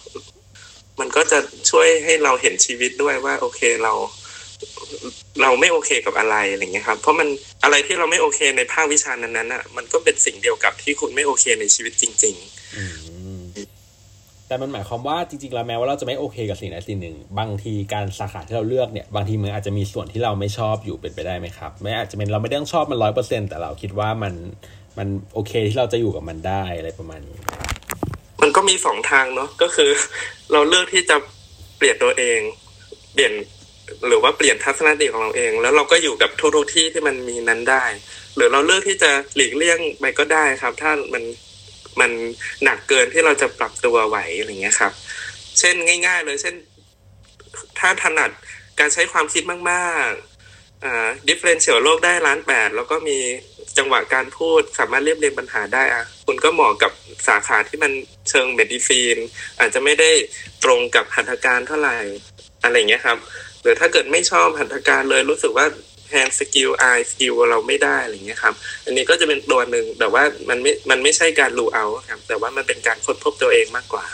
มันก็จะช่วยให้เราเห็นชีวิตด้วยว่า โอเคเรา เราไม่โอเคกับอะไรอะไรเงี้ยครับ เพราะมันอะไรที่เราไม่โอเคในภาควิชานั้นๆอะ มันก็เป็นสิ่งเดียวกับที่คุณไม่โอเคในชีวิตจริง ๆ
แต่มันหมายความว่าจริงๆแล้วแม้ว่าเราจะไม่โอเคกับสิ่งใดสิ่งหนึ่ง บางทีการสาขาที่เราเลือกเนี่ยบางทีมันอาจจะมีส่วนที่เราไม่ชอบอยู่เป็นไปได้ไหมครับไม่อาจจะเป็นเราไม่ได้ต้องชอบมันร้อยเปอร์เซ็นแต่เราคิดว่ามันมันโอเคที่เราจะอยู่กับมันได้อะไรประมาณนี้
มันก็มีสองทางเนาะก็คือ เราเลือกที่จะเปลี่ยนตัวเอง เปลี่ยนหรือว่าเปลี่ยนทัศนคติของเราเอง แล้วเราก็อยู่กับทุกๆที่ที่มันมีนั้นได้ หรือเราเลือกที่จะหลีกเลี่ยงไปก็ได้ครับ ถ้ามัน มันหนักเกินที่เราจะปรับตัวไหวอะไรเงี้ยครับ เช่นง่าย ๆ เลยเช่น ถ้าถนัดการใช้ความคิดมากๆอ่า differential โลกได้ล้านแปดแล้วก็มีจังหวะการพูดสามารถเรียบเรียงปัญหาได้อะคุณก็เหมาะกับสาขาที่มันเชิง medicine อาจจะไม่ได้ตรงกับหัตถการเท่าไหร่อะไรเงี้ยครับหรือถ้าเกิดไม่ชอบหัตถการเลยรู้สึกว่า hand skill eye skill เราไม่ได้อะไรเงี้ยครับ อันนี้ก็จะเป็นตัวหนึ่งแต่ว่ามันไม่ มันไม่ใช่การ rule out ครับ แต่ว่ามันเป็นการค้นพบตัวเองมากกว่า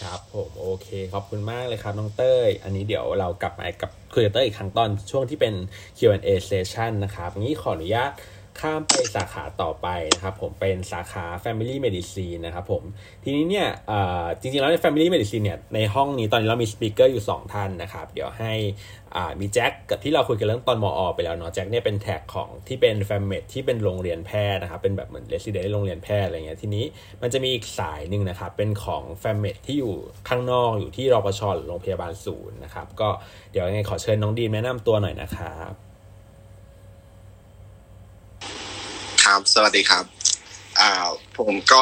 ครับผมโอเคขอบคุณมากเลยครับน้องเต้ย อันนี้เดี๋ยวเรากลับมากับคุยกับเต้ยอีกครั้งตอนช่วงที่เป็น Q&A session นะครับงี้ขออนุญาต ข้ามไปสาขาต่อไปนะครับผมเป็นสาขา Family Medicine นะครับผมทีนี้เนี่ยจริงๆแล้วใน Family Medicine เนี่ยในห้องนี้ตอนนี้เรามีสปีกเกอร์อยู่ 2 ท่านนะครับเดี๋ยวให้มีแจ็คกับที่เราคุยกันเรื่องตอนมอไปแล้วเนาะแจ็คเนี่ยเป็นแท็กของที่เป็น f a m m e d ที่เป็นโรงเรียนแพทย์นะครับเป็นแบบเหมือน Resident โรงเรียนแพทย์อะไรเงี้ยทีนี้มันจะมีอีกสายหนึ่งนะครับเป็นของ f a m m e d ที่อยู่ข้างนอกอยู่ที่รปชหรือโรงพยาบาลศูนย์นะครับก็เดี๋ยวยังไงขอเชิญน้องดีมแนะนำตัวหน่อยนะครับ
ครับ สวัสดีครับอ่าผมก็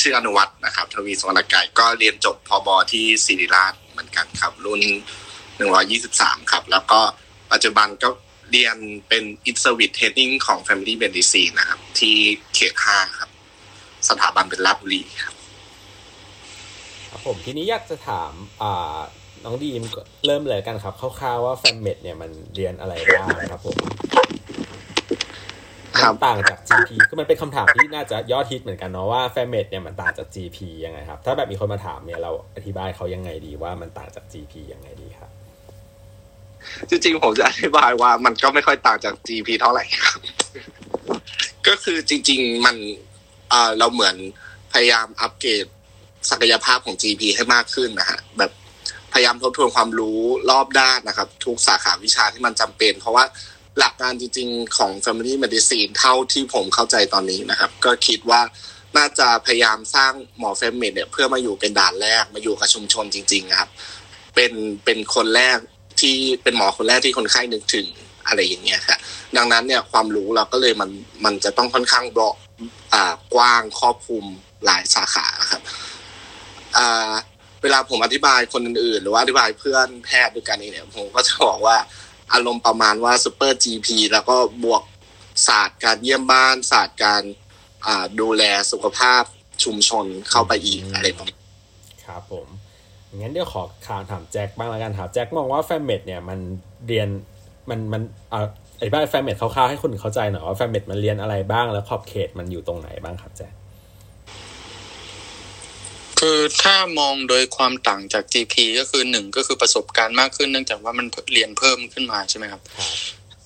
ชื่ออนุวัฒน์นะครับ ทวีสวรรณกายก็เรียนจบพอบที่ศิริราชเหมือนกันครับ รุ่น123ครับ แล้วก็ปัจจุบันก็เรียนเป็น i n s e r v i c e Training ของ Family Medicine นะครับ ที่เขต5ครับ สถาบันเป็นราบุรีครับ
ครับผมทีนี้อยากจะถามอ่าน้องดีมเริ่มเลยกันครับคร่าวๆว่า fammed เนี่ยมันเรียนอะไรบ้างครับผม มันต่างจาก GP คือมันเป็นคำถามที่น่าจะยอดฮิตเหมือนกันเนาะว่า fammed เนี่ยมันต่างจาก GP ยังไงครับ ถ้าแบบมีคนมาถามเนี่ยเราอธิบายเขายังไงดีว่ามันต่างจาก GP ยังไงดีครับ
จริงๆผมจะอธิบายว่ามันก็ไม่ค่อยต่างจาก GP เท่าไหร่ครับ ก็คือจริง ๆ มันเอ่อเราเหมือนพยายามอัปเกรดศักยภาพของ GP ให้มากขึ้นนะฮะแบบพยายามทบทวนความรู้รอบด้านนะครับ ทุกสาขาวิชาที่มันจำเป็น เพราะว่า หลักการจริงๆของ Family Medicine เท่าที่ผมเข้าใจตอนนี้นะครับ ก็คิดว่าน่าจะพยายามสร้างหมอแฟมเมดเนี่ยเพื่อมาอยู่เป็นด่านแรกมาอยู่กับชุมชนจริงๆนะครับ เป็นเป็นคนแรกที่เป็นหมอคนแรกที่คนไข้นึกถึงอะไรอย่างเงี้ยค่ะดังนั้นเนี่ยความรู้เราก็เลยมันมันจะต้องค่อนข้าง broad อ่ากว้างครอบคลุมหลายสาขาครับเวลาผมอธิบายคนอื่นๆ หรือว่าอธิบายเพื่อนแพทย์ด้วยกันเนี่ยผมก็จะบอกว่า อารมณ์ประมาณว่า super GP แล้วก็บวกศาสตร์การเยี่ยมบ้านศาสตร์การอ่าดูแลสุขภาพชุมชนเข้าไปอีกอะไรประมาณ
ครับผมงั้นเดี๋ยวขอถามถามแจ็คบ้างละกันถามแจ็คมองว่า fammed เนี่ยมันเรียนมันมันอ่าอธิบาย fammed คร่าวๆให้คนเข้าใจหน่อยว่า fammed มันเรียนอะไรบ้างแล้วขอบเขตมันอยู่ตรงไหนบ้างครับแจ็ค
คือถ้ามองโดยความต่างจาก GP ก็คือหนึ่งก็คือประสบการณ์มากขึ้นเนื่องจากว่ามันเรียนเพิ่มขึ้นมาใช่ไหมครับ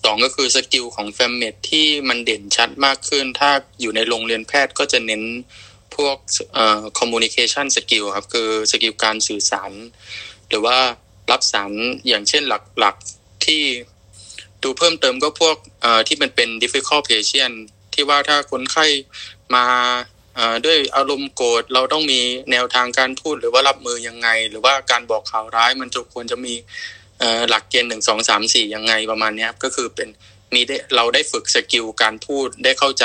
สองก็คือ skill ของ fammed ที่มันเด่นชัดมากขึ้น ถ้าอยู่ในโรงเรียนแพทย์ก็จะเน้นพวกเอ่อ communication skill ครับ คือ skill การสื่อสาร หรือว่ารับสารอย่างเช่นหลักๆที่ดูเพิ่มเติมก็พวกเอ่อที่มันเป็น difficult patient ที่ว่าถ้าคนไข้มา ด้วยอารมณ์โกรธเราต้องมีแนวทางการพูดหรือว่ารับมือยังไง หรือว่าการบอกข่าวร้ายมันจะควรจะมีหลักเกณฑ์หนึ่งสองสามสี่ยังไงประมาณนี้ครับก็คือเป็นมีได้เราได้ฝึกสกิลการพูดได้เข้าใจ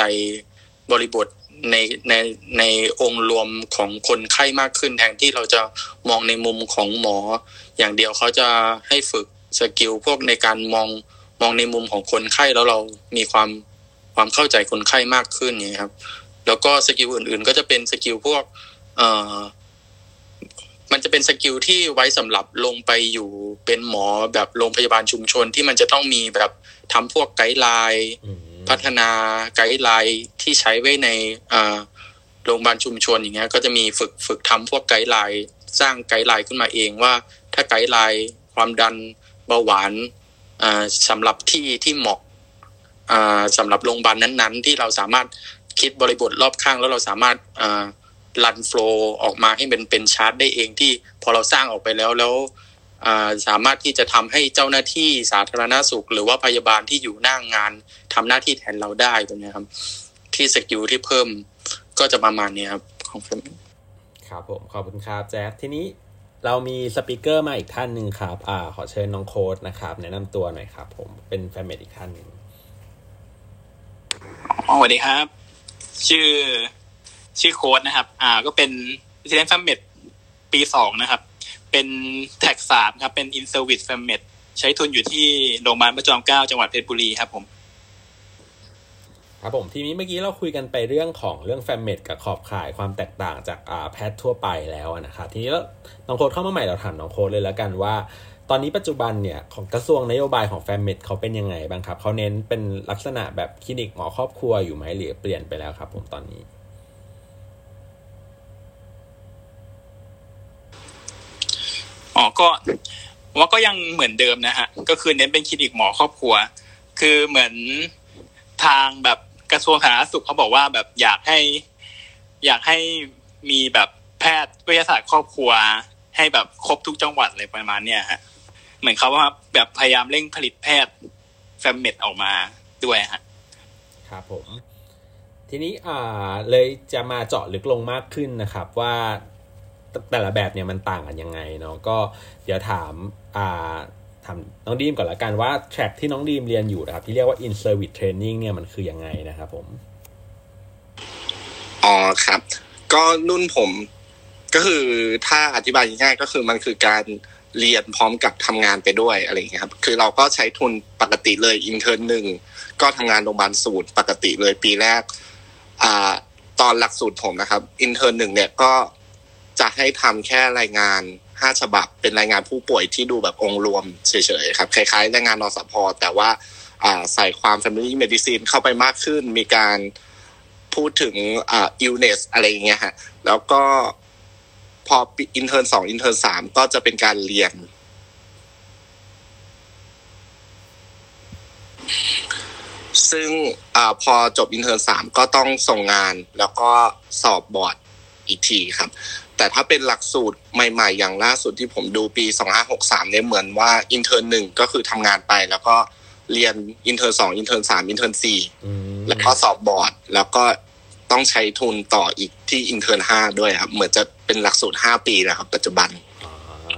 บริบทในในในองค์รวมของคนไข้มากขึ้นแทนที่เราจะมองในมุมของหมอ อย่างเดียวเขาจะให้ฝึก skill พวกในการมองมองในมุมของคนไข้แล้วเรามีความความเข้าใจคนไข้มากขึ้นอย่างนี้ครับ แล้วก็ skill อื่น ๆ ก็จะเป็น skill พวกเอ่อมันจะเป็น skill ที่ไว้สำหรับลงไปอยู่เป็นหมอแบบโรงพยาบาลชุมชนที่มันจะต้องมีแบบทำพวก guideline
อืม
พัฒนา guideline ที่ใช้ไว้ในอ่าโรงพยาบาลชุมชนอย่างเงี้ย ก็จะมีฝึกฝึกทำพวก guideline สร้าง guideline ขึ้นมาเองว่า ถ้า guideline ความดันเบาหวานอ่าสำหรับที่ที่เหมาะอ่าสำหรับโรงพยาบาลนั้น ๆ ที่เราสามารถ คิดบริบทรอบข้างแล้วเราสามารถอ่า run flow ออกมาให้เป็นเป็นชาร์ตได้เองที่พอเราสร้างออกไปแล้วแล้วอ่าสามารถที่จะทำให้เจ้าหน้าที่สาธารณสุข หรือว่าพยาบาลที่อยู่หน้างานทำหน้าที่แทนเราได้ตรงเนี้ยครับ ที่ skill ที่เพิ่มก็จะประมาณเนี้ยครับของ fam
ครับผมขอบคุณครับแจ็คทีนี้เรามี speaker มาอีกท่านหนึ่งครับอ่าขอเชิญน้องโค้ดนะครับ แนะนำตัวหน่อยครับ ผมเป็น fammed อีกท่านหนึ่ง
อ๋อสวัสดีครับ ชื่อชื่อโค้ดนะครับ อ่า ก็เป็น Resident f a m m e t ปีสองนะครับ เป็นแท็กสามครับ เป็น In Service f a m m e t ใช้ทุนอยู่ที่โรงพยาบาลพระจอมเกล้าจังหวัดเพชรบุรีครับผม
ครับผม ทีนี้เมื่อกี้เราคุยกันไปเรื่องของเรื่อง fammed กับขอบข่ายความแตกต่างจากอ่าแพทย์ทั่วไปแล้วนะครับทีนี้แล้วน้องโค้ดเข้ามาใหม่เราถามน้องโค้ดเลยแล้วกันว่า ตอนนี้ปัจจุบันเนี่ยของกระทรวงนโยบายของ fammed เขาเป็นยังไงบ้างครับเขาเน้นเป็นลักษณะแบบคลินิกหมอครอบครัวอยู่ไหมหรือเปลี่ยนไปแล้วครับ ผมตอนนี้
อ๋อก็ว่าก็ยังเหมือนเดิมนะฮะก็คือเน้นเป็นคลินิกหมอครอบครัว คือเหมือนทางแบบกระทรวงสาธารณสุขเขาบอกว่าแบบอยากให้ อยากให้มีแบบแพทย์วิทยาศาสตร์ครอบครัว ให้แบบครบทุกจังหวัดเลยประมาณเนี้ยฮะ เหมือนเขาว่าแบบพยายามเร่งผลิตแพทย์ fammed ออกมาด้วยฮะ
ครับผม ทีนี้อ่าเลยจะมาเจาะลึกลงมากขึ้นนะครับว่าแต่แต่ละแบบเนี่ยมันต่างกันยังไงเนาะก็เดี๋ยวถามอ่าถามน้องดีมก่อนละกันว่าแทร็กที่น้องดีมเรียนอยู่นะครับ ที่เรียกว่า in service training เนี่ยมันคือยังไงนะครับผม
อ๋อครับ ก็นุ่นผมก็คือถ้าอธิบายง่ายๆก็คือมันคือการ เรียนพร้อมกับทำงานไปด้วยอะไรอย่างเงี้ยครับ คือเราก็ใช้ทุนปกติเลยอินเทอร์หนึ่งก็ทำงานโรงพยาบาลสูตรปกติเลยปีแรกอ่าตอนหลักสูตรผมนะครับ intern หนึ่งเนี่ยก็จะให้ทำแค่รายงานห้าฉบับ เป็นรายงานผู้ป่วยที่ดูแบบองค์รวมเฉยๆครับคล้ายๆรายงานนสพแต่ว่าอ่าใส่ความ family medicine เข้าไปมากขึ้น มีการพูดถึงอ่า illness อะไรอย่างเงี้ยฮะแล้วก็ พอ intern สอง intern สามก็จะเป็นการเรียน ซึ่งอาพอจบ intern สามก็ต้องส่งงานแล้วก็สอบบอร์ดอีกทีครับ แต่ถ้าเป็นหลักสูตรใหม่ๆ อย่างล่าสุดที่ผมดูปี 2563 เนี่ยเหมือนว่า intern หนึ่งก็คือทำงานไปแล้วก็เรียน intern สอง intern สาม intern สี่
อืม
แล้วก็สอบบอร์ด แล้วก็ ต้องใช้ทุนต่ออีกที่ intern ห้าด้วยครับ เหมือนจะเป็นหลักสูตรห้าปีแล้วครับ ปัจจุบัน
อ่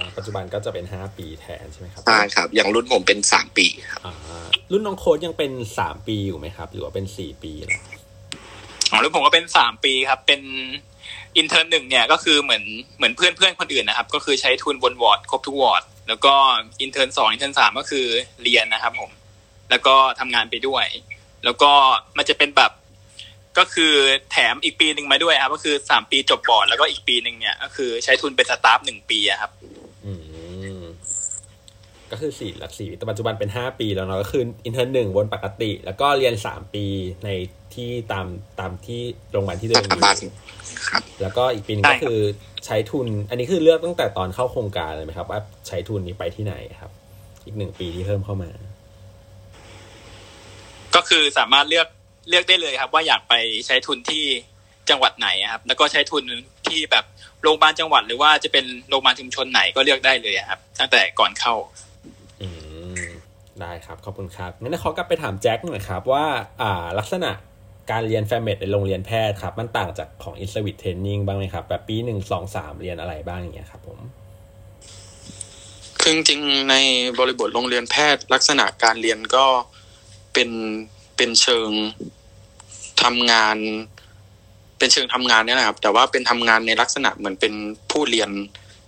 าปัจจุบันก็จะเป็นห้าปีแทนใช่ไหมครับ
ใช่ครับ อย่างรุ่นผมเป็นสามปีครับ
อ่ารุ่นน้องโค้ดยังเป็นสามปีอยู่ไหมครับ หรือว่าเป็นสี่ปีแล้ว
อ๋อแล้วผมก็เป็นสามปีครับ เป็น intern หนึ่งเนี่ยก็คือเหมือนเหมือนเพื่อนเพื่อนๆคนอื่นนะครับ ก็คือใช้ทุนบนวอร์ดครบทุกวอร์ดแล้วก็ intern สอง intern สามก็คือเรียนนะครับผม แล้วก็ทำงานไปด้วย แล้วก็มันจะเป็นแบบ ก็คือแถมอีกปีหนึ่งมาด้วยครับ ก็คือสามปีจบบอร์ดแล้วก็อีกปีหนึ่งเนี่ย ก็คือใช้ทุนเป็น staff หนึ่งปีอะครับ
ก็คือสี่หลักสี่แต่ปัจจุบันเป็นห้าปีแล้วเนาะก็คือ intern หนึ่งวนปกติ แล้วก็เรียนสามปีในที่ตามตามที่โรงพยาบาลที่ตัวเองอยู่แล้วก็อีกปีนึงก็คือใช้ทุน อันนี้คือเลือกตั้งแต่ตอนเข้าโครงการเลยไหมครับ ว่าใช้ทุนนี้ไปที่ไหนครับ อีกหนึ่งปีที่เพิ่มเข้ามา
ก็คือสามารถเลือก เลือกได้เลยครับ ว่าอยากไปใช้ทุนที่จังหวัดไหนครับ แล้วก็ใช้ทุนที่แบบโรงพยาบาลจังหวัด หรือว่าจะเป็นโรงพยาบาลชุมชนไหนก็เลือกได้เลยครับ ตั้งแต่ก่อนเข้า
อืมได้ครับขอบคุณครับงั้นขอกลับไปถามแจ็คหน่อยครับว่าอ่า ลักษณะการเรียน fammed ในโรงเรียนแพทย์ครับ มันต่างจากของ in-service training บ้างไหมครับ แบบปีหนึ่งสองสามเรียนอะไรบ้างอย่างเงี้ยครับผม
คือจริงๆในบริบทโรงเรียนแพทย์ลักษณะการเรียนก็เป็น เป็นเชิงทำงาน เป็นเชิงทำงานเนี่ยนะครับ แต่ว่าเป็นทำงานในลักษณะเหมือนเป็นผู้เรียน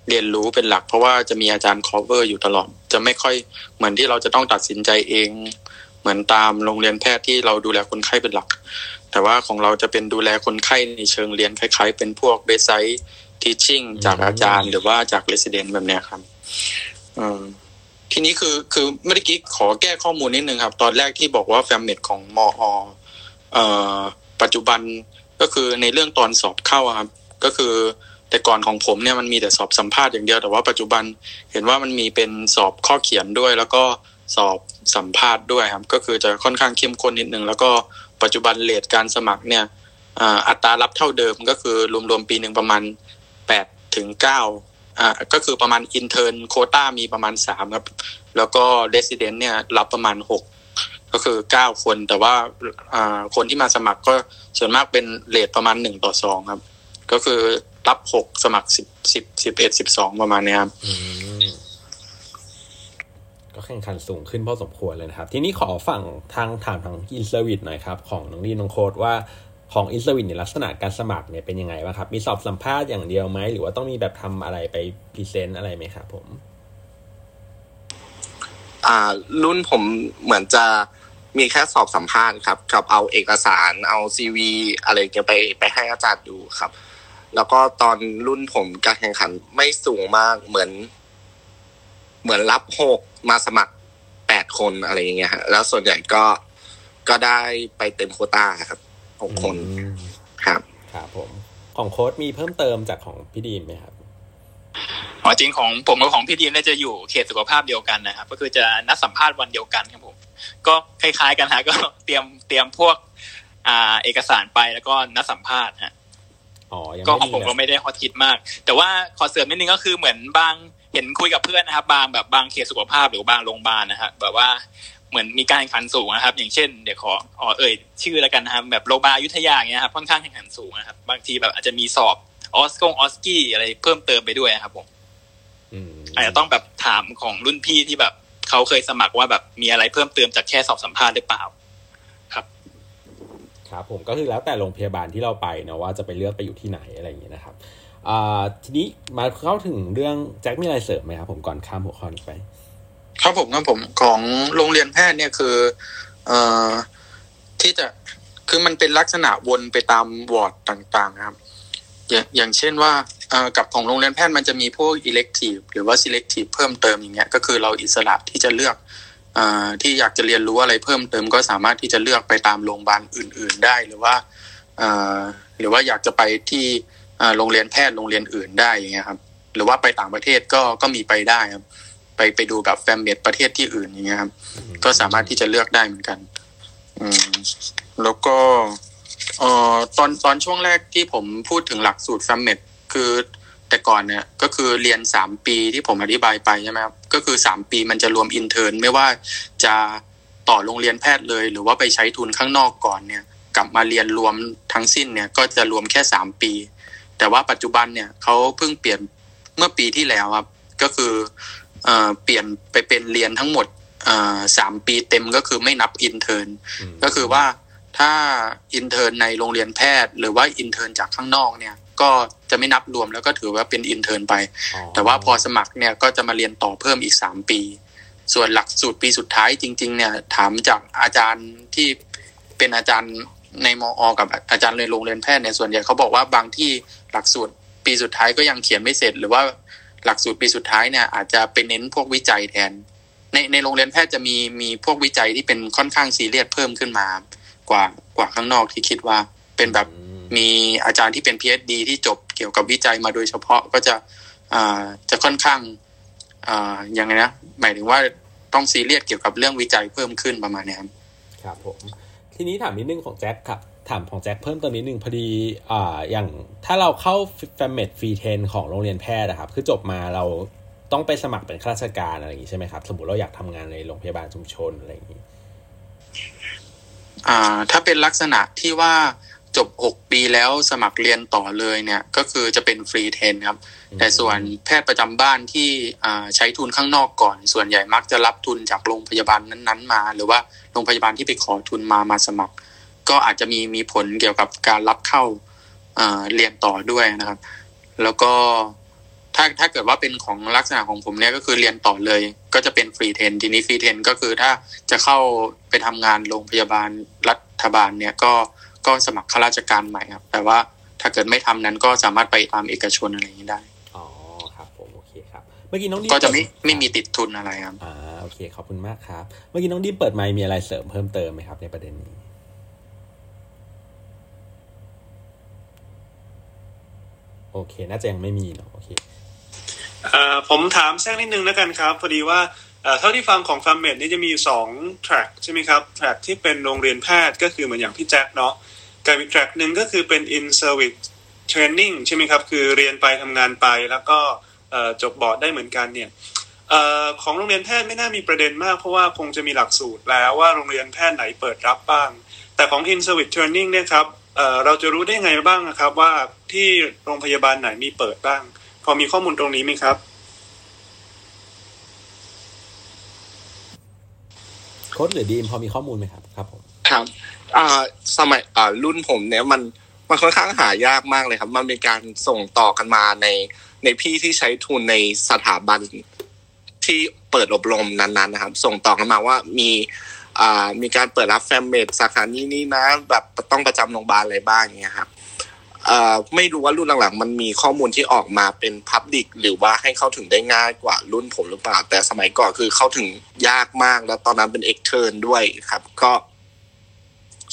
เรียนรู้เป็นหลัก เพราะว่าจะมีอาจารย์ cover อยู่ตลอด จะไม่ค่อยเหมือนที่เราจะต้องตัดสินใจเอง เหมือนตามโรงเรียนแพทย์ที่เราดูแลคนไข้เป็นหลัก แต่ว่าของเราจะเป็นดูแลคนไข้ในเชิงเรียนคล้าย ๆ เป็นพวก bedside teaching จากอาจารย์ หรือว่าจาก resident แบบเนี้ยครับ ทีนี้คือคือเมื่อกี้ขอแก้ข้อมูลนิดนึงครับ ตอนแรกที่บอกว่า fammed ของมอเอ่อปัจจุบันก็คือในเรื่องตอนสอบเข้าครับ ก็คือแต่ก่อนของผมเนี่ยมันมีแต่สอบสัมภาษณ์อย่างเดียวแต่ว่าปัจจุบันเห็นว่ามันมีเป็นสอบข้อเขียนด้วย แล้วก็สอบสัมภาษณ์ด้วยครับ ก็คือจะค่อนข้างเข้มข้นนิดนึงแล้วก็ปัจจุบัน rate การสมัครเนี่ยอัตรารับเท่าเดิมก็คือรวมๆปีหนึ่งประมาณแปดถึงเก้า อ่าก็คือประมาณ intern โควตามีประมาณสามครับ แล้วก็resident เนี่ยรับประมาณหกก็คือเก้าคนแต่ว่าอ่าคนที่มาสมัครก็ส่วนมากเป็น rate ประมาณหนึ่งต่อสองครับ ก็คือรับหกสมัครสิบสิบสิบเอ็ดสิบสองประมาณนี้ครับ
ก็แข่งขันสูงขึ้นพอสมควรเลยนะครับ ทีนี้ขอฝั่งทางถามทาง in-service หน่อยครับ ของน้องดีน้องโค้ดว่า ของ in-service ในลักษณะการสมัครเนี่ยเป็นยังไงบ้างครับ มีสอบสัมภาษณ์อย่างเดียวไหม หรือว่าต้องมีแบบทำอะไรไปpresent อะไรไหมครับผม
อ่า รุ่นผมเหมือนจะมีแค่สอบสัมภาษณ์ครับกับเอาเอกสารเอา CV อะไรเงี้ยไปไปให้อาจารย์ดูครับ แล้วก็ตอนรุ่นผมการแข่งขันไม่สูงมากเหมือน เหมือนรับหกมาสมัครแปดคนอะไรอย่างเงี้ยฮะแล้วส่วนใหญ่ก็ก็ได้ไปเต็มโควตาครับ หกคนครับ
ครับผมของโค้ดมีเพิ่มเติมจากของพี่ดีมไหมครับ
อ๋อจริงของผมกับของพี่ดีมเนี่ยจะอยู่เขตสุขภาพเดียวกันนะครับ ก็คือจะนัดสัมภาษณ์วันเดียวกันครับผม ก็คล้ายๆกันฮะก็เตรียมเตรียมพวกอ่าเอกสารไปแล้วก็นัดสัมภาษณ์ฮะก็ของผมก็ไม่ได้ฮอตฮิตมาก แต่ว่าขอเสริมนิดนึงก็คือเหมือนบางเห็นคุยกับเพื่อนนะครับ บางแบบบางเขตสุขภาพหรือบางโรงพยาบาลนะฮะแบบว่า เหมือนมีการแข่งขันสูงนะครับ อย่างเช่นเดี๋ยวขออ๋อเอ่ยชื่อแล้วกันนะครับแบบโรงพยาบาลยุทธยาอย่างเงี้ยครับค่อนข้างแข่งขันสูงนะครับ บางทีแบบอาจจะมีสอบออสกงออสกี้อะไรเพิ่มเติมไปด้วยครับผมอาจจะต้องแบบถามของรุ่นพี่ที่แบบเขาเคยสมัครว่าแบบมีอะไรเพิ่มเติมจากแค่สอบสัมภาษณ์หรือเปล่า ครับ
ครับผมก็คือแล้วแต่โรงพยาบาลที่เราไปเนาะว่าจะไปเลือกไปอยู่ที่ไหนอะไรอย่างเงี้ยนะครับอ่าทีนี้มาเข้าถึงเรื่องแจ็คมีอะไรเสริมไหมครับผมก่อนข้ามหัวข้อนี้ไป
ครับผมครับผมของโรงเรียนแพทย์เนี่ยคือ เอ่อที่จะคือมันเป็นลักษณะวนไปตามวอร์ดต่างๆครับ อย่างอย่างเช่นว่ากับของโรงเรียนแพทย์มันจะมีพวก elective หรือว่า selective เพิ่มเติมอย่างเงี้ยก็คือเราอิสระที่จะเลือกอที่อยากจะเรียนรู้อะไรเพิ่มเติมก็สามารถที่จะเลือกไปตามโรงพยาบาลอื่น ๆ ได้หรือว่าหรือว่าอยากจะไปที่โรงเรียนแพทย์โรงเรียนอื่นได้อย่างเงี้ยครับ หรือว่าไปต่างประเทศก็ก็มีไปได้ครับ ไปไปดูแบบ fammed ประเทศที่อื่นอย่างเงี้ยครับ ก็สามารถที่จะเลือกได้เหมือนกัน อืมแล้วก็เอ่อตอนตอนช่วงแรกที่ผมพูดถึงหลักสูตร fammed คือแต่ก่อนเนี่ยก็คือเรียนสามปีที่ผมอธิบายไปใช่ไหมครับก็คือสามปีมันจะรวม intern ไม่ว่าจะต่อโรงเรียนแพทย์เลย หรือว่าไปใช้ทุนข้างนอกก่อนเนี่ย กลับมาเรียนรวมทั้งสิ้นเนี่ย ก็จะรวมแค่สามปี แต่ว่าปัจจุบันเนี่ยเขาเพิ่งเปลี่ยนเมื่อปีที่แล้วครับ ก็คือ เปลี่ยนไปเป็นเรียนทั้งหมดสามปีเต็มก็คือไม่นับ intern ก็คือว่าถ้า intern ในโรงเรียนแพทย์ หรือว่า intern จากข้างนอกเนี่ยก็จะไม่นับรวมแล้วก็ถือว่าเป็น intern ไป แต่ว่าพอสมัครเนี่ยก็จะมาเรียนต่อเพิ่มอีกสามปี ส่วนหลักสูตรปีสุดท้ายจริง ๆ เนี่ยถามจากอาจารย์ที่เป็นอาจารย์ในมอ กับอาจารย์ในโรงเรียนแพทย์เนี่ยส่วนใหญ่เขาบอกว่าบางที่หลักสูตรปีสุดท้ายก็ยังเขียนไม่เสร็จ หรือว่า หลักสูตรปีสุดท้ายเนี่ยอาจจะเป็นเน้นพวกวิจัยแทน ในในโรงเรียนแพทย์จะมีมีพวกวิจัยที่เป็นค่อนข้างซีเรียสเพิ่มขึ้นมา กว่ากว่าข้างนอกที่คิดว่าเป็นแบบมีอาจารย์ที่เป็น PhD ที่จบเกี่ยวกับวิจัยมาโดยเฉพาะก็จะอ่าจะค่อนข้างอ่ายังไงนะหมายถึงว่าต้องซีเรียสเกี่ยวกับเรื่องวิจัยเพิ่มขึ้นประมาณนี้ครับ
ครับผมทีนี้ถามนิดนึงของแจ็คครับ ถามของแจ็คเพิ่มเติมนิดนึงพอดีอ่าอย่างถ้าเราเข้า fammed free train ของโรงเรียนแพทย์นะครับ คือจบมาเราต้องไปสมัครเป็นข้าราชการอะไรอย่างนี้ใช่ไหมครับ สมมติเราอยากทำงานในโรงพยาบาลชุมชนอะไรอย่างนี้
อ่าถ้าเป็นลักษณะที่ว่าจบ 6 ปีแล้วสมัครเรียนต่อเลยเนี่ยก็คือจะเป็น free train ครับ แต่ส่วนแพทย์ประจำบ้านที่อ่าใช้ทุนข้างนอกก่อน ส่วนใหญ่มักจะรับทุนจากโรงพยาบาลนั้นๆ มา หรือว่าโรงพยาบาลที่ไปขอทุนมามาสมัคร ก็อาจจะมีมีผลเกี่ยวกับการรับเข้าอ่าเรียนต่อด้วยนะครับ แล้วก็ถ้าถ้าเกิดว่าเป็นของลักษณะของผมเนี่ยก็คือเรียนต่อเลย ก็จะเป็นฟรีเทนทีนี้ฟรีเทนก็คือถ้าจะเข้าไปทำงานโรงพยาบาลรัฐบาลเนี่ยก็ก็สมัครข้าราชการใหม่ครับ แต่ว่าถ้าเกิดไม่ทำนั้นก็สามารถไปตามเอกชนอะไรอย่างนี้ได้
อ๋อครับผมโอเคครับเมื่อกี้น้องดิม
ก็จะไม่
เปิด
ไม่มีติดทุนอะไรครับ
อ่าโอเคขอบคุณมากครับ เมื่อกี้น้องดิมเปิดไมค์มีอะไรเสริมเพิ่มเติมไหมครับในประเด็นนี้ โอเค น่าจะยังไม่มีเนาะโอเค
เอ่อผมถามแทรกนิดนึงแล้วกันครับ พอดีว่าเอ่อเท่าที่ฟังของ fammed นี่จะมีสอง track ใช่ไหมครับ track ที่เป็นโรงเรียนแพทย์ก็คือเหมือนอย่างพี่แจ็คเนาะกับอีกแทร็กหนึ่งก็คือเป็น in service training ใช่ไหมครับ คือเรียนไปทำงานไปแล้วก็จบบอร์ดได้เหมือนกันเนี่ยเอ่อของโรงเรียนแพทย์ไม่น่ามีประเด็นมาก เพราะว่าคงจะมีหลักสูตรแล้วว่าโรงเรียนแพทย์ไหนเปิดรับบ้าง แต่ของ in service training เนี่ยครับ เอ่อเราจะรู้ได้ไงบ้างนะครับ ว่าที่โรงพยาบาลไหนมีเปิดบ้าง พอมีข้อมูลตรงนี้ไหมครับ
โค้ดหรือดีมพอมีข้อมูลไหมครับครับผม
ครับอ่าสมัยอ่ารุ่นผมเนี่ยมันมันค่อนข้างหายากมากเลยครับ มันเป็นการส่งต่อกันมาในในพี่ที่ใช้ทุนในสถาบันที่เปิดอบรมนั้นๆนะครับ ส่งต่อกันมาว่ามี อ่ามีการเปิดรับแฟมเมดสาขานี้นี่นะแบบต้องประจำโรงพยาบาลอะไรบ้างอย่างเงี้ยครับอ่อไม่รู้ว่ารุ่นหลังๆ มันมีข้อมูลที่ออกมาเป็นพับ l ิกหรือว่าให้เข้าถึงได้ง่ายกว่ารุ่นผมหรือเปล่า แต่สมัยก่อนคือเข้าถึงยากมากแล้วตอนนั้นเป็นเอ็กเทิร์นด้วยครับ ก็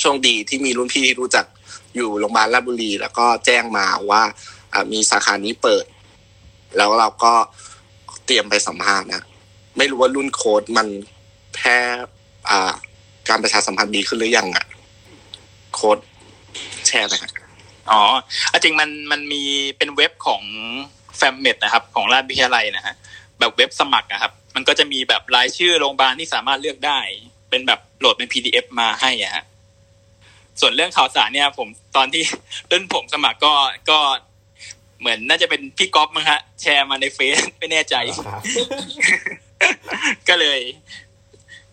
โชคดีที่มีรุ่นพี่ที่รู้จักอยู่โรงพยาบาลราชบุรี แล้วก็แจ้งมาว่ามีสาขานี้เปิด แล้วเราก็เตรียมไปสัมภาษณ์นะ ไม่รู้ว่ารุ่นโค้ดมันแพร่ อ่า การประชาสัมพันธ์ดีขึ้นหรือยังอะ โค้ดแชร์หนะครับ
อ๋ออะจริงมันมันมีเป็นเว็บของแฟมเมดนะครับ ของราชวิทยาลัยนะฮะแบบเว็บสมัครนะครับ มันก็จะมีแบบรายชื่อโรงพยาบาลที่สามารถเลือกได้ เป็นแบบโหลดเป็น PDF มาให้อะฮะส่วนเรื่องข่าวสารเนี่ย ผมตอนที่รุ่นผมสมัครก็ก็เหมือนน่าจะเป็นพี่ก๊อฟมั้งฮะ แชร์มาในเฟซไม่แน่ใจ
ครับ
ก็เลย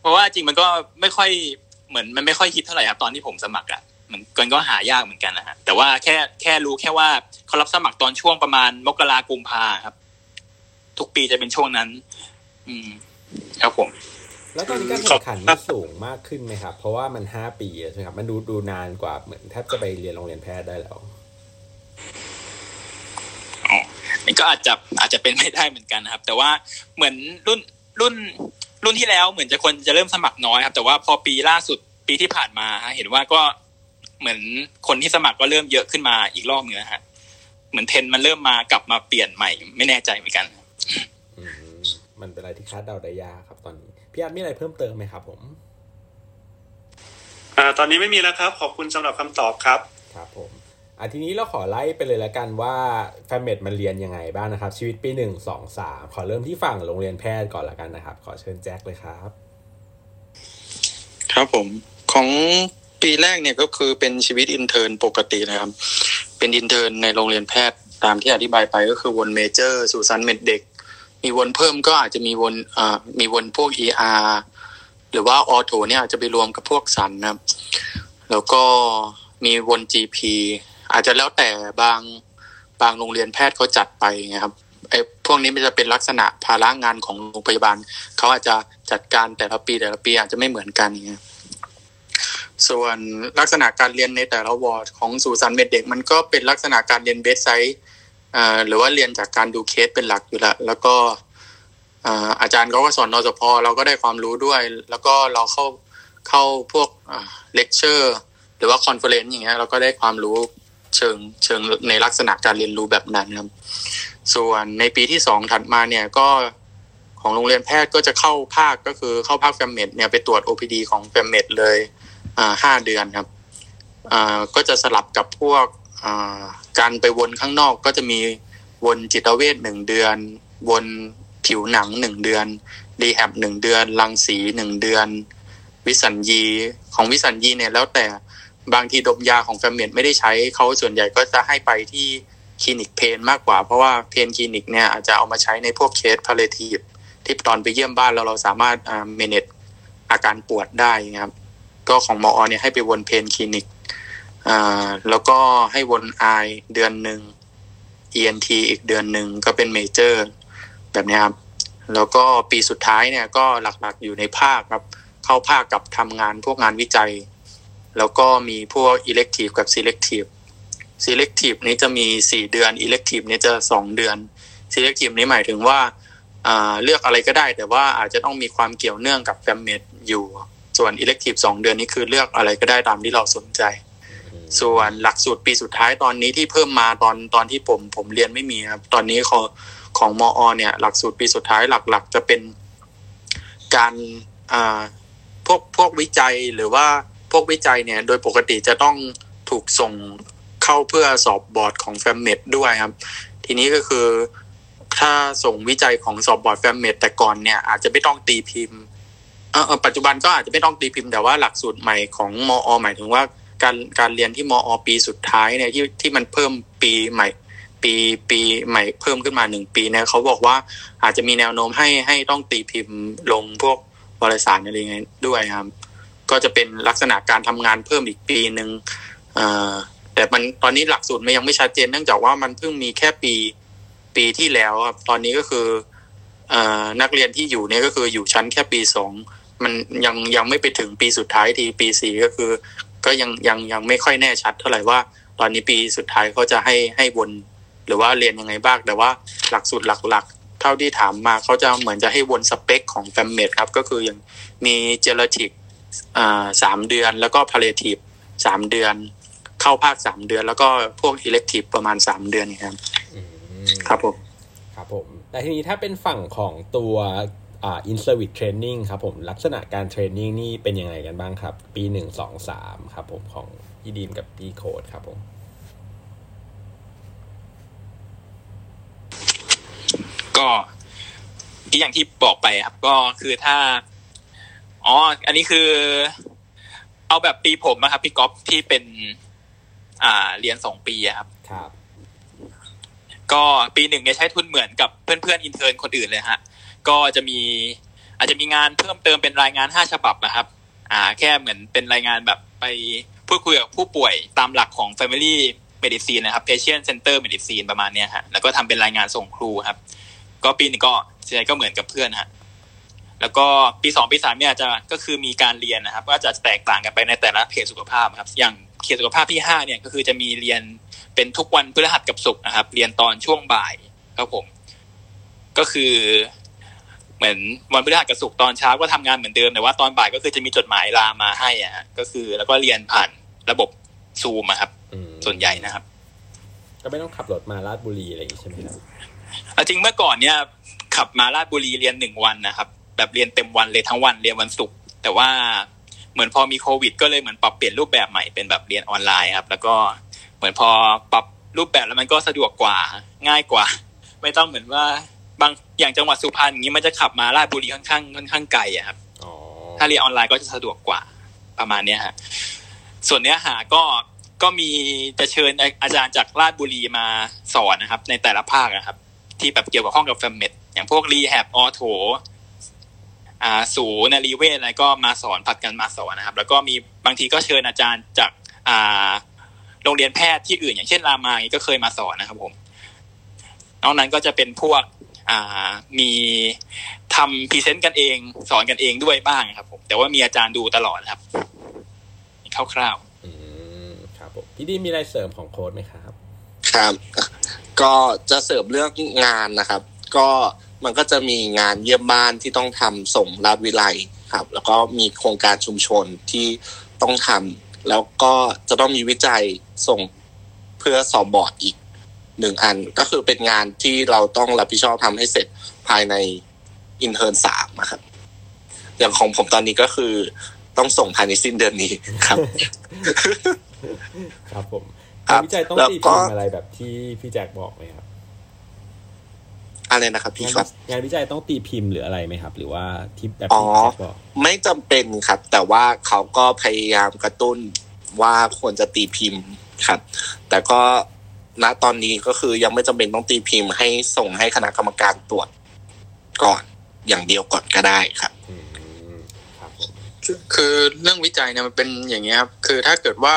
เพราะว่าจริงมันก็ไม่ค่อยเหมือนมันไม่ค่อยฮิตเท่าไหร่ครับตอนที่ผมสมัครอะมันมันก็หายากเหมือนกันนะฮะแต่ว่าแค่แค่รู้แค่ว่าเขารับสมัครตอนช่วงประมาณมกรากุมภาครับ ทุกปีจะเป็นช่วงนั้น อืมครับผม
แล้วตอนนี้การแข่งขันมันสูงมากขึ้นไหมครับ เพราะว่ามันห้าปีใช่ไหมครับ มันดูดูนานกว่าเหมือนแทบจะไปเรียนโรงเรียนแพทย์ได้แล้ว
อ๋อนี่ก็อาจจะอาจจะเป็นไม่ได้เหมือนกันนะครับ แต่ว่าเหมือนรุ่นรุ่น รุ่นที่แล้วเหมือนจะคนจะเริ่มสมัครน้อยครับ แต่ว่าพอปีล่าสุดปีที่ผ่านมาฮะเห็นว่าก็เหมือนคนที่สมัครก็เริ่มเยอะขึ้นมาอีกรอบหนึงนะฮะเหมือนเทรนด์มันเริ่มมากลับมาเปลี่ยนใหม่ ไม่แน่ใจเหมือนกัน
อืมมันเป็นอะไรที่คาดเดาได้ยากครับตอนนี้ พี่อาร์ตมีอะไรเพิ่มเติมไหมครับผม
อ่าตอนนี้ไม่มีแล้วครับ ขอบคุณสำหรับคำตอบครับ
ครับผม อะทีนี้เราขอไล่ไปเลยละกันว่า fammed มันเรียนยังไงบ้างนะครับ ชีวิตปีหนึ่งสองสามขอเริ่มที่ฝั่งโรงเรียนแพทย์ก่อนละกันนะครับ ขอเชิญแจ็คเลยครับ
ครับผมของปีแรกเนี่ยก็คือเป็นชีวิต intern ปกตินะครับ เป็น intern ในโรงเรียนแพทย์ตามที่อธิบายไปก็คือวน major สูศัลย์ med เด็ก มีวนเพิ่มก็อาจจะมีวนอ่ามีวนพวก ER หรือว่า ortho เนี่ยอาจจะไปรวมกับพวกศัลย์นะครับ แล้วก็มีวน GP อาจจะแล้วแต่บางบางโรงเรียนแพทย์เขาจัดไปนะครับไอ้พวกนี้มันจะเป็นลักษณะภาระงานของโรงพยาบาลเขาอาจจะจัดการแต่ละปีแต่ละปีอาจจะไม่เหมือนกันเงี้ยส่วนลักษณะการเรียนในแต่ละวอร์ดของสูศัลย์ med เด็ก มันก็เป็นลักษณะการเรียน bedside หรือว่าเรียนจากการดูเคสเป็นหลักอยู่แล้วแล้วก็อาจารย์เขาก็สอนนศพ. เราก็ได้ความรู้ด้วย แล้วก็เราเข้าเข้าพวกเลคเชอร์หรือว่า conference อย่างเงี้ยเราก็ได้ความรู้ เชิงเชิงในลักษณะการเรียนรู้แบบนั้นครับ ส่วนในปีที่สองถัดมาเนี่ยก็ของโรงเรียนแพทย์ก็จะเข้าภาคก็คือเข้าภาค fammed เนี่ยไปตรวจ OPD ของ fammed เลยห้าเดือนครับก็จะสลับกับพวกการไปวนข้างนอกก็จะมีวนจิตเวชหนึ่งเดือน วนผิวหนังหนึ่งเดือน rehab หนึ่งเดือน รังสีหนึ่งเดือน วิสัญญีของวิสัญญีเนี่ยแล้วแต่ บางทีดมยาของ fammed ไม่ได้ใช้เขาส่วนใหญ่ก็จะให้ไปที่คลินิก pain มากกว่า เพราะว่า pain clinic เนี่ยอาจจะเอามาใช้ในพวก case palliative ที่ตอนไปเยี่ยมบ้านเราเราสามารถ manage อาการปวดได้ครับ ก็ของมอเนี่ยให้ไปวน pain clinic แล้วก็ให้วน eye เดือนหนึ่ง ENT อีกเดือนหนึ่งก็เป็น major แบบนี้ครับ แล้วก็ปีสุดท้ายเนี่ยก็หลักๆอยู่ในภาคครับ เข้าภาคกับทำงานพวกงานวิจัย แล้วก็มีพวก elective กับ selective selective นี้จะมีสี่เดือน elective นี้จะสองเดือน selective นี้หมายถึงว่าเลือกอะไรก็ได้ แต่ว่าอาจจะต้องมีความเกี่ยวเนื่องกับแฟมเมดอยู่ ส่วน elective สองเดือนนี้คือเลือกอะไรก็ได้ตามที่เราสนใจ ส่วนหลักสูตรปีสุดท้ายตอนนี้ที่เพิ่มมาตอนตอนที่ผมผมเรียนไม่มีครับ ตอนนี้ของของมอ เนี่ย หลักสูตรปีสุดท้ายหลักๆ จะเป็นการพวกพวกวิจัยหรือว่า พวกวิจัยเนี่ยโดยปกติจะต้องถูกส่งเข้าเพื่อสอบบอร์ดของ fammed ด้วยครับ ทีนี้ก็คือถ้าส่งวิจัยของสอบ board fammed แต่ก่อนเนี่ยอาจจะไม่ต้องตีพิมพ์เออปัจจุบันก็อาจจะไม่ต้องตีพิมพ์แต่ว่าหลักสูตรใหม่ของมอ หมายถึงว่าการการเรียนที่มอ ปีสุดท้ายเนี่ยที่ที่มันเพิ่มปีใหม่ ปีปีใหม่เพิ่มขึ้นมาหนึ่งปีเนี่ยเขาบอกว่าอาจจะมีแนวโน้มให้ให้ต้องตีพิมพ์ลงพวกวารสารอะไรเงี้ยด้วยครับ ก็จะเป็นลักษณะการทำงานเพิ่มอีกปีหนึ่งแต่มันตอนนี้หลักสูตรมันยังไม่ชัดเจนเนื่องจากว่ามันเพิ่งมีแค่ปีปีที่แล้วครับตอนนี้ก็คืออนักเรียนที่อยู่เนี่ยก็คืออยู่ชั้นแค่ปีสองมันยังยังไม่ไปถึงปีสุดท้ายทีปีสี่ก็คือ ก็ยังยังยังไม่ค่อยแน่ชัด เท่าไหร่ว่าตอนนี้ปีสุดท้ายเขาจะให้ให้วนหรือว่าเรียนยังไงบ้าง แต่ว่าหลักสูตรหลักๆ เท่าที่ถามมาเขาจะเหมือนจะให้วนสเปคของ fammed ครับ ก็คืออย่างมี geriatric สามเดือน แล้วก็ palliative สามเดือน เข้าภาคสามเดือน แล้วก็พวก elective ประมาณสามเดือนครับครับผม
ครับผมแต่ทีนี้ถ้าเป็นฝั่งของตัวอ่า in service training ครับผมลักษณะการ training นี่เป็นยังไงกันบ้างครับ ปีหนึ่งสองสามครับผมของพี่ดีมกับพี่โค้ดครับผม
ก็ที่อย่างที่บอกไปครับก็คือถ้า อ๋อ อันนี้คือ เอาแบบปีผมนะครับ พี่ก๊อฟที่เป็น อ่า เรียนสองปีครับ
ครับ
ก็ปีหนึ่งเนี่ยใช้ทุนเหมือนกับเพื่อนๆอินเทอร์นคนอื่นเลยฮะ ก็จะมี อาจจะมีงานเพิ่มเติมเป็นรายงานห้าฉบับนะครับ อ่า แค่เหมือนเป็นรายงานแบบไปพูดคุยกับผู้ป่วยตามหลักของ Family Medicine นะครับ Patient Center Medicine ประมาณนี้ฮะแล้วก็ทำเป็นรายงานส่งครูครับ ก็ปีนี้ก็ส่วนใหญ่ก็เหมือนกับเพื่อนฮะ แล้วก็ปีสองปีสามเนี่ยจะก็คือมีการเรียนนะครับ ก็จะแตกต่างกันไปในแต่ละเขตสุขภาพครับ อย่างเขตสุขภาพที่ห้าเนี่ยก็คือจะมีเรียนเป็นทุกวันพฤหัสกับศุกร์นะครับ เรียนตอนช่วงบ่ายครับผม ก็คือเหมือนวันพฤหัสกับศุกร์ตอนเช้าก็ทำงานเหมือนเดิมแต่ว่าตอนบ่ายก็คือจะมีจดหมายลามาให้อะก็คือแล้วก็เรียนผ่านระบบซูมครับส่วนใหญ่นะครับ
ก็ไม่ต้องขับรถมาลาดบุรีอะไรอย่างนี้ใช่ไหมครับ
จริงเมื่อก่อนเนี่ย ขับมาลาดบุรีเรียนหนึ่งวันนะครับ แบบเรียนเต็มวันเลยทั้งวันเรียนวันศุกร์แต่ว่าเหมือนพอมีโควิด ก็เลยเหมือนปรับเปลี่ยนรูปแบบใหม่เป็นแบบเรียนออนไลน์ครับ แล้วก็เหมือนพอปรับรูปแบบแล้วมันก็สะดวกกว่าง่ายกว่า ไม่ต้องเหมือนว่าบางอย่างจังหวัดสุพรรณอย่างนี้มันจะขับมาราชบุรีค่อนข้างค่อนข้างไกลอะครับถ้าเรียนออนไลน์ก็จะสะดวกกว่าประมาณเนี้ยฮะส่วนเนื้อหาก็ก็มีจะเชิญอาจารย์จากราชบุรีมาสอนนะครับ ในแต่ละภาคนะครับ ที่แบบเกี่ยวกับห้องกับ fammed อย่างพวก rehab ortho อ่า สูนารีเวชอะไรก็มาสอนผัดกันมาสอนนะครับ แล้วก็มีบางทีก็เชิญอาจารย์จากอ่าโรงเรียนแพทย์ที่อื่น อย่างเช่นรามาอย่างนี้ก็เคยมาสอนนะครับผมนอกนั้นก็จะเป็นพวกอ่ามีทำ present กันเอง สอนกันเองด้วยบ้างครับผมแต่ว่ามีอาจารย์ดูตลอดครับคร่าว
ๆอืมครับผมพี่ดีมีอะไรเสริมของโค้ดไหมครับ
ครับ ก็จะเสริมเรื่องงานนะครับ ก็ มันก็จะมีงานเยี่ยมบ้านที่ต้องทำส่งราชวิทยาลัยครับ แล้วก็มีโครงการชุมชนที่ต้องทำแล้วก็จะต้องมีวิจัยส่งเพื่อสอบบอร์ดอีกหนึ่งอันก็คือเป็นงานที่เราต้องรับผิดชอบทำให้เสร็จภายใน intern สามนะครับ อย่างของผมตอนนี้ก็คือต้องส่งภายในสิ้นเดือนนี้ครับ
ครับผม
ครั
งาน
บ
วิจัย
แล้วก็
ต้
องตี
พิมพ์อะไรแบบที่พี่แจ็คบอกไหมครับ
อะไรนะครับพี่
งาน
ครับ
งานวิจัยต้องตีพิมพ์หรืออะไรไหมครับ หรือว่าที่แบบ
อ๋อ
ที่พี่แจ็คบอก
ไม่จำเป็นครับ แต่ว่าเขาก็พยายามกระตุ้นว่าควรจะตีพิมพ์ครับ แต่ก็ณตอนนี้ก็คือยังไม่จำเป็นต้องตีพิมพ์ให้ส่งให้คณะกรรมการตรวจก่อนอย่างเดียวก่อนก็ได้ครับ
อืมครับผม
คือเรื่องวิจัยเนี่ยมันเป็นอย่างนี้ยครับคือถ้าเกิดว่า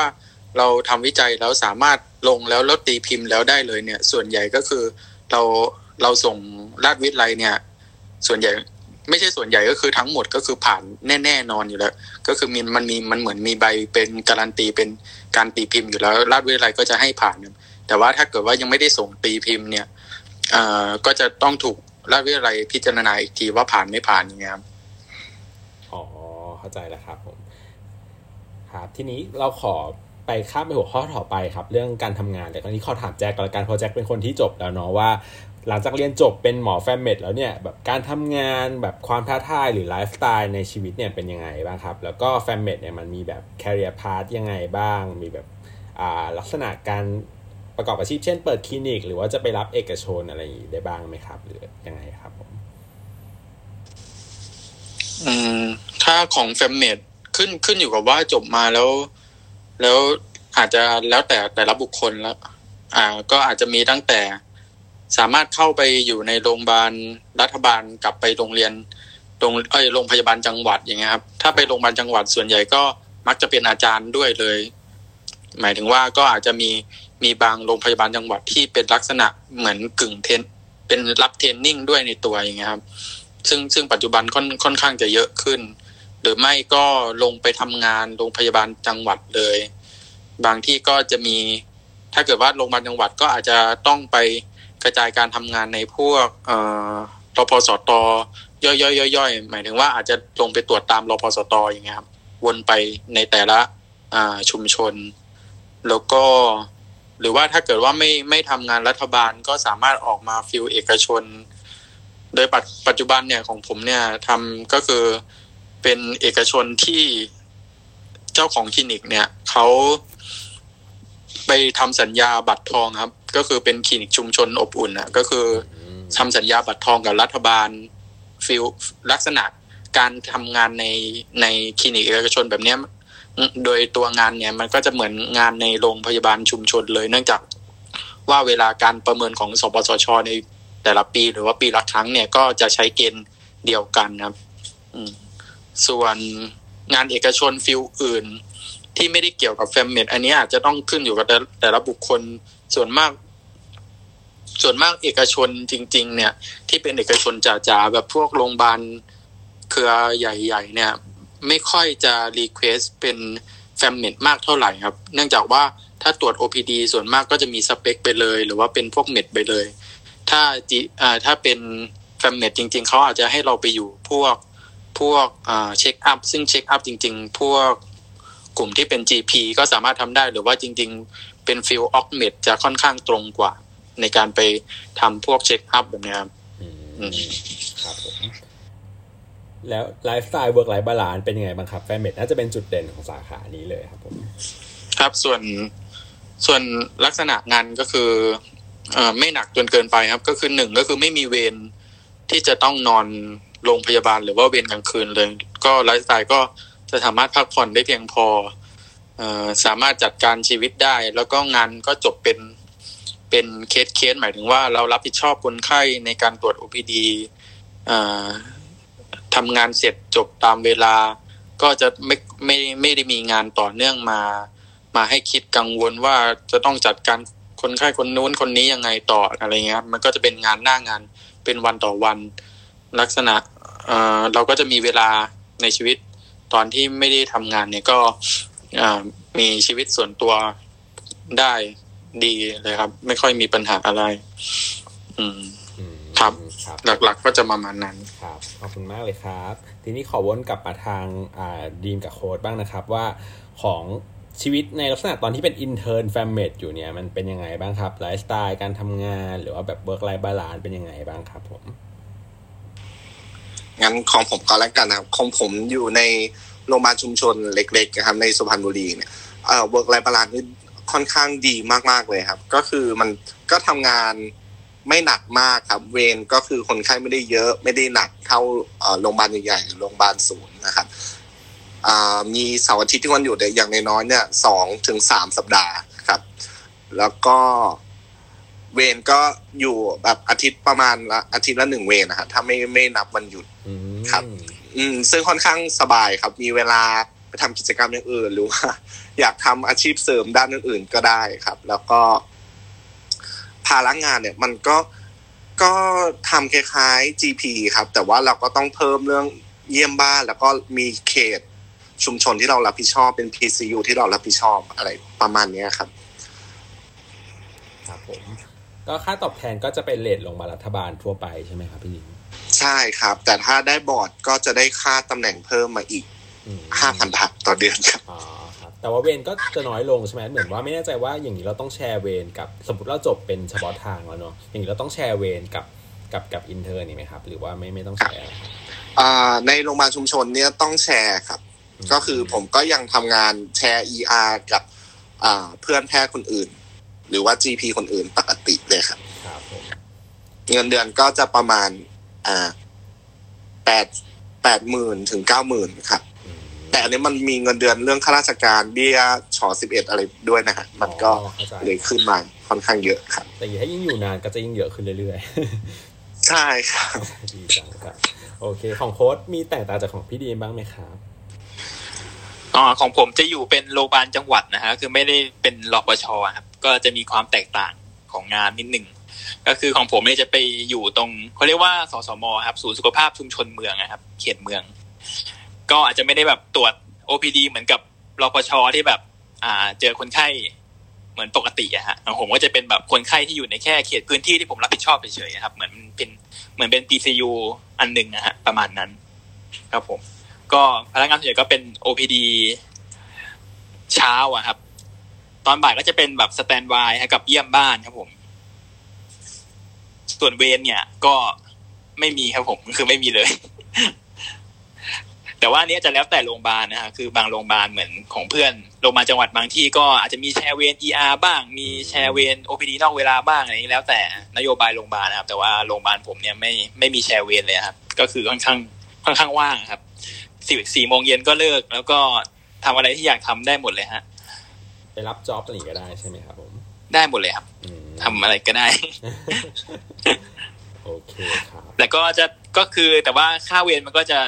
เราทำวิจัยแล้วสามารถลงแล้วแล้วตีพิมพ์แล้วได้เลยเนี่ย ส่วนใหญ่ก็คือเรา เราส่งราชวิทยาลัยเนี่ย ส่วนใหญ่ไม่ใช่ส่วนใหญ่ก็คือทั้งหมดก็คือผ่านแน่ๆนอนอยู่แล้ว ก็คือมีมันมีมันเหมือนมีใบเป็นการันตีเป็นการตีพิมพ์อยู่แล้ว ราชวิทยาลัยก็จะให้ผ่าน แต่ว่าถ้าเกิดว่ายังไม่ได้ส่งตีพิมพ์เนี่ยเอ่อก็จะต้องถูกราชวิทยาลัยพิจารณาอีกทีว่าผ่านไม่ผ่านอย่างเงี้ยครับ
อ๋อเข้าใจแล้วครับผมครับทีนี้เราขอไปข้ามไปหัวข้อต่อไปครับ เรื่องการทำงานแต่ตอนนี้ขอถามแจ็คก่อนละกันเพราะแจ็คเป็นคนที่จบแล้วเนาะว่า หลังจากเรียนจบเป็นหมอ fammed แล้วเนี่ยแบบการทำงานแบบความท้าทายหรือไลฟ์สไตล์ในชีวิตเนี่ยเป็นยังไงบ้างครับ แล้วก็ fammed เนี่ยมันมีแบบ career path ยังไงบ้าง มีแบบอ่าลักษณะการประกอบอาชีพเช่นเปิดคลินิก หรือว่าจะไปรับเอกชนอะไรอย่างงี้ได้บ้างไหมครับ หรือยังไงครับผม
อืมถ้าของแฟมเมดขึ้นขึ้นอยู่กับว่าจบมาแล้ว แล้วอาจจะแล้วแต่แต่ละบุคคลแล้ว อ่า ก็อาจจะมีตั้งแต่ สามารถเข้าไปอยู่ในโรงพยาบาลรัฐบาลกลับไปโรงเรียนโรงเอ้ยโรงพยาบาลจังหวัดอย่างเงี้ยครับ ถ้าไปโรงพยาบาลจังหวัดส่วนใหญ่ก็มักจะเป็นอาจารย์ด้วยเลย หมายถึงว่าก็อาจจะมีมีบางโรงพยาบาลจังหวัดที่เป็นลักษณะเหมือนกึ่งเทนเป็นรับเทรนนิ่งด้วยในตัวอย่างเงี้ยครับ ซึ่งซึ่งปัจจุบันค่อนค่อนข้างจะเยอะขึ้น หรือไม่ก็ลงไปทำงานโรงพยาบาลจังหวัดเลย บางที่ก็จะมี ถ้าเกิดว่าโรงพยาบาลจังหวัดก็อาจจะต้องไป กระจายการทำงานในพวกเอ่อรพสตย่อยๆๆๆหมายถึงว่าอาจจะลงไปตรวจตามรพสตอย่างเงี้ยครับวนไปในแต่ละชุมชน แล้วก็หรือว่าถ้าเกิดว่าไม่ไม่ทำงานรัฐบาลก็สามารถออกมา feel เอกชน โดยปัจปัจจุบันเนี่ยของผมเนี่ยทำก็คือเป็นเอกชนที่เจ้าของคลินิกเนี่ยเขาไปทำสัญญาบัตรทองครับ ก็คือเป็นคลินิกชุมชนอบอุ่นนะก็คือทำสัญญาบัตรทองกับรัฐบาล feel ลักษณะการทำงานในในคลินิกเอกชนแบบเนี้ยโดยตัวงานเนี่ยมันก็จะเหมือนงานในโรงพยาบาลชุมชนเลย เนื่องจากว่าเวลาการประเมินของสปสชในแต่ละปีหรือว่าปีละครั้งเนี่ยก็จะใช้เกณฑ์เดียวกันครับอืมส่วนงานเอกชน field อื่น ที่ไม่ได้เกี่ยวกับ fammed อันนี้อาจจะต้องขึ้นอยู่กับแต่แต่ละบุคคล ส่วนมาก ส่วนมากเอกชนจริง ๆ เนี่ย ที่เป็นเอกชนจ๋าๆแบบพวกโรงพยาบาลเครือใหญ่ ๆ เนี่ย ไม่ค่อยจะ request เป็น fammed มากเท่าไหร่ครับ เนื่องจากว่าถ้าตรวจ OPD ส่วนมากก็จะมีสเปคไปเลย หรือว่าเป็นพวก med ไปเลย ถ้า G อ่าถ้าเป็น fammed จริง ๆ เขาอาจจะให้เราไปอยู่พวกพวกอ่า check up ซึ่ง check up จริง ๆ พวกกลุ่มที่เป็น GP ก็สามารถทำได้หรือว่าจริง ๆ เป็น field occ med จะค่อนข้างตรงกว่า ในการไปทำพวก check up แบบเนี้ยครับ
อืม
อืม
ครับผมแล้ว lifestyle work life balance เป็นยังไงบ้างครับ fammed น่าจะเป็นจุดเด่นของสาขานี้เลยครับผม
ครับส่วนส่วนลักษณะงานก็คือเอ่อไม่หนักจนเกินไปครับ ก็คือหนึ่งก็คือไม่มีเวรที่จะต้องนอนโรงพยาบาลหรือว่าเวรกลางคืนเลย ก็ไลฟ์สไตล์ก็จะสามารถพักผ่อนได้เพียงพอเอ่อ สามารถจัดการชีวิตได้ แล้วก็งานก็จบเป็นเป็นเคสเคสหมายถึงว่าเรารับผิดชอบคนไข้ในการตรวจ OPD เอ่อทำงานเสร็จจบตามเวลา ก็จะไม่ไม่ไม่ได้มีงานต่อเนื่องมา มาให้คิดกังวลว่าจะต้องจัดการคนไข้คนนู้นคนนี้ยังไงต่ออะไรเงี้ยมันก็จะเป็นงานหน้างานเป็นวันต่อวันลักษณะเเราก็จะมีเวลาในชีวิตตอนที่ไม่ได้ทำงานเนี่ยก็ มีชีวิตส่วนตัวได้ดีเลยครับ ไม่ค่อยมีปัญหาอะไร อืม
อืม
คครับ
ครับ
หลักๆก็จะประมาณนั้น
ครับขอบคุณมากเลยครับ ทีนี้ขอวนกลับมาทางอ่าดีมกับโค้ดบ้างนะครับ ว่าของชีวิตในลักษณะตอนที่เป็น intern fammed อยู่เนี่ยมันเป็นยังไงบ้างครับไลฟ์สไตล์การทำงานหรือว่าแบบ work life balance เป็นยังไงบ้างครับผม
งั้นของผมก็แล้วกันนะครับของผมอยู่ใน โรงพยาบาลชุมชนเล็กๆนะครับในสุพรรณบุรีเนี่ยเอ่อ work life balance นี่ค่อนข้างดีมากๆเลยครับ ก็คือมันก็ทำงานไม่หนักมากครับ เวรก็คือคนไข้ไม่ได้เยอะ ไม่ได้หนักเท่าโรงพยาบาลใหญ่ๆโรงพยาบาลศูนย์นะครับอ่ามีเสาร์อาทิตย์ที่วันหยุดอย่างน้อยๆเนี่ยสองถึงสามสัปดาห์ครับ แล้วก็เวรก็อยู่แบบอาทิตย์ประมาณละอาทิตย์ละหนึ่งเวรนะครับถ้าไม่ไม่นับวันหยุดครับ อืมซึ่งค่อนข้างสบายครับ มีเวลาไปทำกิจกรรมอย่างอื่นหรือว่าอยากทำอาชีพเสริมด้านอื่นๆก็ได้ครับ แล้วก็ ภาระงานเนี่ย มันก็ก็ทำคล้ายๆ GP ครับ แต่ว่าเราก็ต้องเพิ่มเรื่องเยี่ยมบ้านแล้วก็มีเขตชุมชนที่เรารับผิดชอบเป็น PCU ที่เรารับผิดชอบอะไรประมาณนี้ครับ
ครับผม ก็ค่าตอบแทนก็จะเป็นเลทลงมาลรัฐบาลทั่วไปใช่ไหมครับพี่ดิม
ใช่ครับ แต่ถ้าได้บอร์ดก็จะได้ค่าตำแหน่งเพิ่มมาอีก
อืม
ห้าพันบาทต่อเดือนครับ
อ๋อครับแต่ว่าเวรก็จะน้อยลงใช่ไหมเหมือนว่าไม่แน่ใจว่าอย่างนี้เราต้องแชร์เวรกับสมมติเราจบเป็นเฉพาะทางแล้วเนาะอย่างนี้เราต้องแชร์เวรกับกับกับ intern นี่ไหมครับ หรือว่าไม่ไม่ต้องแชร์ครับ
อ่าในโรงพยาบาลชุมชนเนี่ยต้องแชร์ครับ ก็คือผมก็ยังทำงานแชร์ ER กับอ่าเพื่อนแพทย์คนอื่น หรือว่า GP คนอื่นปกติเลยครับ
ครับผม
เงินเดือนก็จะประมาณ อ่าแปดแปดหมื่นถึงเก้าหมื่นครับ
อืม
แต่อันนี้มันมีเงินเดือนเรื่องข้าราชการเบี้ยชอสิบเอ็ดอะไรด้วยนะฮะมันก็
อ๋อเข้าใจ
เลยขึ้นมาค่อนข้างเยอะครับ
แต่ถ้ายิ่งอยู่นานก็จะยิ่งเยอะขึ้นเรื่อย
ใช่ครับ
ๆดีจังครับ โอเค ของโค้ดมีแตกต่างจากของพี่ดีมบ้างไหมครับ
อ๋อของผมจะอยู่เป็นโรงพยาบาลจังหวัดนะฮะคือไม่ได้เป็นรปชครับก็จะมีความแตกต่างของงานนิดหนึ่ง ก็คือของผมเนี่ยจะไปอยู่ตรงเขาเรียกว่าสสมครับศูนย์สุขภาพชุมชนเมืองนะครับ เขตเมือง ก็อาจจะไม่ได้แบบตรวจ OPD เหมือนกับรปชที่แบบ อ่า เจอคนไข้เหมือนปกติอะฮะของผมก็จะเป็นแบบคนไข้ที่อยู่ในแค่เขตพื้นที่ที่ผมรับผิดชอบเฉยๆครับ เหมือนเป็นเหมือนเป็น PCU อันหนึ่งนะฮะประมาณนั้น ครับผม ก็พนักงานส่วนใหญ่ก็เป็น OPD เช้าอะครับ ตอนบ่ายก็จะเป็นแบบสแตนบายกับเยี่ยมบ้านครับผม ส่วนเวรเนี่ยก็ไม่มีครับผมคือไม่มีเลย แต่ว่าอันเนี้ยจะแล้วแต่โรงพยาบาลนะฮะคือบางโรงพยาบาลเหมือนของเพื่อนโรงพยาบาลจังหวัดบางที่ก็อาจจะมีแชร์เวร ER บ้าง มีแชร์เวร OPD นอกเวลาบ้างอะไรนี้แล้วแต่นโยบายโรงพยาบาลนะครับ แต่ว่าโรงพยาบาลผมเนี่ยไม่ไม่มีแชร์เวรเลยครับ ก็คือค่อนข้างค่อนข้างว่างครับสี่สี่โมงเย็นก็เลิก แล้วก็ทำอะไรที่อยากทำได้หมดเลยฮะ
ไปรับจ็อบอะไรอย่างนี้ก็ได้ใช่ไหมครับผม
ได้หมดเลยครับ
อืม
ทำอะไรก็ได้
โอเคครับ
แต่ก็จะก็คือแต่ว่าค่าเวรมันก็จะ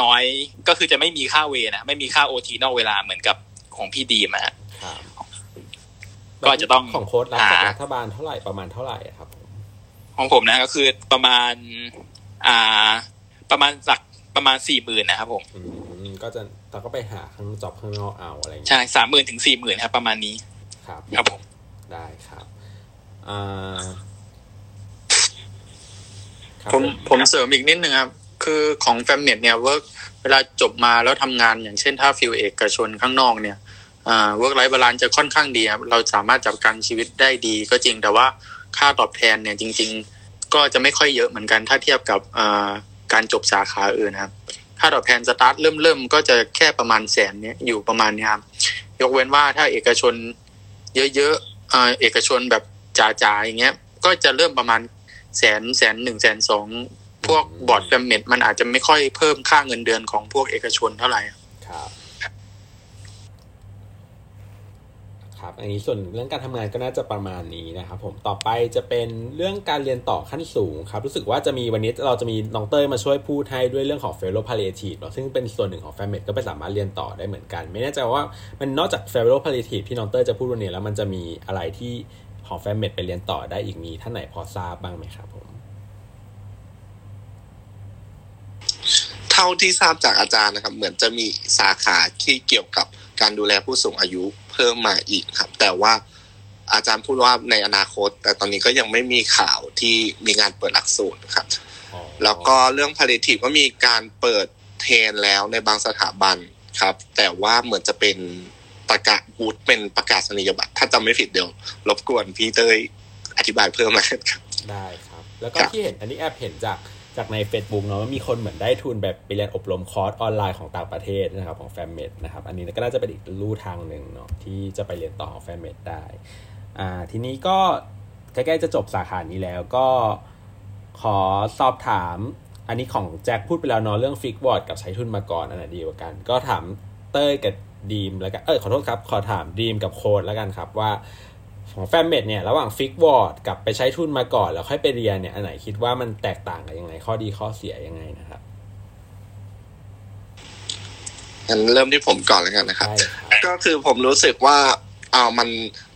น้อยก็คือจะไม่มีค่าเวรนะไม่มีค่าโอทีนอกเวลาเหมือนกับของพี่ดีมอะฮะ
ครับ
ก็จะต้อง
ของโค้ดรับจาก
หา
รัฐบาลเท่าไหร่ประมาณเท่าไหร่อะครับผม
ของผมนะก็คือประมาณ อ่า ประมาณสักประมาณสี่หมื่นนะครับผม
อืมก็จะเราก็ไปหาข้าง job ข้างนอกเอาอะไรอย่างเงี้ย
ใช่สามหมื่นถึงสี่หมื่นครับ ประมาณนี้
ครับ
ครับผม
ได้ครับอ่าครับ
ผมผมเสริมอีกนิดนึงครับ คือของ fammed เนี่ย work เวลาจบมาแล้วทำงานอย่างเช่นถ้า field เอกชนข้างนอกเนี่ยอ่า work life balance จะค่อนข้างดีครับเราสามารถจัดการชีวิตได้ดี ก็จริงแต่ว่าค่าตอบแทนเนี่ยจริง ๆ ก็จะไม่ค่อยเยอะเหมือนกัน ถ้าเทียบกับอ่าการจบสาขาอื่นนะครับค่าตอบแทนสตาร์ทเริ่มเริ่มก็จะแค่ประมาณแสนเนี่ยอยู่ประมาณเนี้ยครับยกเว้นว่าถ้าเอกชนเยอะๆอ่าเอกชนแบบ จ๋าๆอย่างเงี้ย ก็จะเริ่มประมาณแสนแสนหนึ่งแสนสองพวก board fammed มันอาจจะไม่ค่อยเพิ่มค่าเงินเดือนของพวกเอกชนเท่าไหร่
ครับครับอันนี้ส่วนเรื่องการทำงานก็น่าจะประมาณนี้นะครับผมต่อไปจะเป็นเรื่องการเรียนต่อขั้นสูงครับ รู้สึกว่าจะมีวันนี้เราจะมีน้องเต้ยมาช่วยพูดให้ด้วยเรื่องของ fellow palliative เนอะซึ่งเป็นส่วนหนึ่งของ f a m e d ก็ไปสามารถเรียนต่อได้เหมือนกัน ไม่แน่ใจว่ามันนอกจาก fellow palliative ที่น้องเต้ยจะพูดวันนี้แล้วมันจะมีอะไรที่ ของ f a m e d ไปเรียนต่อได้อีกมีท่านไหนพอทราบบ้างไหมครับผม
เท่าที่ทราบจากอาจารย์นะครับ เหมือนจะมีสาขาที่เกี่ยวกับการดูแลผู้สูงอายุเพิ่มมาอีกครับ แต่ว่าอาจารย์พูดว่าในอนาคต แต่ตอนนี้ก็ยังไม่มีข่าวที่มีงานเปิดหลักสูตรครับ
อ๋อ
แล้วก็เรื่อง palliative ก็มีการเปิดเทรนแล้วในบางสถาบันครับ แต่ว่าเหมือนจะเป็น ประกาศบูธเป็นประกาศนียบัตรถ้าจำไม่ผิดเดี๋ยวรบกวนพี่เตยอธิบายเพิ่มนะครับ
ได้ครับ แล้วก็ที่เห็นอันนี้แอบเห็นจากจากใน Facebook เนาะว่ามีคนเหมือนได้ทุนแบบไปเรียนอบรมคอร์สออนไลน์ของต่างประเทศนะครับของ fammed นะครับอันนี้ก็น่าจะเป็นอีกลู่ทางหนึ่งเนาะที่จะไปเรียนต่อของ fammed ได้อ่าทีนี้ก็ใกล้ๆจะจบสาขานี้แล้วก็ขอสอบถาม อันนี้ของแจ็คพูดไปแล้วเนาะเรื่อง fix board กับใช้ทุนมาก่อนอันไหนดีกว่ากัน ก็ถามเต้ยกับ ดีมแล้วกันเออขอโทษครับ ขอถามดีมกับโค้ดแล้วกันครับว่าของ fammed เนี่ยระหว่าง fix board กับไปใช้ทุนมาก่อน แล้วค่อยไปเรียนเนี่ยอันไหนคิดว่ามันแตกต่างกันยังไง ข้อดีข้อเสียยังไงนะครับ
งั้นเริ่มที่ผมก่อนแล้วกันนะครับ
ได้ครับ
ก็คือผมรู้สึกว่าอ่ามัน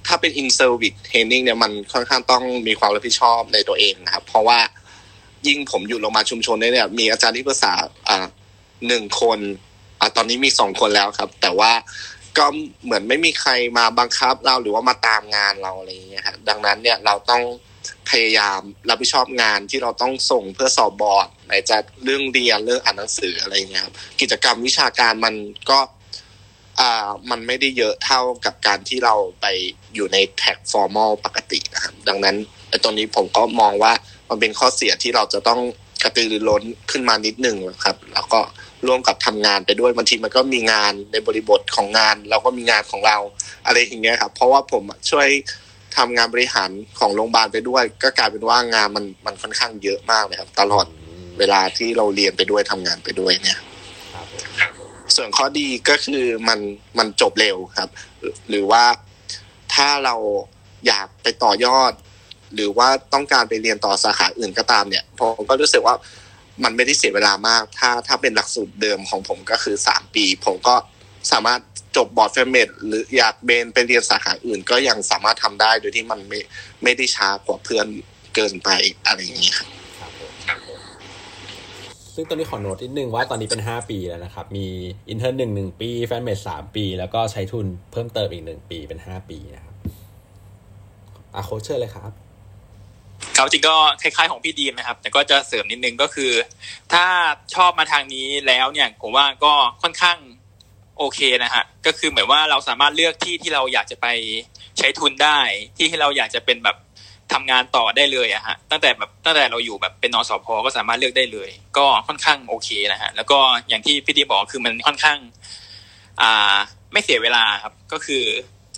ถ้าเป็น in service training เนี่ยมันค่อนข้างต้องมีความรับผิดชอบในตัวเองนะครับ เพราะว่ายิ่งผมอยู่โรงพยาบาลชุมชนเนี่ยมีอาจารย์ที่ปรึกษาอ่าหนึ่งคน อ่าตอนนี้มีสองคนแล้วครับ แต่ว่าก็เหมือนไม่มีใครมาบังคับเราหรือว่ามาตามงานเราอะไรอย่างเงี้ยครับดังนั้นเนี่ยเราต้องพยายามรับผิดชอบงานที่เราต้องส่งเพื่อสอบบอร์ดไหนจะเรื่องเรียนเรื่องอ่านหนังสืออะไรอย่างเงี้ยครับกิจกรรมวิชาการมันก็อ่ามันไม่ได้เยอะเท่ากับการที่เราไปอยู่ใน track formal ปกตินะครับดังนั้นไอ้ตรงนี้ผมก็มองว่ามันเป็นข้อเสียที่เราจะต้องกระตือรือร้นขึ้นมานิดหนึ่งนะครับ แล้วก็ ร่วมกับทำงานไปด้วยบางทีมันก็มีงานในบริบทของงาน เราก็มีงานของเราอะไรอย่างเงี้ยครับ เพราะว่าผมช่วยทำงานบริหารของโรงพยาบาลไปด้วย ก็กลายเป็นว่างานมันมันค่อนข้างเยอะมากเลยครับ ตลอดเวลาที่เราเรียนไปด้วยทำงานไปด้วยเนี่ยส่วนข้อดีก็คือมันมันจบเร็วครับ หรือว่าถ้าเราอยากไปต่อยอด หรือว่าต้องการไปเรียนต่อสาขาอื่นก็ตามเนี่ยผมก็รู้สึกว่า มันไม่ได้เสียเวลามาก ถ้าถ้าเป็นหลักสูตรเดิมของผมก็คือสามปี ผมก็สามารถจบ board fammed หรืออยากเบนไปเรียนสาขาอื่น ก็ยังสามารถทำได้โดยที่มันไม่ไม่ได้ช้ากว่าเพื่อนเกินไปอะไรอย่างนี้ครับ
ครับซึ่งตอนนี้ขอโน้ตนิดนึงว่าตอนนี้เป็นห้าปีแล้วนะครับ มี intern หนึ่งหนึ่งปี fammed สามปี แล้วก็ใช้ทุนเพิ่มเติมอีกหนึ่งปีเป็นห้าปีนะครับอ่าโค้ดเชิญเลยครับ
ครับจริงก็คล้ายๆของพี่ดีมนะครับ แต่ก็จะเสริมนิดนึงก็คือ ถ้าชอบมาทางนี้แล้วเนี่ยผมว่าก็ค่อนข้างโอเคนะฮะก็คือเหมือนว่าเราสามารถเลือกที่ที่เราอยากจะไปใช้ทุนได้ ที่ที่เราอยากจะเป็นแบบทำงานต่อได้เลยอะฮะตั้งแต่แบบตั้งแต่เราอยู่แบบเป็นนอสพก็สามารถเลือกได้เลย ก็ค่อนข้างโอเคนะฮะแล้วก็อย่างที่พี่ดีบอกคือมันค่อนข้าง อ่า ไม่เสียเวลาครับ ก็คือ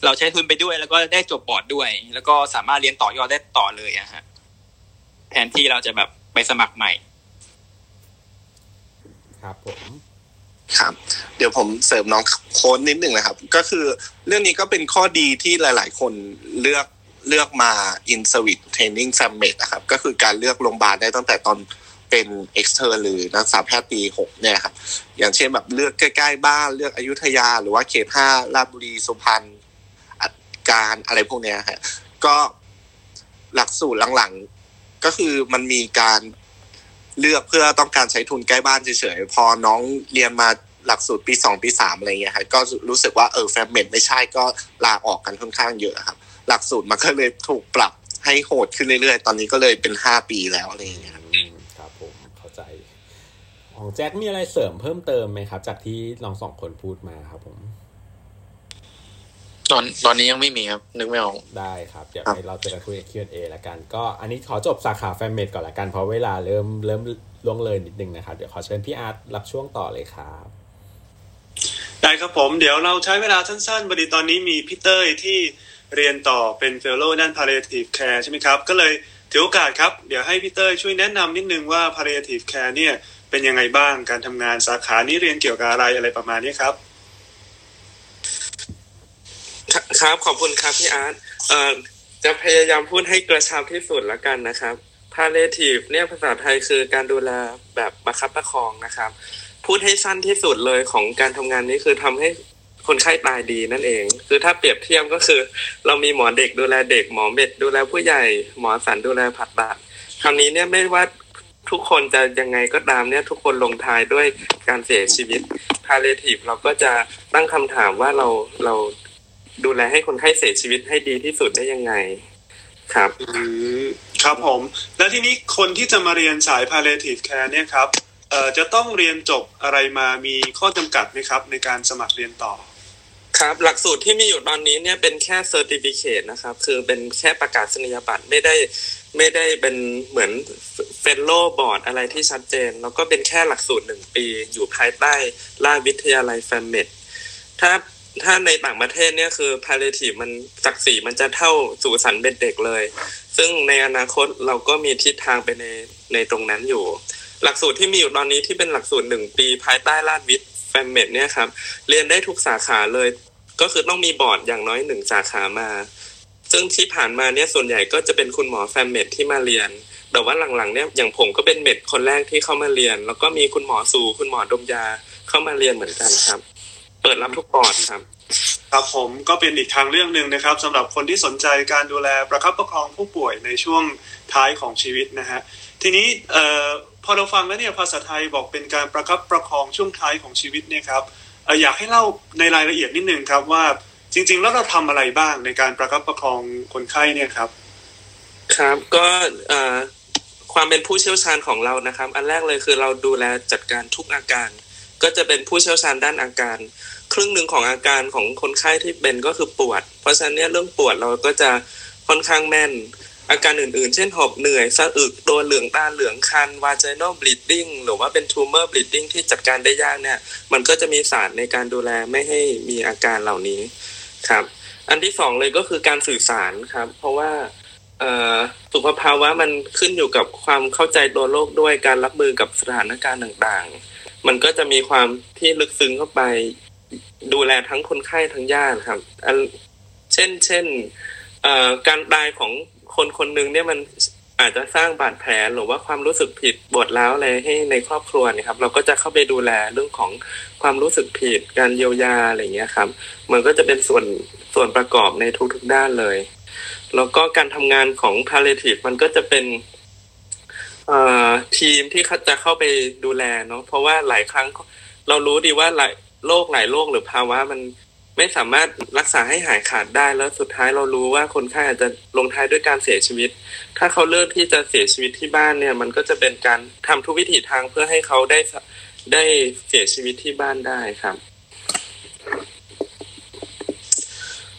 เราใช้ทุนไปด้วย แล้วก็ได้จบบอร์ดด้วย แล้วก็สามารถเรียนต่อยอดได้ต่อเลยอะฮะ แทนที่เราจะแบบไปสมัครใหม่
ครับผม
ครับ เดี๋ยวผมเสริมน้องโค้ดนิดหนึ่งนะครับ ก็คือเรื่องนี้ก็เป็นข้อดีที่หลาย ๆ คนเลือกเลือกมา in service training f a m m e d นะครับ ก็คือการเลือกโรงพยาบาลได้ตั้งแต่ตอนเป็น extern หรือนักศึกษาแพทย์ปีหกเนี่ยครับ อย่างเช่นแบบเลือกใกล้ ๆ บ้านเลือกอยุธยา หรือว่าเขตห้าราชบุรีสุพรรณอัดการอะไรพวกเนี้ยฮะก็หลักสูตรหลังๆ ก็คือมันมีการเลือกเพื่อต้องการใช้ทุนใกล้บ้านเฉยๆ พอน้องเรียนมาหลักสูตรปีสองปีสามอะไรเงี้ยครับก็รู้สึกว่าเออ fam med ไม่ใช่ก็ลาออกกันค่อนข้างเยอะครับ หลักสูตรมันก็เลยถูกปรับให้โหดขึ้นเรื่อยๆ ตอนนี้ก็เลยเป็นห้าปีแล้วอะไรเงี้ยครับ
อืมครับผมเข้าใจ ของแจ็คมีอะไรเสริมเพิ่มเติมไหมครับ จากที่ลองสองคนพูดมาครับผม
ตอนตอนนี้ยังไม่มีครับ นึกไม่ออก
ได้ครับ เดี๋ยว
ครับ
ให้เราจะคุยกับ Q&A ละกัน ก็อันนี้ขอจบสาขา fam med ก่อนละกัน เพราะเวลาเริ่มเริ่มล่วงเลยนิดนึงนะครับ เดี๋ยวขอเชิญพี่อาร์ตรับช่วงต่อเลยครับ
ได้ครับผมเดี๋ยวเราใช้เวลาสั้นๆพอดีตอนนี้มีพี่เต้ยที่เรียนต่อเป็น fellow ด้าน palliative care ใช่ไหมครับ ก็เลยถือโอกาสครับ เดี๋ยวให้พี่เต้ยช่วยแนะนำนิดนึงว่า palliative care เนี่ยเป็นยังไงบ้างการทำงานสาขานี้เรียนเกี่ยวกับอะไรอะไรประมาณนี้ครับ
ครับขอบคุณครับพี่อาร์ตเอ่อจะพยายามพูดให้กระชับที่สุดแล้วกันนะครับ palliative เนี่ยภาษาไทยคือการดูแลแบบประคับประคองนะครับ พูดให้สั้นที่สุดเลยของการทำงานนี้คือทำให้คนไข้ตายดีนั่นเอง คือถ้าเปรียบเทียบก็คือ เรามีหมอเด็กดูแลเด็กหมอเม็ดดูแลผู้ใหญ่หมอสันดูแลผ่าตัดคำนี้เนี่ยไม่ว่าทุกคนจะยังไงก็ตามเนี่ยทุกคนลงท้ายด้วยการเสียชีวิต palliative เราก็จะตั้งคำถามว่าเราเรา ดูแลให้คนไข้เสียชีวิตให้ดีที่สุดได้ยังไงครับ
อืมครับผม แล้วทีนี้คนที่จะมาเรียนสาย palliative care เนี่ยครับเอ่อจะต้องเรียนจบอะไรมามีข้อจำกัดไหมครับ ในการสมัครเรียนต่อ
ครับ หลักสูตรที่มีอยู่ตอนนี้เนี่ยเป็นแค่ certificate นะครับ คือเป็นแค่ประกาศนียบัตรไม่ได้ไม่ได้เป็นเหมือน fellow board อะไรที่ชัดเจน แล้วก็เป็นแค่หลักสูตรหนึ่งปี อยู่ภายใต้ราชวิทยาลัย fam med ถ้า ถ้าในต่างประเทศเนี่ยคือ palliative มันศักดิ์ศรีมันจะเท่าสูติ ศัลย์ med เด็กเลย ซึ่งในอนาคตเราก็มีทิศทางไปในในตรงนั้นอยู่ หลักสูตรที่มีอยู่ตอนนี้ที่เป็นหลักสูตรหนึ่งปีภายใต้ราชวิทย์ fam med เนี่ยครับเรียนได้ทุกสาขาเลย ก็คือต้องมีบอร์ดอย่างน้อยหนึ่งสาขามา ซึ่งที่ผ่านมาเนี่ยส่วนใหญ่ก็จะเป็นคุณหมอ fam med ที่มาเรียนแต่ว่าหลังๆเนี่ยอย่างผมก็เป็น med คนแรกที่เข้ามาเรียน แล้วก็มีคุณหมอสูติคุณหมอดมยาเข้ามาเรียนเหมือนกันครับ เปิดรับทุกบอร์ดครับ
ครับผมก็เป็นอีกทางเรื่องหนึ่งนะครับสำหรับคนที่สนใจการดูแลประคับประคองผู้ป่วยในช่วงท้ายของชีวิตนะฮะทีนี้เอ่อพอเราฟังแล้วเนี่ยภาษาไทยบอกเป็นการประคับประคองช่วงท้ายของชีวิตเนี่ยครับเอ่ออยากให้เล่าในรายละเอียดนิดนึงครับว่าจริง ๆ แล้วเราทำอะไรบ้างในการประคับประคองคนไข้เนี่ยครับ
ครับก็เอ่อความเป็นผู้เชี่ยวชาญของเรานะครับ อันแรกเลยคือเราดูแลจัดการทุกอาการ ก็จะเป็นผู้เชี่ยวชาญด้านอาการ ครึ่งหนึ่งของอาการของคนไข้ที่เป็นก็คือปวด เพราะฉะนั้นเนี่ยเรื่องปวดเราก็จะค่อนข้างแม่น อาการอื่นๆ เช่นหอบเหนื่อยสะอึกตัวเหลืองตาเหลืองคัน vaginal bleeding หรือว่าเป็น tumor bleeding ที่จัดการได้ยากเนี่ยมันก็จะมีศาสตร์ในการดูแลไม่ให้มีอาการเหล่านี้ครับ อันที่สองเลยก็คือการสื่อสารครับ เพราะว่าสุขภาวะมันขึ้นอยู่กับความเข้าใจตัวโรคด้วยการรับมือกับสถานการณ์ต่างๆ มันก็จะมีความที่ลึกซึ้งเข้าไป ดูแลทั้งคนไข้ทั้งญาติครับอันเช่น เช่นการตายของคนคนหนึ่งเนี่ยมันอาจจะสร้างบาดแผลหรือว่าความรู้สึกผิดบทแล้วอะไรให้ในครอบครัวเนี่ยครับ เราก็จะเข้าไปดูแลเรื่องของความรู้สึกผิด การเยียวยาอะไรเงี้ยครับ มันก็จะเป็นส่วนส่วนประกอบในทุกๆด้านเลย แล้วก็การทำงานของ palliative มันก็จะเป็น ทีมที่เขาจะเข้าไปดูแลเนาะเพราะว่าหลายครั้งเรารู้ดีว่าหลายโรคหลายโรคหรือภาวะมันไม่สามารถรักษาให้หายขาดได้แล้วสุดท้ายเรารู้ว่าคนไข้อาจจะลงท้ายด้วยการเสียชีวิต ถ้าเขาเลือกที่จะเสียชีวิตที่บ้านเนี่ย มันก็จะเป็นการทำทุกวิถีทางเพื่อให้เขาได้ได้เสียชีวิตที่บ้านได้ครับ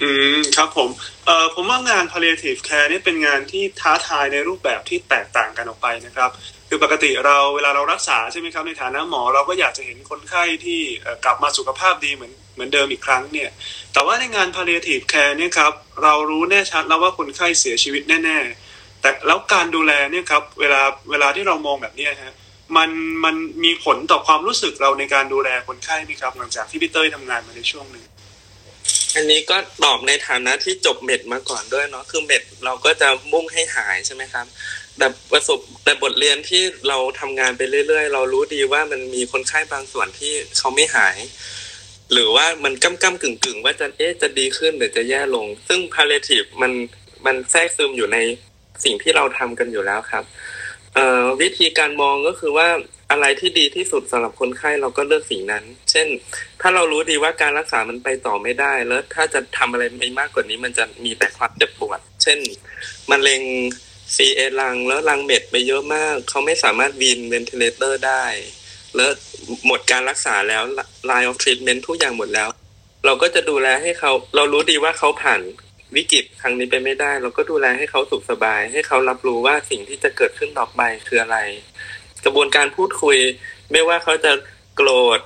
อืมครับผม เอ่อผมว่างาน palliative care นี่เป็นงานที่ท้าทายในรูปแบบที่แตกต่างกันออกไปนะครับ คือปกติเราเวลาเรารักษาใช่ไหมครับในฐานะหมอเราก็อยากจะเห็นคนไข้ที่กลับมาสุขภาพดีเหมือนเหมือนเดิมอีกครั้งเนี่ยแต่ว่าในงาน palliative care เนี่ยครับเรารู้แน่ชัดแล้วว่าคนไข้เสียชีวิตแน่ ๆ แต่แล้วการดูแลเนี่ยครับเวลาเวลาที่เรามองแบบนี้ฮะมันมันมีผลต่อความรู้สึกเราในการดูแลคนไข้ไหมครับ หลังจากที่พี่เต้ยทำงานมาในช่วงหนึ่ง
อันนี้ก็ตอบในฐานะที่จบเม็ดมาก่อนด้วยเนาะคือเม็ดเราก็จะมุ่งให้หายใช่ไหมครับ แต่ประสบแต่บทเรียนที่เราทำงานไปเรื่อย ๆ เรารู้ดีว่ามันมีคนไข้บางส่วนที่เขาไม่หาย หรือว่ามันก้ำก้ำกึ่งกึ่งๆว่าจะเอ๊ะจะดีขึ้นหรือจะแย่ลง ซึ่ง palliative มันมันแทรกซึมอยู่ในสิ่งที่เราทำกันอยู่แล้วครับ วิธีการมองก็คือว่าอะไรที่ดีที่สุดสำหรับคนไข้เราก็เลือกสิ่งนั้น เช่น ถ้าเรารู้ดีว่าการรักษามันไปต่อไม่ได้ แล้วถ้าจะทำอะไรไปมากกว่านี้ มันจะมีแต่ความเจ็บปวด เช่นมะเร็ง CA lung แล้ว lung met ไปเยอะมาก เขาไม่สามารถ wean ventilator ได้ แล้วหมดการรักษาแล้ว line of treatment ทุกอย่างหมดแล้ว เราก็จะดูแลให้เขา เรารู้ดีว่าเขาผ่าน วิกฤตครั้งนี้ไปไม่ได้ เราก็ดูแลให้เขาสุขสบาย ให้เขารับรู้ว่าสิ่งที่จะเกิดขึ้นต่อไปคืออะไร กระบวนการพูดคุย ไม่ว่าเขาจะโกรธ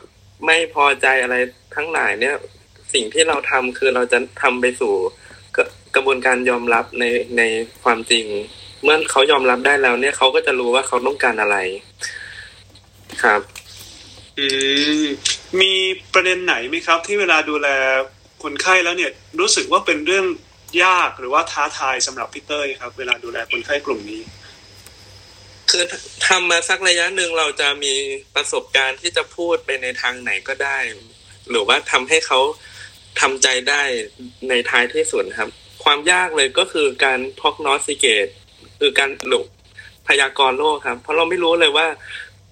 ไม่พอใจอะไรทั้งหลายเนี่ย สิ่งที่เราทำคือเราจะทำไปสู่กระกระบวนการยอมรับในในความจริง เมื่อเขายอมรับได้แล้วเนี่ยเขาก็จะรู้ว่าเขาต้องการอะไร ครับ
อืมมีประเด็นไหนไหมครับ ที่เวลาดูแลคนไข้แล้วเนี่ย รู้สึกว่าเป็นเรื่อง ยากหรือว่าท้าทายสำหรับพี่เต้ยครับ เวลาดูแลคนไข้กลุ่มนี้
คือทำมาสักระยะหนึ่งเราจะมีประสบการณ์ที่จะพูดไปในทางไหนก็ได้ หรือว่าทำให้เขาทำใจได้ในท้ายที่สุดครับ ความยากเลยก็คือการพอกนอสิเกตคือการหลุพยากรณ์โรคครับ เพราะเราไม่รู้เลยว่า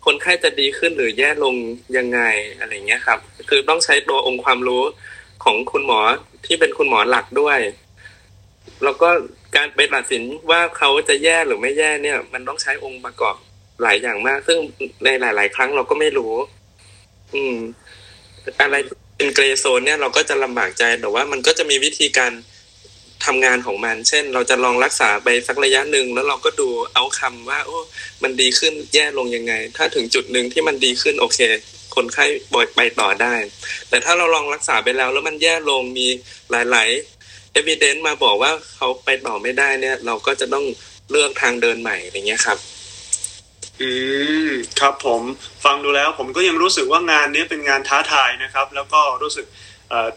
คนไข้จะดีขึ้นหรือแย่ลงยังไงอะไรเงี้ยครับ คือต้องใช้ตัวองค์ความรู้ของคุณหมอที่เป็นคุณหมอหลักด้วย แล้วก็การไปตัดสินว่าเขาจะแย่หรือไม่แย่เนี่ย มันต้องใช้องค์ประกอบหลายอย่างมาก ซึ่งในหลาย ๆ ครั้งเราก็ไม่รู้ อืม อะไรเป็นเกรย์โซนเนี่ยเราก็จะลำบากใจแต่ว่ามันก็จะมีวิธีการทำงานของมัน เช่น เราจะลองรักษาไปสักระยะหนึ่งแล้วเราก็ดูเอาคำว่า โอ้ มันดีขึ้นแย่ลงยังไง ถ้าถึงจุดหนึ่งที่มันดีขึ้นโอเค คนไข้บอยไปต่อได้ แต่ถ้าเราลองรักษาไปแล้วแล้วมันแย่ลงมีหลาย ๆ evidence มาบอกว่าเขาไปต่อไม่ได้เนี่ย เราก็จะต้องเลือกทางเดินใหม่อะไรเงี้ยครับ
อืมครับผมฟังดูแล้ว ผมก็ยังรู้สึกว่างานนี้เป็นงานท้าทายนะครับ แล้วก็รู้สึก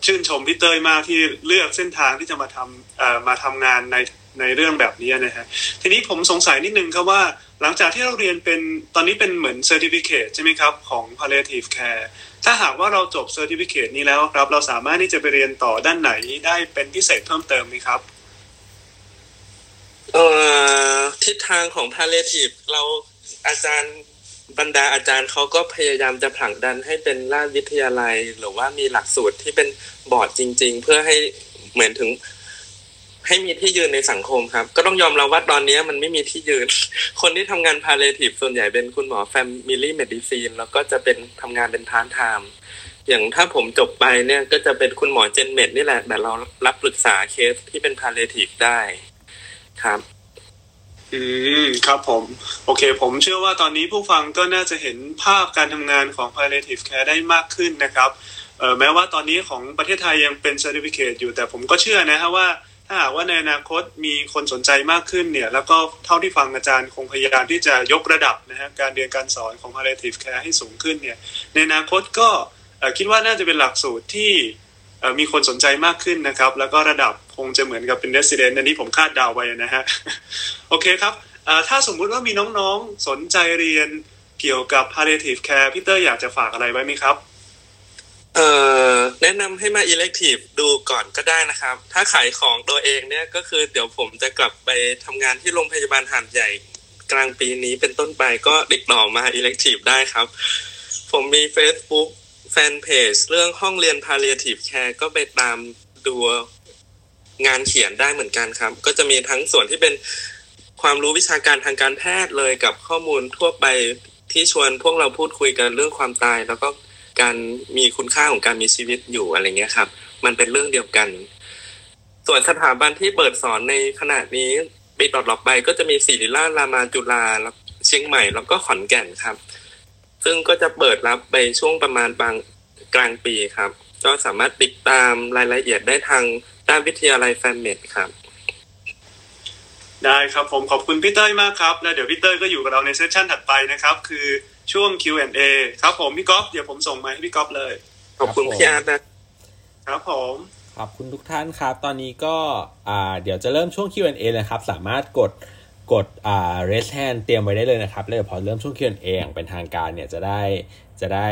ชื่นชมพี่เต้ยมากที่เลือกเส้นทางที่จะมาทำมาทำงานในในเรื่องแบบนี้นะฮะทีนี้ผมสงสัยนิดนึงครับว่า หลังจากที่เราเรียนเป็นตอนนี้เป็นเหมือน certificate ใช่ไหมครับ ของ palliative care ถ้าหากว่าเราจบ certificate นี้แล้วครับ เราสามารถที่จะไปเรียนต่อด้านไหนได้เป็นพิเศษเพิ่มเติมไหมครับ
เอ่อทิศทางของ palliative เราอาจารย์บรรดาอาจารย์เขาก็พยายามจะผลักดันให้เป็นราชวิทยาลัย หรือว่ามีหลักสูตรที่เป็นบอร์ดจริง ๆ เพื่อให้เหมือนถึง ให้มีที่ยืนในสังคมครับ ก็ต้องยอมรับว่าตอนนี้มันไม่มีที่ยืน คนที่ทำงาน palliative ส่วนใหญ่เป็นคุณหมอ family medicine แล้วก็จะเป็นทำงานเป็นพาร์ทไทม์อย่างถ้าผมจบไปเนี่ยก็จะเป็นคุณหมอ gen med นี่แหละ แต่เรารับปรึกษาเคสที่เป็น palliative ได้ครับ
อืมครับผม โอเค ผมเชื่อว่าตอนนี้ผู้ฟังก็น่าจะเห็นภาพการทำงานของ palliative care ได้มากขึ้นนะครับแม้ว่าตอนนี้ของประเทศไทยยังเป็น certificate อยู่แต่ผมก็เชื่อนะฮะว่าาหาว่าในอนาคตมีคนสนใจมากขึ้นเนี่ย แล้วก็เท่าที่ฟังอาจารย์คงพยายามที่จะยกระดับนะฮะการเรียนการสอนของ palliative care ให้สูงขึ้นเนี่ย ในอนาคตก็คิดว่าน่าจะเป็นหลักสูตรที่มีคนสนใจมากขึ้นนะครับ แล้วก็ระดับคงจะเหมือนกับเป็น resident อันนี้ผมคาดเดาไว้นะฮะ โอเคครับถ้าสมมุติว่ามีน้องๆสนใจเรียนเกี่ยวกับ palliative care พี่เตอร์อยากจะฝากอะไรไว้ไหมครับ
เอ่อแนะนำให้มา elective ดูก่อนก็ได้นะครับ ถ้าขายของตัวเองเนี่ยก็คือเดี๋ยวผมจะกลับไปทำงานที่โรงพยาบาลหาดใหญ่กลางปีนี้เป็นต้นไปก็ติดต่อมา elective ได้ครับ ผมมี Facebook แฟนเพจเรื่องห้องเรียน palliative care ก็ไปตามดูงานเขียนได้เหมือนกันครับ ก็จะมีทั้งส่วนที่เป็นความรู้วิชาการทางการแพทย์เลยกับข้อมูลทั่วไปที่ชวนพวกเราพูดคุยกันเรื่องความตาย แล้วก็ การมีคุณค่าของการมีชีวิตอยู่อะไรเงี้ยครับ มันเป็นเรื่องเดียวกัน ส่วนสถาบันที่เปิดสอนในขณะนี้ปีต่อๆไปก็จะมีศิริราชรามาจุฬาเชียงใหม่แล้วก็ขอนแก่นครับ ซึ่งก็จะเปิดรับไปช่วงประมาณบางกลางปีครับ ก็สามารถติดตามรายละเอียดได้ทางด้านวิทยาลัย fam med ครับ
ได้ครับผมขอบคุณพี่เต้ยมากครับ แล้วเดี๋ยวพี่เต้ยก็อยู่กับเราใน session ถัดไปนะครับ คือ ช่วง Q&A ครับผมพี่ก๊อฟเดี๋ยวผมส่งมาให้พี่ก๊อฟเลย
ขอบคุณพี่อาร์ตนะ
ครับผม
ขอบคุณทุกท่านครับ ตอนนี้ก็อ่าเดี๋ยวจะเริ่มช่วง Q&A เลยครับ สามารถกด กดอ่า raise hand เตรียมไว้ได้เลยนะครับแล้วเดี๋ยวพอเริ่มช่วง Q&A อย่างเป็นทางการเนี่ยจะได้จะได้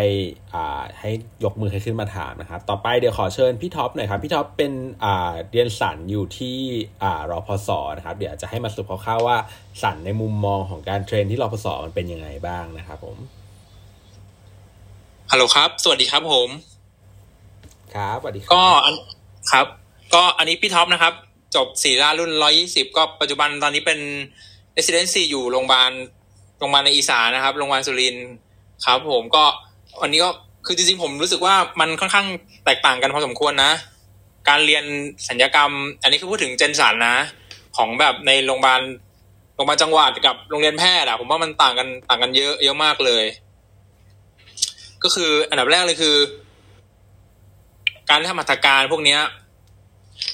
อ่าให้ยกมือให้ขึ้นมาถามนะครับ ต่อไปเดี๋ยวขอเชิญพี่ท็อปหน่อยครับ พี่ท็อปเป็นอ่าเรียนศัลย์อยู่ที่อ่า รพศ. นะครับ เดี๋ยวจะให้มาสรุปคร่าวๆว่าศัลย์ในมุมมองของการ train ที่ รพศ. มันเป็นยังไงบ้างนะครับผม
ฮัลโหลครับ สวัสดีครับผม
ครับสวัสดีครับ
ก็อันครับ ก็อันนี้พี่ท็อปนะครับ จบศิริราชรุ่นร้อยยี่สิบก็ปัจจุบันตอนนี้เป็น residency อยู่โรงพยาบาลโรงพยาบาลในอีสานนะครับโรงพยาบาลสุรินทร์ครับ ผมก็วันนี้ก็คือจริงๆผมรู้สึกว่ามันค่อนข้างแตกต่างกันพอสมควรนะ การเรียนสัญญกรรม อันนี้คือพูดถึงเจนสันนะ ของแบบในโรงพยาบาลโรงพยาบาลจังหวัดกับโรงเรียนแพทย์อะผมว่ามันต่างกันต่างกันเยอะเยอะมากเลย ก็คืออันดับแรกเลยคือ การทำหัตถการพวกเนี้ย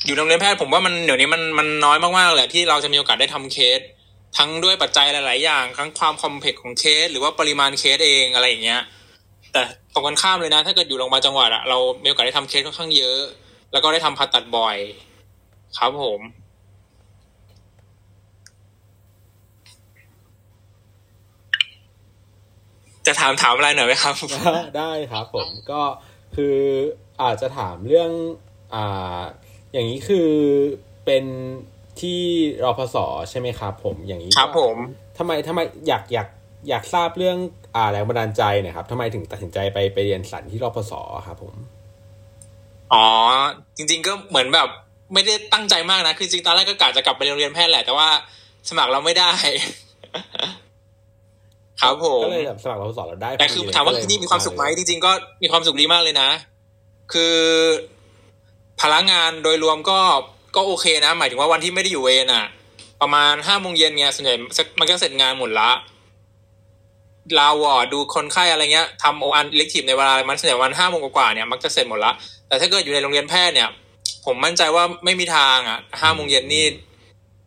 อยู่โรงเรียนแพทย์ผมว่ามันเดี๋ยวนี้มันมันน้อยมากๆแหละที่เราจะมีโอกาสได้ทำเคส ทั้งด้วยปัจจัยหลาย ๆ อย่างทั้งความคอมเพล็กซ์ของเคส หรือว่าปริมาณเคสเองอะไรอย่างเงี้ย แต่ตรงกันข้ามเลยนะ ถ้าเกิดอยู่โรงพยาบาลจังหวัดอะเรามีโอกาสได้ทำเคสค่อนข้างเยอะ แล้วก็ได้ทำผ่าตัดบ่อย ครับผมจะถามถามอะไรหน่อยไหมครับ
ได้ครับผมก็คืออาจจะถามเรื่องอ่า อย่างนี้คือเป็นที่รพสใช่ไหมครับ ผมอย่างนี้
ครับผม
ทำไมทำไมอยากอยากอยากทราบเรื่องอ่าแรงบันดาลใจหนะครับทำไมถึงตัดสินใจไปไปเรียนสันที่รพสครับผม
อ๋อ จริง ๆ ก็เหมือนแบบ ไม่ได้ตั้งใจมากนะ คือจริงตอนแรกก็กะจะกลับไปโรงเรียนแพทย์แหละ แต่ว่าสมัครเราไม่ได้ ครับผม
ก็เลยแบบสมัครเราสอนเราได้
แต่คือถามว่าที่นี่มีความสุขไหมจริง ๆ ก็มีความสุขดีมากเลยนะ คือ พลังงานโดยรวมก็ก็โอเคนะ หมายถึงว่าวันที่ไม่ได้อยู่เวรอะ ประมาณห้าโมงเย็นเนี่ยส่วนใหญ่มันก็เสร็จงานหมดละลาวอร์ดดูคนไข้อะไรเงี้ยทำโออันเล็กทีฟในเวลามันส่วนใหญ่วันห้าโมงกว่าเนี่ยมักจะเสร็จหมดละแต่ถ้าเกิดอยู่ในโรงเรียนแพทย์เนี่ย ผมมั่นใจว่าไม่มีทางอะห้าโมงเย็นนี่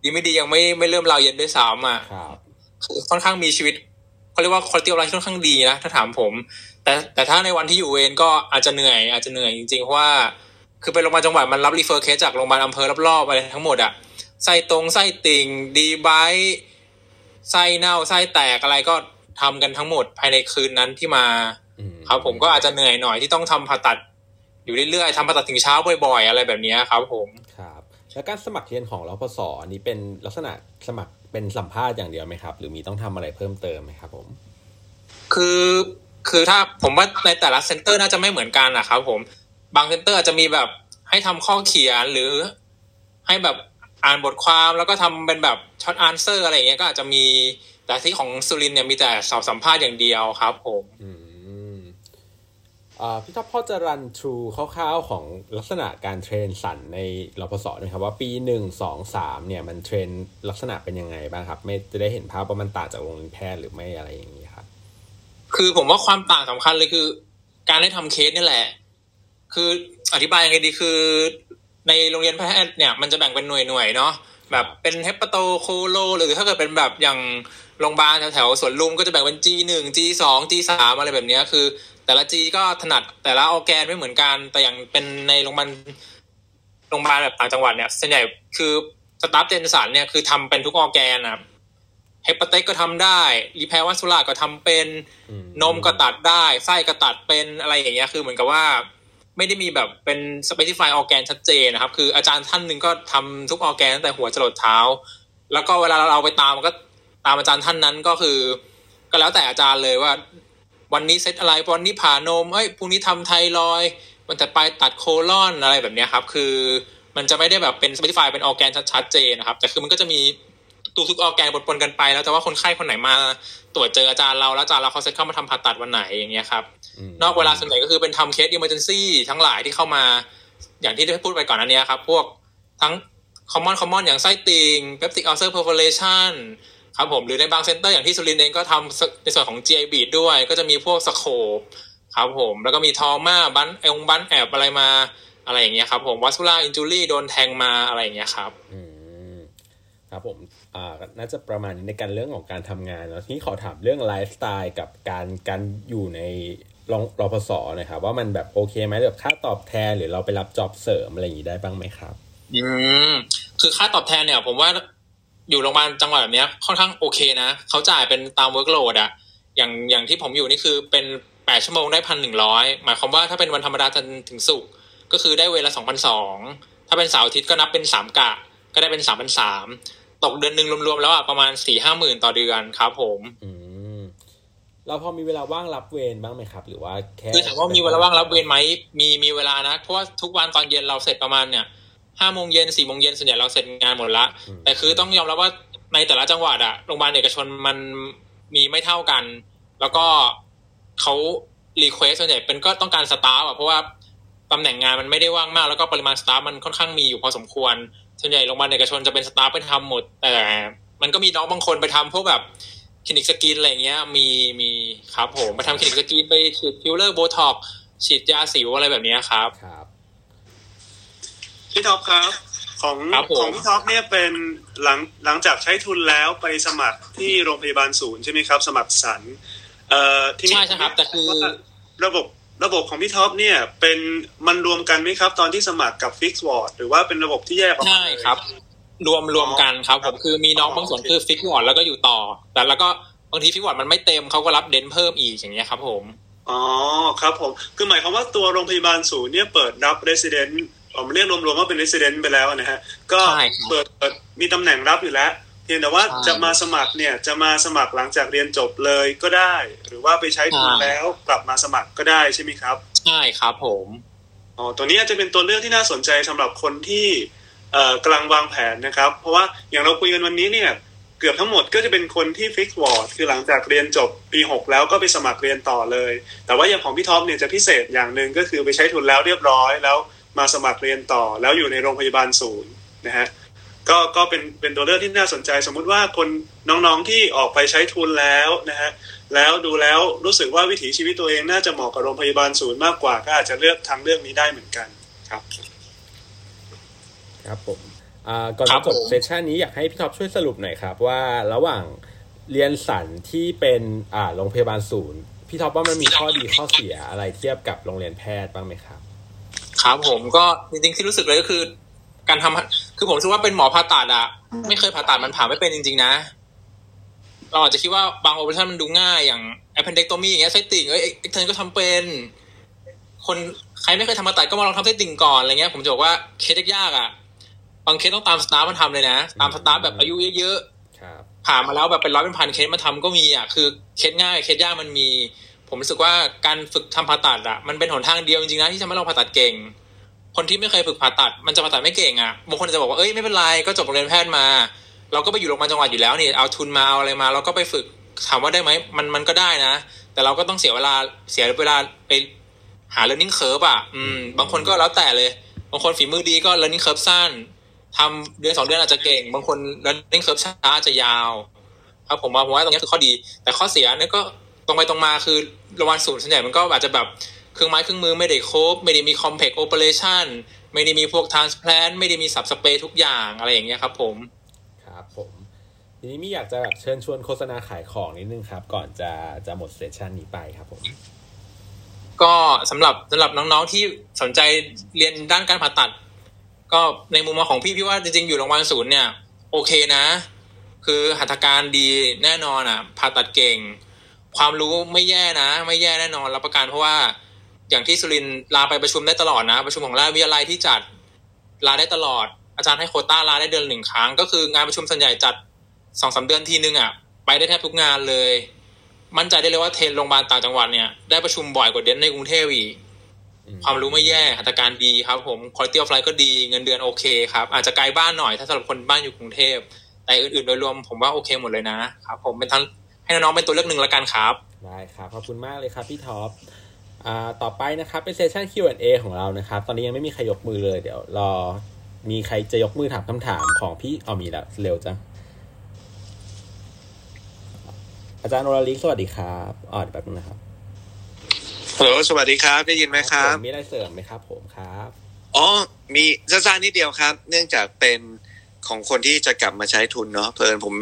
ดีไม่ดียังไม่ไม่เริ่มราวเย็นด้วยซ้ำอะ
ครับ
ค่อนข้างมีชีวิตเขาเรียกว่าคุณภาพ life ค่อนข้างดีนะถ้าถามผม แต่แต่ถ้าในวันที่อยู่เวรก็อาจจะเหนื่อย อาจจะเหนื่อยจริงๆเพราะว่า คือเป็นโรงพยาบาลจังหวัดมันรับ refer เคสจากโรงพยาบาลอำเภอรอบๆอะไรทั้งหมดอะไส้ตรงไส้ติ่ง debride ไส้เน่าไส้แตกอะไรก็ทำกันทั้งหมดภายในคืนนั้นที่มา
อืม
ครับผมก็อาจจะเหนื่อยหน่อยที่ต้องทำผ่าตัด อยู่เรื่อยๆทำผ่าตัดถึงเช้าบ่อยๆ อะไรแบบเนี้ยครับผม
ครับ แล้วการสมัครเรียนของรพศ. อันนี้เป็นลักษณะสมัครเป็นสัมภาษณ์อย่างเดียวไหมครับ หรือมีต้องทำอะไรเพิ่มเติมไหมครับผม
คือคือถ้าผมว่าในแต่ละ center น่าจะไม่เหมือนกันนะครับผม บาง center อาจจะมีแบบให้ทำข้อเขียนหรือให้แบบอ่านบทความแล้วก็ทำเป็นแบบช็อตอ n นเซอร์อะไรอย่างเงี้ยก็อาจจะมีแต่ที่ของสุรินทร์เนี่ยมีแต่สอบสัมภาษณ์อย่างเดียวครับ ผม
อืมอ่าพี่ท็อปพอจะ run through คร่าวๆของลักษณะการ train ศัลย์ในรพศ. นะครับว่าปีหนึ่งสองสามเนี่ยมัน train ลักษณะเป็นยังไงบ้างครับ ไม่จะได้เห็นภาพว่ามันต่างจากโรงเรียนแพทย์หรือไม่อะไรอย่างนี้ครับ
คือผมว่าความต่างสำคัญเลยคือ การได้ทำเคสนี่แหละ คืออธิบายยังไงดีคือ ในโรงเรียนแพทย์เนี่ยมันจะแบ่งเป็นหน่วยหน่วยๆเนาะแบบเป็น hepato colo หรือถ้าเกิดเป็นแบบอย่างโรงพยาบาลแถวๆสวนลุมก็จะแบ่งเป็น G หนึ่ง G สอง G สามอะไรแบบเนี้ยคือ แต่ละ G ก็ถนัดแต่ละออร์แกนไม่เหมือนกัน แต่อย่างเป็นในโรงพยาบาลโรงพยาบาลแบบต่างจังหวัดเนี่ยส่วนใหญ่คือ staff gen ศัลย์เนี่ยคือทำเป็นทุกออร์แกนนะครับ hepato ก็ทำได้ repair vascular ก็ทำเป็น
อืม
นมก็ตัดได้ไส้ก็ตัดเป็นอะไรอย่างเงี้ยคือเหมือนกับว่า ไม่ได้มีแบบเป็น specify organ ชัดเจนนะครับ คืออาจารย์ท่านหนึ่งก็ทำทุกออแกนตั้งแต่หัวจรดเท้า แล้วก็เวลาเราไปตามก็ตามอาจารย์ท่านนั้นก็คือ ก็แล้วแต่อาจารย์เลยว่า วันนี้เซตอะไรวันนี้ผ่านมเอ้ยพรุ่งนี้ทำไทรอยวันแต่ไปตัดโคลอนอะไรแบบนี้ครับ คือมันจะไม่ได้แบบเป็น specify เป็นออแกนชัดเจนนะครับ แต่คือมันก็จะมี ตัวทุกออแกนปนๆกันไป แล้วแต่ว่าคนไข้คนไหนมาตรวจเจออาจารย์เราแล้วอาจารย์เราเขาเซตเข้ามาทำผ่าตัดวันไหนอย่างเงี้ยครับ
ม
นอกเวลาส่วนใหญ่ก็คือเป็นทำเคส emergency ทั้งหลายที่เข้ามา อย่างที่ได้พูดไปก่อนอันเนี้ยครับ พวกทั้ง common common อย่างไส้ติ่ง peptic ulcer perforation ครับผมหรือในบางเซ็นเตอร์อย่างที่สุรินทร์เองก็ทำในส่วนของ GI bead ด้วย ก็จะมีพวกสโคปครับผมแล้วก็มีทอมาบันเองบันแอบอะไรมาอะไรอย่างเงี้ยครับผม vascular injury โดนแทงมาอะไรอย่างเงี้ยครับ
อืมครับผม อ่าน่าจะประมาณนี้ในการเรื่องของการทำงานแล้วทีนี้ขอถามเรื่องไลฟ์สไตล์กับการการอยู่ในรองรอพสหนะครับว่ามันแบบโอเคไหมแบบค่าตอบแทนหรือเราไปรับ job เสริมอะไรอย่างนี้ได้บ้างไหมครับ
อืมคือค่าตอบแทนเนี่ย ผมว่าอยู่โรงพยาบาลจังหวัดแบบนี้ค่อนข้างโอเคนะเขาจ่ายเป็นตาม workload อะอย่างอย่างที่ผมอยู่นี่คือเป็นแปดชั่วโมงได้พันหนึ่งร้อยหมายความว่าถ้าเป็นวันธรรมดาจนถึงศุกร์ก็คือได้เวรละสองพันสองถ้าเป็นเสาร์อาทิตย์ก็นับเป็นสามกะ ก็ได้เป็นสามพันสาม ตกเดือนหนึ่งรวมๆแล้วอะประมาณสี่ห้าหมื่นต่อเดือนครับผม
อืมเราพอมีเวลาว่างรับเวรบ้างไหมครับ หรือว่าแค่
คือถามว่ามีเวลาว่างรับเวรไหมมีมีเวลานะเพราะว่าทุกวันตอนเย็นเราเสร็จประมาณเนี่ยห้าโมงเย็นสี่โมงเย็นส่วนใหญ่เราเสร็จงานหมดละ
อืม
แต่คือต้องยอมรับว่าในแต่ละจังหวัดอะโรงพยาบาลเอกชนมันมีไม่เท่ากัน แล้วก็เขา request ส่วนใหญ่เป็นก็ต้องการ staff อะเพราะว่าตำแหน่งงานมันไม่ได้ว่างมาก แล้วก็ปริมาณ staff มันค่อนข้างมีอยู่พอสมควร ส่วนใหญ่โรงพยาบาลเอกชนจะเป็น staff ไปทำหมด แต่มันก็มีน้องบางคนไปทำพวกแบบคลินิก skin อะไรเงี้ย มีมีครับผมไปทำคลินิก skin ไปฉีด filler botox ฉีดยาสิวอะไรแบบเนี้ยครับ
ครับ
พี่ท็อปครับ ของ
ครับผม
ของพี่ท็อปเนี่ยเป็นหลังหลังจากใช้ทุนแล้วไปสมัครที่โรงพยาบาลศูนย์ใช่ไหมครับ สมัครศัลย์เอ่อที่นี่
ใช่ใช่ครับ แต่คือ
ว่าระบบ ระบบของพี่ท็อปเนี่ย เป็นมันรวมกันไหมครับ ตอนที่สมัครกับ fixed ward หรือว่าเป็นระบบที่แยกออกมา
ใช่ครับ รวมรวมกันครับผมคือมีน้องบางส่วนคือ fixed ward แล้วก็อยู่ต่อ แต่แล้วก็บางที fixed ward มันไม่เต็มเขาก็รับ dent เพิ่มอีกอย่างเงี้ยครับ ผม
อ๋อครับผมคือหมายความว่าตัวโรงพยาบาลศูนย์เนี่ยเปิดรับ resident ผมเรียกรวมๆว่าเป็น resident ไปแล้วนะฮะก็
ใช่ครับ
เปิดเปิดมีตำแหน่งรับอยู่แล้ว เพียงแต่ว่า
ใช่
จะมาสมัครเนี่ยจะมาสมัครหลังจากเรียนจบเลยก็ได้ หรือว่าไปใช้ทุน
ใช่
แล้วกลับมาสมัครก็ได้ใช่ไหมครับ
ใช่ครับผม
ออ๋อตัวนี้อาจจะเป็นตัวเลือกที่น่าสนใจสำหรับคนที่เอ่อกำลังวางแผนนะครับ เพราะว่าอย่างเราคุยกันวันนี้เนี่ยเกือบทั้งหมดก็จะเป็นคนที่ fixed ward คือหลังจากเรียนจบปี 6 แล้วก็ไปสมัครเรียนต่อเลย แต่ว่าอย่างของพี่ท็อปเนี่ยจะพิเศษอย่างหนึ่งก็คือไปใช้ทุนแล้วเรียบร้อย แล้วมาสมัครเรียนต่อ แล้วอยู่ในโรงพยาบาลศูนย์นะฮะ ก็ก็เป็นเป็นตัวเลือกที่น่าสนใจ สมมุติว่าคนน้องๆที่ออกไปใช้ทุนแล้วนะฮะแล้วดูแล้วรู้สึกว่าวิถีชีวิตตัวเองน่าจะเหมาะกับโรงพยาบาลศูนย์มากกว่า ก็อาจจะเลือกทางเลือกนี้ได้เหมือนกันครับ
ครับผมอ่าก่อนจะจบ
ครั
บผม session นี้อยากให้พี่ท็อปช่วยสรุปหน่อยครับ ว่าระหว่างเรียนศัลย์ที่เป็นอ่าโรงพยาบาลศูนย์พี่ท็อปว่ามันมีข้อดีข้อเสียอะไรเทียบกับโรงเรียนแพทย์บ้างไหมครับ
ครับผมก็จริงๆที่รู้สึกเลยก็คือ การทำ คือผมรู้สึกว่าเป็นหมอผ่าตัดอะไม่เคยผ่าตัดมันผ่าไม่เป็นจริง ๆ นะ เราอาจจะคิดว่าบาง operation มันดูง่ายอย่าง appendectomy อย่างเงี้ยไส้ติ่งเอ้ย extern ก็ทำเป็น คนใครไม่เคยทำผ่าตัดก็มาลองทำไส้ติ่งก่อนอะไรเงี้ย ผมจะบอกว่าเคสยากๆอะบางเคสต้องตาม staff มาทำเลยนะ ตาม staff แบบอายุเยอะๆ
ครับ
ผ่ามาแล้วแบบเป็นร้อยเป็นพันเคสมาทำก็มีอะคือเคสง่ายเคสยากมันมี ผมรู้สึกว่าการฝึกทำผ่าตัดอะมันเป็นหนทางเดียวจริงๆนะที่ทำให้เราผ่าตัดเก่ง คนที่ไม่เคยฝึกผ่าตัด มันจะผ่าตัดไม่เก่งอะบางคนจะบอกว่าเอ้ยไม่เป็นไรก็จบโรงเรียนแพทย์มา เราก็ไปอยู่โรงพยาบาลจังหวัดอยู่แล้วนี่เอาทุนมาเอาอะไรมาเราก็ไปฝึกถามว่าได้ไหมมันมันก็ได้นะ แต่เราก็ต้องเสียเวลาเสียเวลาไปหา learning curve อะอืม บางคนก็แล้วแต่เลย บางคนฝีมือดีก็ learning curve สั้นทำเดือนสองเดือนอาจจะเก่ง บางคน learning curve ช้าอาจจะยาวครับผมว่าผมว่าตรงนี้คือข้อดี แต่ข้อเสียเนี่ยก็ตรงไปตรงมาคือโรงพยาบาลศูนย์ส่วนใหญ่มันก็อาจจะแบบ เครื่องไม้เครื่องมือไม่ได้ครบ ไม่ได้มี complex operation ไม่ได้มีพวก transplant ไม่ได้มีสับสเปรย์ทุกอย่างอะไรอย่างเงี้ยครับผม
ครับผม ทีนี้มีอยากจะแบบเชิญชวนโฆษณาขายของนิดนึงครับ ก่อนจะจะหมดเซสชันนี้ไปครับผม
ก็สำหรับสำหรับน้องๆที่สนใจเรียนด้านการผ่าตัด ก็ในมุมมองของพี่พี่ว่าจริงๆอยู่โรงพยาบาลศูนย์เนี่ย โอเคนะ คือหัตถการดีแน่นอนอะผ่าตัดเก่ง ความรู้ไม่แย่นะ ไม่แย่แน่นอนรับประกันเพราะว่า อย่างที่สุรินทร์ลาไปประชุมได้ตลอดนะ ประชุมของราชวิทยาลัยที่จัดลาได้ตลอด อาจารย์ให้โควต้าลาได้เดือนหนึ่งครั้ง ก็คืองานประชุมส่วนใหญ่จัดสองสามเดือนทีนึงอะ ไปได้แทบทุกงานเลย มั่นใจได้เลยว่า train โรงพยาบาลต่างจังหวัดเนี่ยได้ประชุมบ่อยกว่า dent ในกรุงเทพอีกความรู้ไม่แย่หัตถการดีครับ ผมคุณภาพ of life ก็ดีเงินเดือนโอเคครับ อาจจะไกลบ้านหน่อยถ้าสำหรับคนบ้านอยู่กรุงเทพแต่อื่นๆโดยรวมผมว่าโอเคหมดเลยนะครับผมเป็นทั้งให้น้องๆเป็นตัวเลือกหนึ่งละกันครับ
ได้ครับขอบคุณมากเลยครับพี่ท็อปอ่า ต่อไปนะครับเป็นเซสชัน Q&A ของเรานะครับ ตอนนี้ยังไม่มีใครยกมือเลย เดี๋ยวรอมีใครจะยกมือถามคำถามของพี่เอามีแล้วเร็วจังอาจารย์โอราลิกสวัสดีครับอ๋อเดี๋ยวแป๊บนึงนะครับ
ฮัลโหลสวัสดีครับ ได้ยินไหมครับ
ผมมีอะไรเสริมไหมครับ ผมครับ
อ๋อมีสั้นๆนิดเดียวครับ เนื่องจากเป็นของคนที่จะกลับมาใช้ทุนเนาะเพลินผม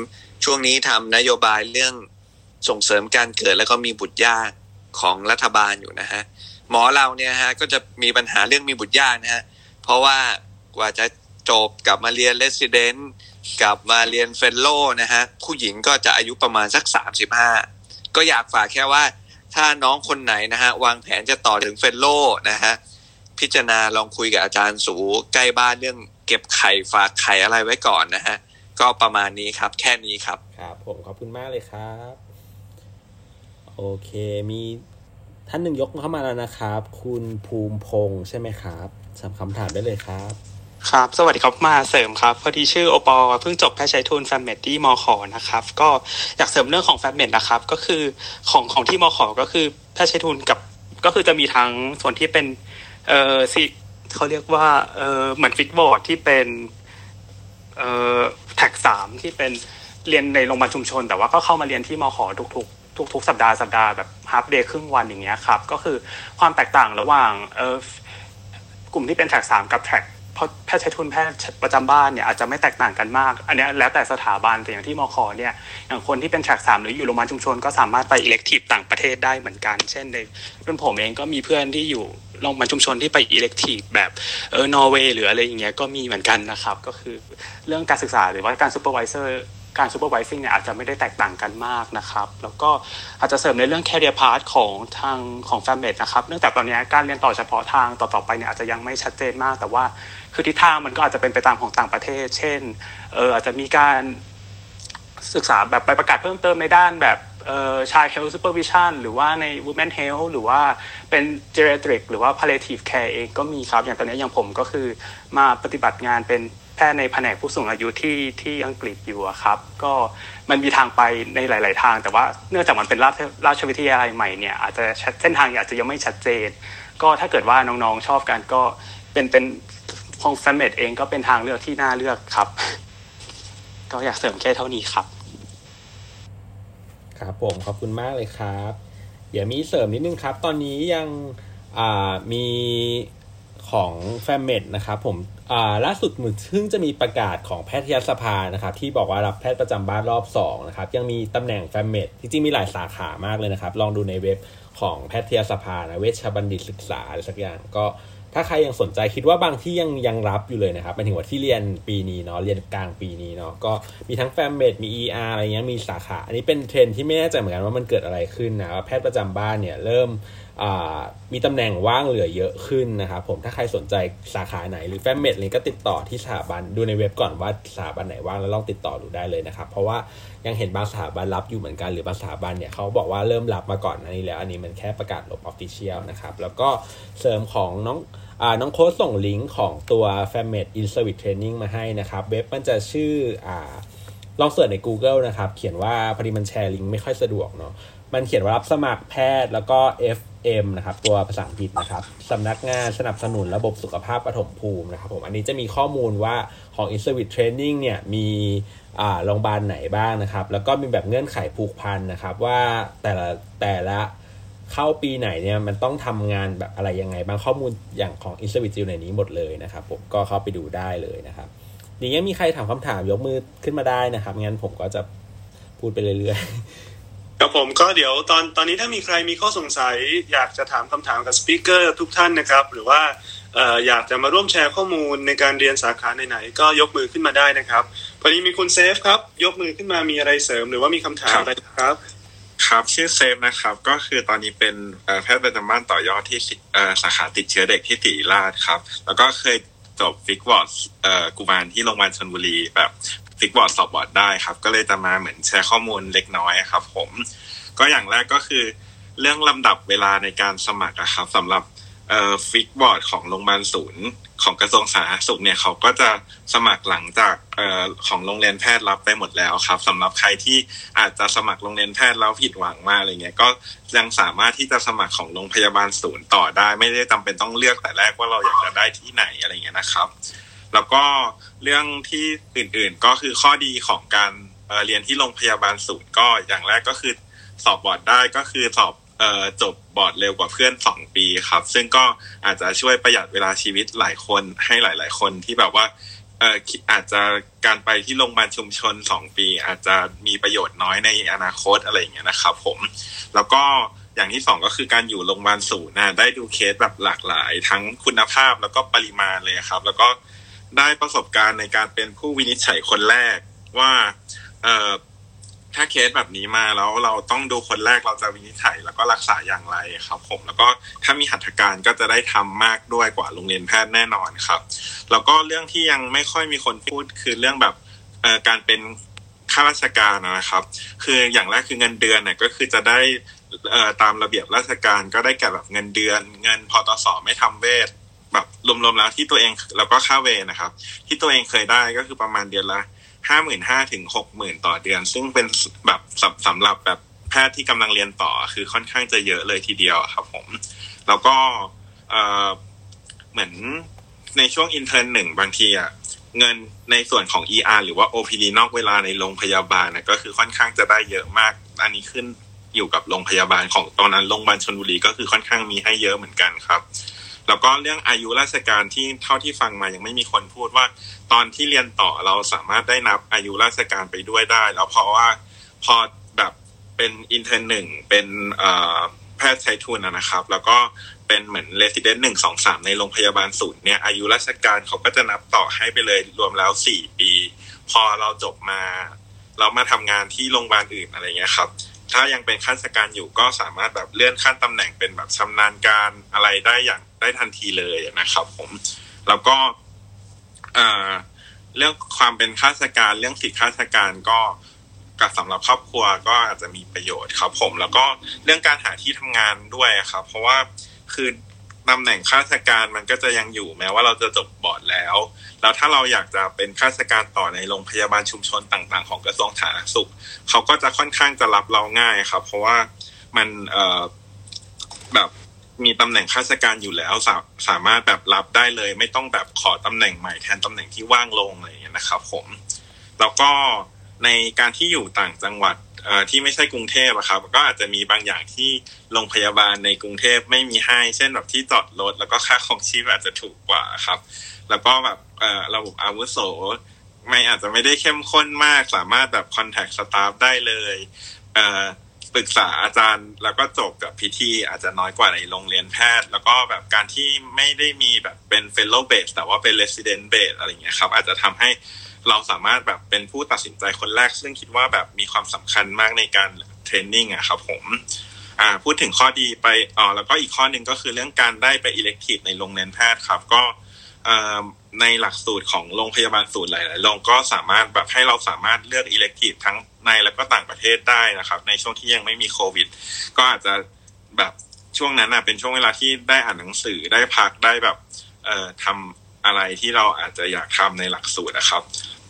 ช่วงนี้ทำนโยบายเรื่องส่งเสริมการเกิดแล้วก็มีบุตรยาก ของรัฐบาลอยู่นะฮะหมอเราเนี่ยฮะก็จะมีปัญหาเรื่องมีบุตรยากนะฮะเพราะว่ากว่าจะจบกลับมาเรียน resident กลับมาเรียน fellow นะฮะผู้หญิงก็จะอายุประมาณสักสามสิบห้าก็อยากฝากแค่ว่าถ้าน้องคนไหนนะฮะวางแผนจะต่อถึง fellow นะฮะพิจารณาลองคุยกับอาจารย์สูติใกล้บ้านเรื่องเก็บไข่ฝากไข่อะไรไว้ก่อนนะฮะก็ประมาณนี้ครับ แค่นี้ครับ
ครับ ผมขอบคุณมากเลยครับ โอเคมีท่านหนึ่งยกเข้ามาแล้วนะครับ คุณภูมิพงษ์ใช่ไหมครับสามคำถามได้เลยครับ
ครับ สวัสดีครับมาเสริมครับ พอดีชื่อโอปอเพิ่งจบแพทย์ใช้ทุน fammed ที่มข.นะครับ ก็อยากเสริมเรื่องของ fammed นะครับ ก็คือของของที่มข.ก็คือแพทย์ใช้ทุนกับก็คือจะมีทั้งส่วนที่เป็นเอ่อสิเขาเรียกว่าเอ่อเหมือน fixed ward ที่เป็นเอ่อ track สามที่เป็นเรียนในโรงพยาบาลชุมชน แต่ว่าก็เข้ามาเรียนที่มข.ทุกๆ ทุกๆ สัปดาห์สัปดาห์แบบ half day ครึ่งวันอย่างเงี้ยครับก็คือความแตกต่างระหว่างเอ่อกลุ่มที่เป็น track สามกับ track แพทย์ใช้ทุนแพทย์ประจำบ้านเนี่ยอาจจะไม่แตกต่างกันมาก อันเนี้ยแล้วแต่สถาบันแต่อย่างที่มข.เนี่ยอย่างคนที่เป็น track สามหรืออยู่โรงพยาบาลชุมชนก็สามารถไป elective ต่างประเทศได้เหมือนกัน เช่นในรุ่นผมเองก็มีเพื่อนที่อยู่โรงพยาบาลชุมชนที่ไป elective แบบเออนอร์เวย์หรืออะไรอย่างเงี้ยก็มีเหมือนกันนะครับ ก็คือเรื่องการศึกษาหรือว่าการ supervisor การ supervising เนี่ยอาจจะไม่ได้แตกต่างกันมากนะครับ แล้วก็อาจจะเสริมในเรื่อง career path ของทางของ fammed นะครับ เนื่องจากตอนนี้การเรียนต่อเฉพาะทางต่อๆไปเนี่ยอาจจะยังไม่ชัดเจนมาก แต่ว่าคือทิศทางมันก็อาจจะเป็นไปตามของต่างประเทศ เช่นเอออาจจะมีการศึกษาแบบไปประกาศเพิ่มเติมในด้านแบบเอ่อชาย health supervision หรือว่าใน women health หรือว่าเป็น geriatric หรือว่า palliative care เองก็มีครับ อย่างตอนนี้อย่างผมก็คือมาปฏิบัติงานเป็น พทย์ในแผนกผู้สูงอายุที่ที่อังกฤษอยู่ครับ ก็มันมีทางไปในหลาย ๆ ทาง แต่ว่าเนื่องจากมันเป็นราชราชวิทยาลัยใหม่เนี่ยอาจจะเส้นทางอาจจะยังไม่ชัดเจน ก็ถ้าเกิดว่าน้องๆชอบกันก็เป็นเป็นของ fammed เองก็เป็นทางเลือกที่น่าเลือกครับ ก็อยากเสริมแค่เท่านี้ครับ
ครับผมขอบคุณมากเลยครับ เดี๋ยวมีเสริมนิดนึงครับ ตอนนี้ยังมีของ fammed นะครับผม ล่าสุดเหมือนเพิ่งจะมีประกาศของแพทยสภานะครับที่บอกว่ารับแพทย์ประจำบ้านรอบ2นะครับยังมีตำแหน่ง fammed จริงๆมีหลายสาขามากเลยนะครับ ลองดูในเว็บของแพทยสภานะเวชบัณฑิตศึกษาอะไรสักอย่างก็ถ้าใครยังสนใจคิดว่าบางที่ยังยังรับอยู่เลยนะครับหมายถึงว่าที่เรียนปีนี้เนาะเรียนกลางปีนี้เนาะก็มีทั้งแฟมเมดมี ER อะไรเงี้ยมีสาขา อันนี้เป็นเทรนที่ไม่แน่ใจเหมือนกันว่ามันเกิดอะไรขึ้นนะว่าแพทย์ประจำบ้านเนี่ยเริ่ม มีตำแหน่งว่างเหลือเยอะขึ้นนะครับผมถ้าใครสนใจสาขาไหนหรือ fammed เลยก็ติดต่อที่สถาบันดูในเว็บก่อนว่าสถาบันไหนว่างแล้วลองติดต่อดูได้เลยนะครับ เพราะว่ายังเห็นบางสถาบันรับอยู่เหมือนกันหรือบางสถาบันเนี่ยเขาบอกว่าเริ่มรับมาก่อนอันนี้แล้ว อันนี้มันแค่ประกาศลบออฟฟิเชียลนะครับ แล้วก็เสริมของน้องอ่าน้องโค้ดส่งลิงก์ของตัว f a m e d in Service Training มาให้นะครับ เว็บมันจะชื่ออ่าลองเสิร์ชใน Google นะครับ เขียนว่าพอดีมันแชร์ลิงก์ไม่ค่อยสะดวกเนาะ มันเขียนว่ารับสมัครแพทย์แล้วก็ FM นะครับ ตัวภาษาอังกฤษนะครับสำนักงานสนับสนุนระบบสุขภาพปฐมภูมินะครับผมอันนี้จะมีข้อมูลว่าของ in Service Training เนี่ยมีโรงพยาบาลไหนบ้างนะครับ แล้วก็มีแบบเงื่อนไขผูกพันนะครับ ว่าแต่ละแต่ละเข้าปีไหนเนี่ยมันต้องทำงานแบบอะไรยังไงบางข้อมูลอย่างของ i n s e r v i c อยู่ในนี้หมดเลยนะครับผมก็เข้าไปดูได้เลยนะครับดีงี้มีใครถามคำถามยกมือขึ้นมาได้นะครับงั้นผมก็จะพูดไปเรื่อย
ๆ ครับผมก็เดี๋ยวตอนตอนนี้ถ้ามีใครมีข้อสงสัย อยากจะถามคำถามกับสปิเกอร์ทุกท่านนะครับ หรือว่าอยากจะมาร่วมแชร์ข้อมูลในการเรียนสาขาไหนๆก็ยกมือขึ้นมาได้นะครับพอดีมีคุณเซฟครับ ยกมือขึ้นมามีอะไรเสริมหรือว่ามีคำถามอะไรครับ
ครับชื่อเซฟนะครับ ก็คือตอนนี้เป็นแพทย์ประจำบ้านต่อยอดที่สาขาติดเชื้อเด็กที่ศิริราชครับ แล้วก็เคยจบ fixed ward กุมารที่โรงพยาบาลชนบุรีแบบ fixed ward สอบบอร์ดได้ครับ ก็เลยจะมาเหมือนแชร์ข้อมูลเล็กน้อยครับ ผม ก็อย่างแรกก็คือ เรื่องลำดับเวลาในการสมัครครับสำหรับฟิกบอร์ดของโรงพยาบาลศูนย์ของกระทรวงสาธารณสุขเนี่ยเขาก็จะสมัครหลังจากอของโรงเรียนแพทย์รับไปหมดแล้วครับสำหรับใครที่อาจจะสมัครโรงเรียนแพทย์แล้วผิดหวังมากอะไรเงี้ยก็ยังสามารถที่จะสมัครของโรงพยาบาลศูนย์ต่อได้ ไม่ได้จำเป็นต้องเลือกแต่แรกว่าเราอยากจะได้ที่ไหนอะไรเงี้ยนะครับ แล้วก็เรื่องที่อื่นๆก็คือข้อดีของการเรียนที่โรงพยาบาลศูนย์ก็อย่างแรกก็คือสอบบอร์ดได้ก็คือสอบจบบอร์ดเร็วกว่าเพื่อนสองปีครับ ซึ่งก็อาจจะช่วยประหยัดเวลาชีวิตหลายคนให้หลาย ๆ คนที่แบบว่าเอออาจจะการไปที่โรงพยาบาลชุมชนสองปี อาจจะมีประโยชน์น้อยในอนาคตอะไรอย่างเงี้ยนะครับผม แล้วก็อย่างที่สองก็คือการอยู่โรงพยาบาลศูนย์นะได้ดูเคสแบบหลากหลาย ทั้งคุณภาพแล้วก็ปริมาณเลยครับ แล้วก็ ได้ประสบการณ์ในการเป็นผู้วินิจฉัยคนแรกว่าเออถ้าเคสแบบนี้มาแล้วเราต้องดูคนแรกเราจะวินิจฉัยแล้วก็รักษาอย่างไรครับ ผมแล้วก็ถ้ามีหัตถการก็จะได้ทำมากด้วยกว่าโรงเรียนแพทย์แน่นอนครับ แล้วก็เรื่องที่ยังไม่ค่อยมีคนพูดคือเรื่องแบบการเป็นข้าราชการนะครับ คืออย่างแรกคือเงินเดือนเนี่ยก็คือจะได้ตามระเบียบราชการก็ได้แก่แบบเงินเดือน เงินพอตสอไม่ทำเวท แบบรวมๆแล้วที่ตัวเองแล้วก็ค่าเวนะครับ ที่ตัวเองเคยได้ก็คือประมาณเดือนละห้าหมื่นห้าถึงหกหมื่นต่อเดือน ซึ่งเป็นแบบสำหรับแบบแพทย์ที่กำลังเรียนต่อคือค่อนข้างจะเยอะเลยทีเดียวครับผม แล้วก็เหมือนในช่วงอินเทอร์หนึ่งบางทีอะเงินในส่วนของ ER หรือว่า OPD นอกเวลาในโรงพยาบาลนะก็คือค่อนข้างจะได้เยอะมาก อันนี้ขึ้นอยู่กับโรงพยาบาลของตอนนั้นโรงพยาบาลชนบุรีก็คือค่อนข้างมีให้เยอะเหมือนกันครับ แล้วก็เรื่องอายุราชการที่เท่าที่ฟังมายังไม่มีคนพูดว่า ตอนที่เรียนต่อเราสามารถได้นับอายุราชการไปด้วยได้ แล้วเพราะว่าพอแบบเป็นอินเทอร์หนึ่งเป็นแพทย์ใช้ทุนนะครับ แล้วก็เป็นเหมือนเลสิเดนต์หนึ่งสองสามในโรงพยาบาลศูนย์เนี่ยอายุราชการเขาก็จะนับต่อให้ไปเลยรวมแล้วสี่ปี พอเราจบมา เรามาทำงานที่โรงพยาบาลอื่นอะไรเงี้ยครับ ถ้ายังเป็นข้าราชการอยู่ก็สามารถแบบเลื่อนขั้นตำแหน่งเป็นแบบชำนาญการอะไรได้อย่างได้ทันทีเลยนะครับ ผมแล้วก็เรื่องความเป็นข้าราชการ เรื่องสิทธิข้าราชการก็กับสำหรับครอบครัวก็อาจจะมีประโยชน์ครับผม แล้วก็เรื่องการหาที่ทำงานด้วยครับ เพราะว่าคือ ตำแหน่งข้าราชการมันก็จะยังอยู่แม้ว่าเราจะจบบอร์ดแล้ว แล้วถ้าเราอยากจะเป็นข้าราชการต่อในโรงพยาบาลชุมชนต่าง ๆ ของกระทรวงสาธารณสุขเขาก็จะค่อนข้างจะรับเราง่ายครับ เพราะว่ามันเอ่อแบบมีตำแหน่งข้าราชการอยู่แล้วสาสามารถแบบรับได้เลย ไม่ต้องแบบขอตำแหน่งใหม่แทนตำแหน่งที่ว่างลงอะไรอย่างเงี้ยนะครับ ผม แล้วก็ในการที่อยู่ต่างจังหวัด ที่ไม่ใช่กรุงเทพอะครับ ก็อาจจะมีบางอย่างที่โรงพยาบาลในกรุงเทพไม่มีให้ เช่นแบบที่จอดรถแล้วก็ค่าของชีพอาจจะถูกกว่าครับ แล้วก็แบบระบบอาวุโสไม่อาจจะไม่ได้เข้มข้นมาก สามารถแบบคอนแทคสตาฟได้เลยปรึกษาอาจารย์แล้วก็จบกับพิธีอาจจะน้อยกว่าในโรงเรียนแพทย์ แล้วก็แบบการที่ไม่ได้มีแบบเป็น fellow base แต่ว่าเป็น resident base อะไรอย่างเงี้ยครับ อาจจะทำให้ เราสามารถแบบเป็นผู้ตัดสินใจคนแรก ซึ่งคิดว่าแบบมีความสำคัญมากในการ training อะครับผมอ่าพูดถึงข้อดีไปอ๋อแล้วก็อีกข้อหนึ่งก็คือเรื่องการได้ไป elective ในโรงเรียนแพทย์ครับ ก็ในหลักสูตรของโรงพยาบาลศูนย์หลายๆโรงก็สามารถแบบให้เราสามารถเลือก elective ทั้งในและก็ต่างประเทศได้นะครับ ในช่วงที่ยังไม่มีโควิด ก็อาจจะแบบช่วงนั้นอะเป็นช่วงเวลาที่ได้อ่านหนังสือได้พักได้แบบเอ่อทำ อะไรที่เราอาจจะอยากทำในหลักสูตรนะครับ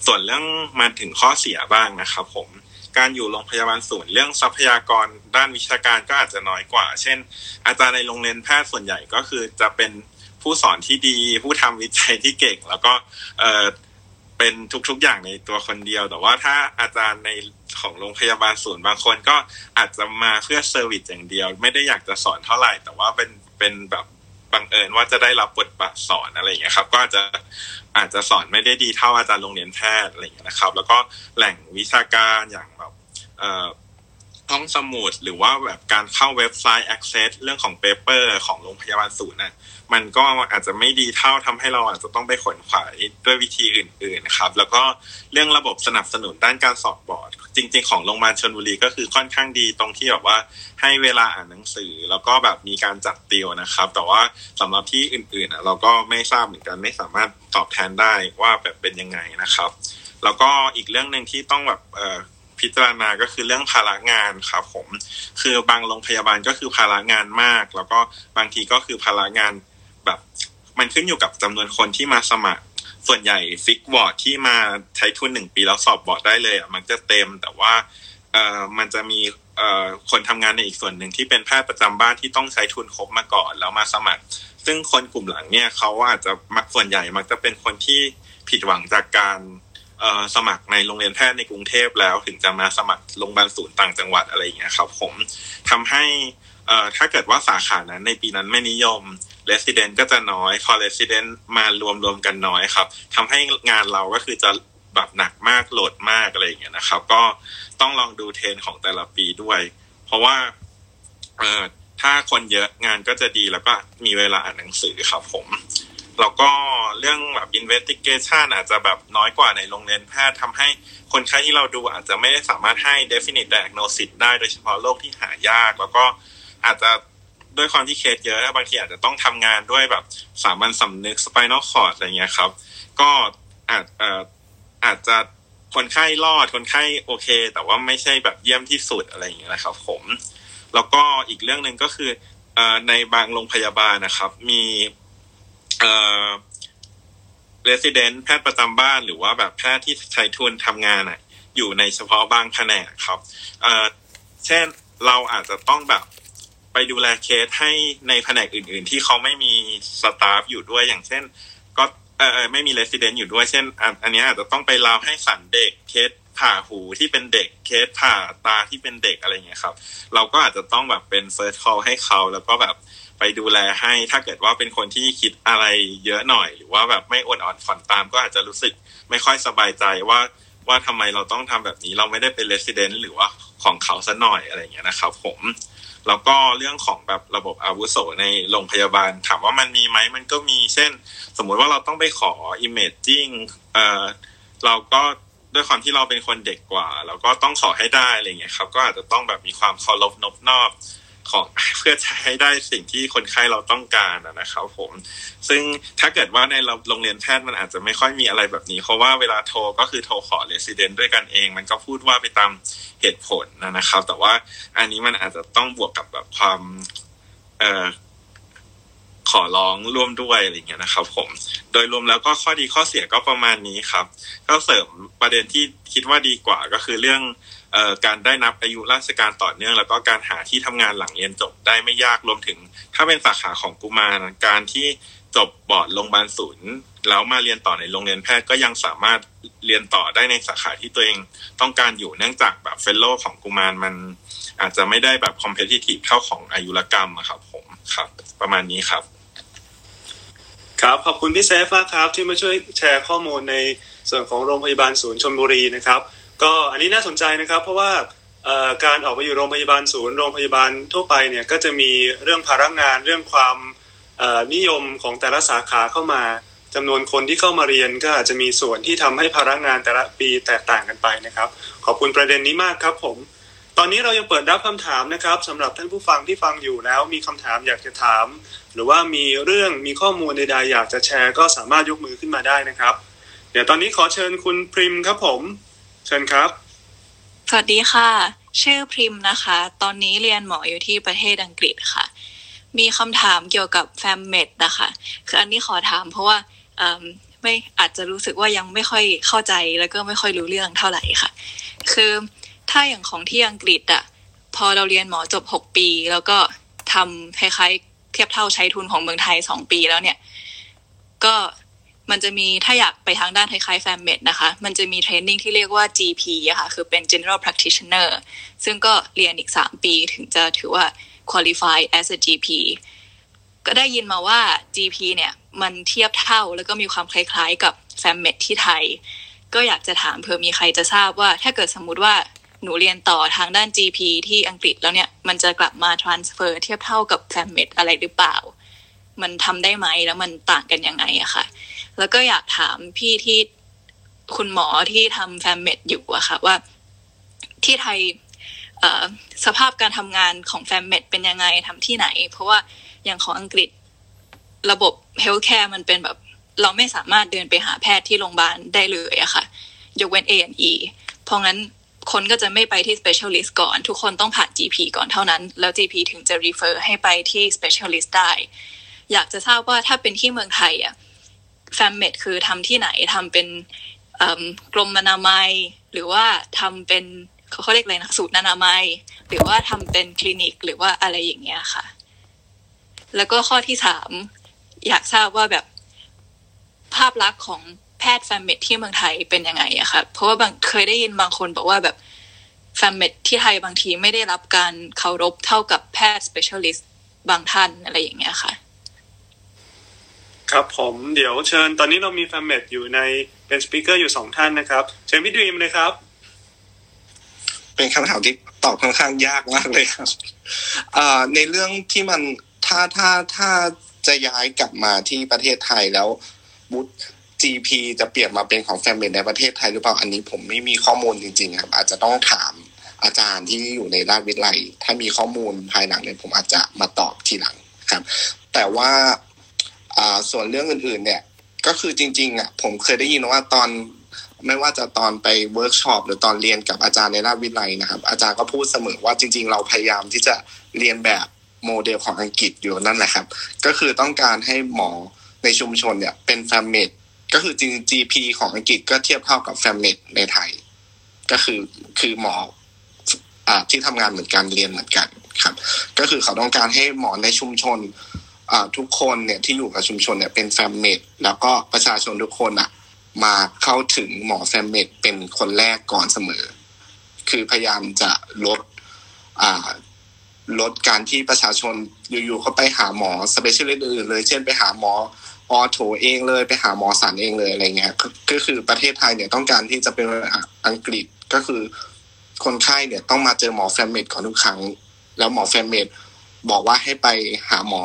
ส่วนเรื่องมาถึงข้อเสียบ้างนะครับ ผมการอยู่โรงพยาบาลศูนย์เรื่องทรัพยากรด้านวิชาการก็อาจจะน้อยกว่า เช่น อาจารย์ในโรงเรียนแพทย์ส่วนใหญ่ก็คือจะเป็นผู้สอนที่ดี ผู้ทำวิจัยที่เก่ง แล้วก็เออเป็นทุกๆอย่างในตัวคนเดียว แต่ว่าถ้าอาจารย์ในของโรงพยาบาลศูนย์บางคนก็อาจจะมาเพื่อ service อย่างเดียว ไม่ได้อยากจะสอนเท่าไหร่ แต่ว่าเป็นเป็นแบบ บังเอิญว่าจะได้รับบทบาทสอนอะไรอย่างเงี้ยครับ ก็อาจจะอาจจะสอนไม่ได้ดีเท่าอาจารย์โรงเรียนแพทย์อะไรอย่างเงี้ยนะครับ แล้วก็แหล่งวิชาการอย่างแบบ ห้องสมุดหรือว่าแบบการเข้าเว็บไซต์ access เรื่องของ paper ของโรงพยาบาลศูนย์น่ะมันก็อาจจะไม่ดีเท่าทำให้เราอาจจะต้องไปขนขวายด้วยวิธีอื่นๆนะครับ แล้วก็เรื่องระบบสนับสนุนด้านการสอบบอร์ด จริง ๆ ของโรงพยาบาลชนบุรีก็คือค่อนข้างดีตรงที่แบบว่าให้เวลาอ่านหนังสือ แล้วก็แบบมีการจัดติวนะครับ แต่ว่าสำหรับที่อื่นๆอะเราก็ไม่ทราบเหมือนกันไม่สามารถตอบแทนได้ว่าแบบเป็นยังไงนะครับ แล้วก็อีกเรื่องหนึ่งที่ต้องแบบ พิจารณาก็คือเรื่องภาระงานครับผม คือบางโรงพยาบาลก็คือภาระงานมาก แล้วก็บางทีก็คือภาระงานแบบ มันขึ้นอยู่กับจำนวนคนที่มาสมัคร ส่วนใหญ่ fixed ward ที่มาใช้ทุนหนึ่งปีแล้วสอบบอร์ดได้เลยอะมันจะเต็มแต่ว่าเอ่อมันจะมีเอ่อคนทำงานในอีกส่วนหนึ่งที่เป็นแพทย์ประจำบ้านที่ต้องใช้ทุนครบมาก่อนแล้วมาสมัคร ซึ่งคนกลุ่มหลังเนี่ยเขาอาจจะมักส่วนใหญ่มักจะเป็นคนที่ผิดหวังจากการ สมัครในโรงเรียนแพทย์ในกรุงเทพแล้ว ถึงจะมาสมัครโรงพยาบาลศูนย์ต่างจังหวัดอะไรอย่างเงี้ยครับผมทำให้ถ้าเกิดว่าสาขานั้นในปีนั้นไม่นิยม resident ก็จะน้อยพอ resident มารวมรวมกันน้อยครับทำให้งานเราก็คือจะแบบหนักมากโหลดมากอะไรอย่างเงี้ยนะครับ ก็ต้องลองดูเทรนของแต่ละปีด้วย เพราะว่าเออถ้าคนเยอะงานก็จะดีแล้วก็มีเวลาอ่านหนังสือครับผม แล้วก็เรื่องแบบ investigation อาจจะแบบน้อยกว่าในโรงเรียนแพทย์ทำให้คนไข้ที่เราดูอาจจะไม่ได้สามารถให้ definite diagnosis ได้โดยเฉพาะโรคที่หายาก แล้วก็อาจจะด้วยความที่เคสเยอะบางทีอาจจะต้องทำงานด้วยแบบสามัญสำนึก spinal cord อะไรเงี้ยครับ ก็อาจเอ่ออาจจะคนไข้รอดคนไข้โอเค แต่ว่าไม่ใช่แบบเยี่ยมที่สุดอะไรอย่างเงี้ยนะครับ ผม แล้วก็อีกเรื่องหนึ่งก็คือในบางโรงพยาบาลนะครับ มี เอ่อ resident แพทย์ประจำบ้านหรือว่าแบบแพทย์ที่ใช้ทุนทำงานอะ อยู่ในเฉพาะบางแผนกครับเอ่อเช่นเราอาจจะต้องแบบไปดูแลเคสให้ในแผนกอื่น ๆ ที่เขาไม่มีสตาฟอยู่ด้วยอย่างเช่น ก็เออไม่มี resident อยู่ด้วยเช่นอันอันนี้อาจจะต้องไปราวให้สันเด็กเคส ผ่าหูที่เป็นเด็กเคสผ่าตาที่เป็นเด็กอะไรอย่างเงี้ยครับ เราก็อาจจะต้องแบบเป็น first call ให้เขาแล้วก็แบบไปดูแลให้ถ้าเกิดว่าเป็นคนที่คิดอะไรเยอะหน่อย หรือว่าแบบไม่อดอ่อนฝันตามก็อาจจะรู้สึกไม่ค่อยสบายใจว่าว่าทำไมเราต้องทำแบบนี้เราไม่ได้เป็น resident หรือว่าของเขาซะหน่อยอะไรอย่างเงี้ยนะครับผมแล้วก็เรื่องของแบบระบบอาวุโสในโรงพยาบาล ถามว่ามันมีไหมมันก็มีเช่น สมมุติว่าเราต้องไปขอ imaging เอ่อเราก็ ด้วยความที่เราเป็นคนเด็กกว่าเราก็ต้องขอให้ได้อะไรเงี้ยครับ ก็อาจจะต้องแบบมีความเคารพนบนอบของเพื่อจะให้ได้สิ่งที่คนไข้เราต้องการนะครับผม ซึ่งถ้าเกิดว่าในโรงเรียนแพทย์มันอาจจะไม่ค่อยมีอะไรแบบนี้ เพราะว่าเวลาโทรก็คือโทรขอเรสซิเดนต์ด้วยกันเอง มันก็พูดว่าไปตามเหตุผลนะครับ แต่ว่าอันนี้มันอาจจะต้องบวกกับแบบความเอ่อ ขอร้องร่วมด้วยอะไรเงี้ยนะครับ ผม โดยรวมแล้วก็ข้อดีข้อเสียก็ประมาณนี้ครับ ก็เสริมประเด็นที่คิดว่าดีกว่าก็คือเรื่องออการได้นับอายุราชการต่อเนื่อง แล้วก็การหาที่ทำงานหลังเรียนจบได้ไม่ยากรวมถึง ถ้าเป็นสาขาของกุมารการที่จบบอร์ดโรงพยาบาลศูนย์แล้วมาเรียนต่อในโรงเรียนแพทย์ก็ยังสามารถเรียนต่อได้ในสาขาที่ตัวเองต้องการอยู่เนื่องจากแบบ fellow ของกุมารมันอาจจะไม่ได้แบบ competitive เท่าของอายุรกรรมครับผมครับ ประมาณนี้ครับ
ครับขอบคุณพี่เซฟมากครับที่มาช่วยแชร์ข้อมูลในส่วนของโรงพยาบาลศูนย์ชลบุรีนะครับ ก็อันนี้น่าสนใจนะครับ เพราะว่าการออกไปอยู่โรงพยาบาลศูนย์โรงพยาบาลทั่วไปเนี่ยก็จะมีเรื่องภาระงานเรื่องความนิยมของแต่ละสาขาเข้ามาจำนวนคนที่เข้ามาเรียนก็อาจจะมีส่วนที่ทำให้ภาระงานแต่ละปีแตกต่างกันไปนะครับ ขอบคุณประเด็นนี้มากครับผม ตอนนี้เรายังเปิดรับคำถามนะครับสำหรับท่านผู้ฟังที่ฟังอยู่แล้วมีคำถามอยากจะถาม หรือว่ามีเรื่องมีข้อมูลใดๆอยากจะแชร์ ก็สามารถยกมือขึ้นมาได้นะครับ เดี๋ยวตอนนี้ขอเชิญคุณพริมครับผม เชิญครับ
สวัสดีค่ะ ชื่อพริมนะคะ ตอนนี้เรียนหมออยู่ที่ประเทศอังกฤษค่ะ มีคำถามเกี่ยวกับแฟมเมดนะคะ คืออันนี้ขอถามเพราะว่าไม่อาจจะรู้สึกว่ายังไม่ค่อยเข้าใจแล้วก็ไม่ค่อยรู้เรื่องเท่าไหร่ค่ะ คือถ้าอย่างของที่อังกฤษอะพอเราเรียนหมอจบหกปี แล้วก็ทำคล้ายๆ เทียบเท่าใช้ทุนของเมืองไทยสองปีแล้วเนี่ย ก็มันจะมีถ้าอยากไปทางด้านคล้ายๆแฟมเมดนะคะ มันจะมี training ที่เรียกว่า GP อะค่ะ คือเป็น General Practitioner ซึ่งก็เรียนอีกสามปีถึงจะถือว่า qualify as a GP ก็ได้ยินมาว่า GP เนี่ยมันเทียบเท่าแล้วก็มีความคล้ายๆกับ fammed ที่ไทย ก็อยากจะถามเผื่อมีใครจะทราบว่า ถ้าเกิดสมมุติว่า หนูเรียนต่อทางด้าน GP ที่อังกฤษแล้วเนี่ยมันจะกลับมา transfer เทียบเท่ากับ fammed อะไรหรือเปล่า มันทำได้ไหมแล้วมันต่างกันยังไงอะค่ะ แล้วก็อยากถามพี่ที่คุณหมอที่ทำ fammed อยู่อะค่ะว่าที่ไทยสภาพการทำงานของ fammed เป็นยังไงทำที่ไหน เพราะว่าอย่างของอังกฤษระบบ healthcare มันเป็นแบบ เราไม่สามารถเดินไปหาแพทย์ที่โรงพยาบาลได้เลยอะค่ะ ยกเว้น A&E เพราะงั้น คนก็จะไม่ไปที่ specialist ก่อน ทุกคนต้องผ่าน GP ก่อนเท่านั้น แล้ว GP ถึงจะ refer ให้ไปที่ specialist ได้ อยากจะทราบว่าถ้าเป็นที่เมืองไทยอะ fammed คือทำที่ไหนทำเป็นกรมอนามัย หรือว่าทำเป็นเขาเขาเรียกอะไรนะศูนย์อนามัย หรือว่าทำเป็นคลินิก หรือว่าอะไรอย่างเงี้ยค่ะ แล้วก็ข้อที่สามอยากทราบว่าแบบภาพลักษณ์ของ แพทย์ fammed ที่เมืองไทยเป็นยังไงอะค่ะเพราะว่าบางเคยได้ยินบางคนบอกว่าแบบ fammed ที่ไทยบางทีไม่ได้รับการเคารพเท่ากับแพทย์ specialistบางท่านอะไรอย่างเงี้ยค่ะ
ครับผมเดี๋ยวเชิญ ตอนนี้เรามี fammed อยู่ในเป็น speaker อยู่สองท่านนะครับ เชิญพี่ดีมเลยครับ
เป็นคำถามที่ตอบค่อนข้างยากมากเลยครับในเรื่องที่มันถ้าถ้าถ้าจะย้ายกลับมาที่ประเทศไทยแล้วบุต GP จะเปลี่ยนมาเป็นของ fammed ในประเทศไทยหรือเปล่าอันนี้ผมไม่มีข้อมูลจริง ๆ ครับ อาจจะต้องถามอาจารย์ที่อยู่ในราชวิทยาลัย ถ้ามีข้อมูลภายหลังเนี่ยผมอาจจะมาตอบทีหลังครับ แต่ว่าส่วนเรื่องอื่น ๆ เนี่ย ก็คือจริง ๆอะผมเคยได้ยินว่าตอนไม่ว่าจะตอนไปเวิร์กช็อปหรือตอนเรียนกับอาจารย์ในราชวิทยาลัยนะครับ อาจารย์ก็พูดเสมอว่าจริง ๆ เราพยายามที่จะเรียนแบบโมเดลของอังกฤษอยู่นั่นแหละครับ ก็คือต้องการให้หมอในชุมชนเนี่ยเป็น fammed ก็คือจริง GP ของอังกฤษก็เทียบเท่ากับ fammed ในไทย ก็คือคือหมออ่าที่ทำงานเหมือนกันเรียนเหมือนกันครับ ก็คือเขาต้องการให้หมอในชุมชนอ่าทุกคนเนี่ยที่อยู่กับชุมชนเนี่ยเป็น fammed แล้วก็ประชาชนทุกคนอะ มาเข้าถึงหมอ fammed เป็นคนแรกก่อนเสมอ คือพยายามจะลดอ่าลดการที่ประชาชนอยู่ๆเขาไปหาหมอ specialist อื่นเลย เช่นไปหาหมอ ortho เองเลยไปหาหมอศัลย์เองเลยอะไรเงี้ยก็คือประเทศไทยเนี่ยต้องการที่จะเป็นอังกฤษก็คือ คนไข้เนี่ยต้องมาเจอหมอ fammed ก่อนทุกครั้ง แล้วหมอ fammed บอกว่าให้ไปหาหมอ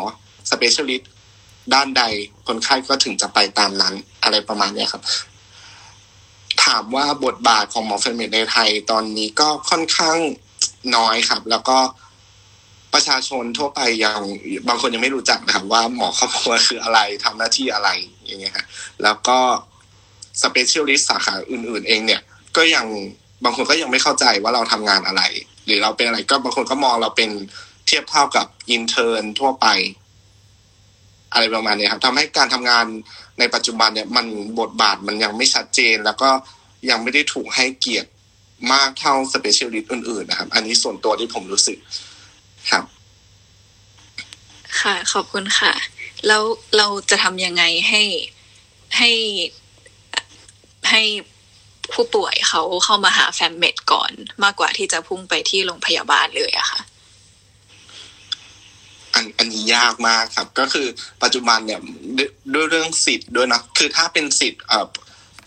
specialist ด้านใดคนไข้ก็ถึงจะไปตามนั้นอะไรประมาณนี้ครับ ถามว่าบทบาทของหมอ fammed ในไทยตอนนี้ก็ค่อนข้างน้อยครับ แล้วก็ ประชาชนทั่วไปยังบางคนยังไม่รู้จักนะครับว่าหมอครอบครัวคืออะไรทำหน้าที่อะไรอย่างเงี้ยฮะแล้วก็ specialist สาขาอื่น ๆ เองเนี่ย ก็ยังบางคนก็ยังไม่เข้าใจว่าเราทำงานอะไร หรือเราเป็นอะไรก็บางคนก็มองเราเป็นเทียบเท่ากับ intern ทั่วไป อะไรประมาณนี้ครับทำให้การทำงานในปัจจุบันเนี่ย มันบทบาทมันยังไม่ชัดเจน แล้วก็ยังไม่ได้ถูกให้เกียรติมากเท่า specialist อื่นๆนะครับ อันนี้ส่วนตัวที่ผมรู้สึก ครับ
ค่ะขอบคุณค่ะ แล้วเราจะทำยังไงให้ให้ให้ผู้ป่วยเขาเข้ามาหาแฟมเมดก่อน มากกว่าที่จะพุ่งไปที่โรงพยาบาลเลยอะค่ะ
อันอันนี้ยากมากครับ ก็คือปัจจุบันเนี่ยด้วยด้วยเรื่องสิทธิ์ด้วยนะคือถ้าเป็นสิทธิ์เอ่อ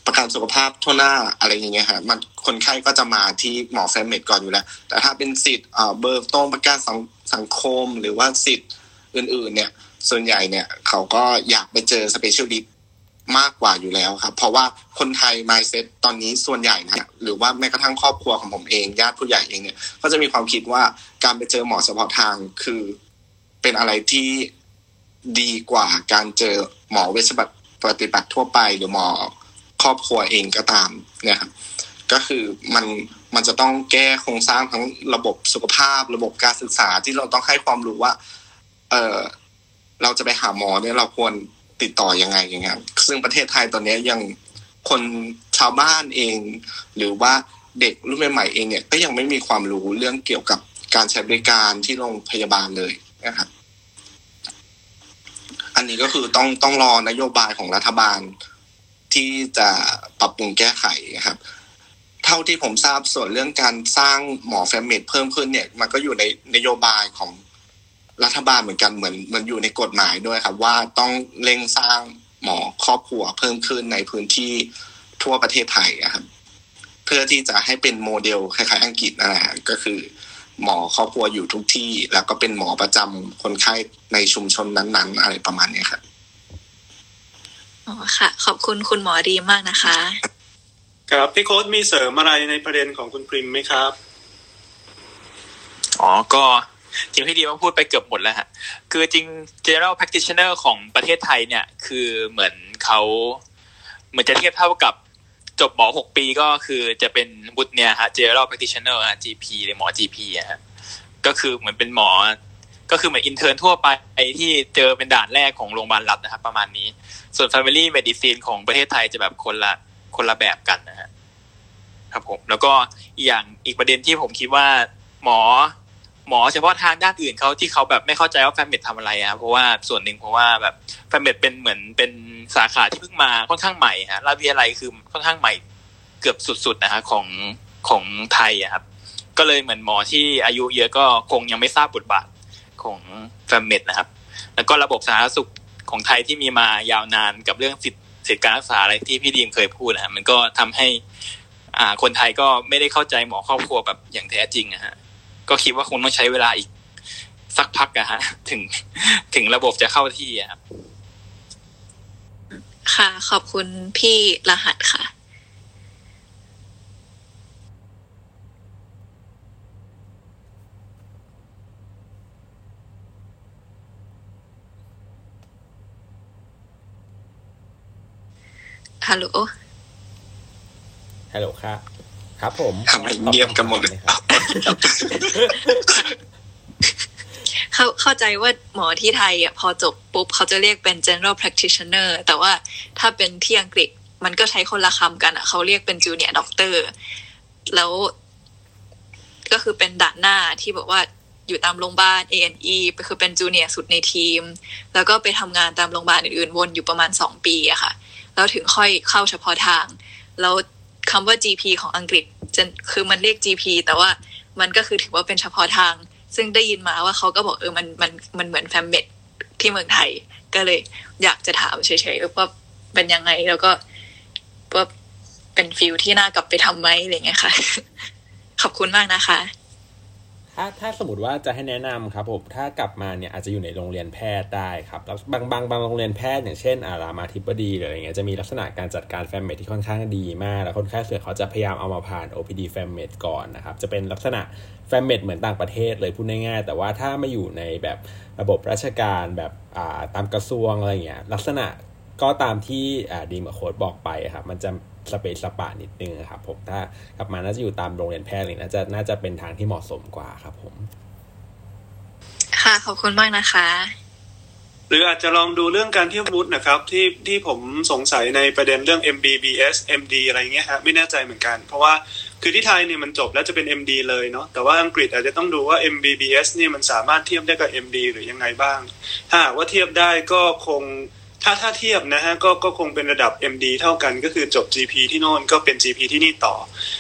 ประกันสุขภาพทั่วหน้าอะไรอย่างเงี้ยฮะมันคนไข้ก็จะมาที่หมอแฟมเมดก่อนอยู่แล้ว แต่ถ้าเป็นสิทธิ์บัตรทองประกันสังสังคมหรือว่าสิทธิ์อื่น ๆ เนี่ย ส่วนใหญ่เนี่ยเขาก็อยากไปเจอ specialist มากกว่าอยู่แล้วครับ เพราะว่าคนไทย mindset ตอนนี้ส่วนใหญ่นะหรือว่าแม้กระทั่งครอบครัวของผมเองญาติผู้ใหญ่เองเนี่ยก็จะมีความคิดว่าการไปเจอหมอเฉพาะทางคือเป็นอะไรที่ดีกว่าการเจอหมอเวชบัตปฏิบัติทั่วไปหรือหมอ ครอบครัวเองก็ตามเนี่ยครับก็คือมันมันจะต้องแก้โครงสร้างทั้งระบบสุขภาพ ระบบการศึกษาที่เราต้องให้ความรู้ว่า เออเราจะไปหาหมอเนี่ยเราควรติดต่อยังไงอย่างเงี้ยซึ่งประเทศไทยตอนนี้ยังคนชาวบ้านเอง หรือว่าเด็กรุ่นใหม่ๆเองเนี่ยก็ยังไม่มีความรู้เรื่องเกี่ยวกับการใช้บริการที่โรงพยาบาลเลยนะครับอันนี้ก็คือต้องต้องรอนโยบายของรัฐบาล ที่จะปรับปรุงแก้ไขครับ เท่าที่ผมทราบส่วนเรื่องการสร้างหมอ fammed เพิ่มขึ้นเนี่ย มันก็อยู่ในนโยบายของรัฐบาลเหมือนกันเหมือนมันอยู่ในกฎหมายด้วยครับ ว่าต้องเร่งสร้างหมอครอบครัวเพิ่มขึ้นในพื้นที่ทั่วประเทศไทยครับ เพื่อที่จะให้เป็นโมเดลคล้ายๆ อังกฤษนะฮะก็คือ หมอครอบครัวอยู่ทุกที่ แล้วก็เป็นหมอประจำคนไข้ในชุมชนนั้น ๆ อะไรประมาณนี้ครับ
อ๋อค่ะ ขอบคุณคุณหมอดีมากนะคะ
ครับพี่โค้ดมีเสริมอะไรในประเด็นของคุณพริมไหมครับ
อ๋อก็จริงพี่ดีมาพูดไปเกือบหมดแล้วฮะ คือจริง general practitioner ของประเทศไทยเนี่ย คือเหมือนเขาเหมือนจะเทียบเท่ากับจบหมอหกปีก็คือจะเป็นบุตรเนี่ยฮะ general practitioner ฮะ GP หรือหมอ GP อะฮะ ก็คือเหมือนเป็นหมอ ก็คือเหมือน intern ทั่วไปที่เจอเป็นด่านแรกของโรงพยาบาลรัฐนะครับ ประมาณนี้ ส่วน family medicine ของประเทศไทยจะแบบคนละคนละแบบกันนะฮะครับผมแล้วก็อย่างอีกประเด็นที่ผมคิดว่าหมอ หมอเฉพาะทางด้านอื่นเขาที่เขาแบบไม่เข้าใจว่า fammed ทำอะไรอะเพราะว่าส่วนหนึ่งเพราะว่าแบบ fammed เป็นเหมือนเป็นสาขาที่เพิ่งมาค่อนข้างใหม่ฮะราชวิทยาลัยคือค่อนข้างใหม่เกือบสุดๆนะฮะของของไทยอะครับก็เลยเหมือนหมอที่อายุเยอะก็คงยังไม่ทราบบทบาท ของแฟมเมดนะครับ แล้วก็ระบบสาธารณสุขของไทยที่มีมายาวนานกับเรื่องสิทธิสิทธิการรักษาอะไรที่พี่ดีมเคยพูดนะฮะมันก็ทำให้ อ่า คนไทยก็ไม่ได้เข้าใจหมอครอบครัวแบบอย่างแท้จริงนะฮะ ก็คิดว่าคงต้องใช้เวลาอีกสักพักอะฮะ ถึงถึงระบบจะเข้าที่ครับ
ค่ะ ขอบคุณพี่รหัสค่ะ ฮัลโหล
ฮัลโหลครับ ครับผม
ทำไมเงียบกันหมดเลย
เข้าเข้าใจว่าหมอที่ไทยอะพอจบปุ๊บเขาจะเรียกเป็น general practitioner แต่ว่าถ้าเป็นที่อังกฤษมันก็ใช้คนละคำกันอะเขาเรียกเป็น junior doctor แล้วก็คือเป็นด่านหน้าที่บอกว่าอยู่ตามโรงพยาบาล A&E คือเป็นจูเนียร์สุดในทีม แล้วก็ไปทำงานตามโรงพยาบาลอื่นๆ วนอยู่ประมาณสองปีอะค่ะ แล้วถึงค่อยเข้าเฉพาะทาง แล้วคำว่า GP ของอังกฤษจะคือมันเรียก GP แต่ว่ามันก็คือถือว่าเป็นเฉพาะทาง ซึ่งได้ยินมาว่าเขาก็บอกเออมันมันมันเหมือน fammed ที่เมืองไทย ก็เลยอยากจะถามเฉยๆว่าเป็นยังไงแล้วก็ว่าเป็น field ที่น่ากลับไปทำไหมอะไรเงี้ยค่ะ ขอบคุณมากนะคะ
ถ้าถ้าสมมติว่าจะให้แนะนำครับผมถ้ากลับมาเนี่ยอาจจะอยู่ในโรงเรียนแพทย์ได้ครับแล้วบางบางบางโรงเรียนแพทย์อย่างเช่นอ่ารามาธิบดีหรืออะไรเงี้ยจะมีลักษณะการจัดการ fammed ที่ค่อนข้างดีมาก แล้วคนไข้ส่วนเขาจะพยายามเอามาผ่าน OPD แฟมเมดก่อนนะครับจะเป็นลักษณะfammed เหมือนต่างประเทศเลยพูดง่ายๆแต่ว่าถ้ามาอยู่ในแบบระบบราชการแบบอ่าตามกระทรวงอะไรเงี้ยลักษณะก็ตามที่อ่าดีมโค้ดบอกไปครับมันจะ สะเปะสะปะนิดนึงครับผมถ้ากลับมาน่าจะอยู่ตามโรงเรียนแพทย์เลยน่าจะน่าจะเป็นทางที่เหมาะสมกว่าครับผม
ค่ะขอบคุณมากนะคะ
หรืออาจจะลองดูเรื่องการเทียบวุฒินะครับ ที่ที่ผมสงสัยในประเด็นเรื่อง MBBS MD อะไรเงี้ยฮะไม่แน่ใจเหมือนกัน เพราะว่าคือที่ไทยเนี่ยมันจบแล้วจะเป็น MD เลยเนาะแต่ว่าอังกฤษอาจจะต้องดูว่า MBBS เนี่ยมันสามารถเทียบได้กับ MD หรือยังไงบ้าง ถ้าหากว่าเทียบได้ก็คง ถ้าถ้าเทียบนะฮะก็ก็คงเป็นระดับ MD เท่ากันก็คือจบ GP ที่โน่นก็เป็น GP ที่นี่ต่อ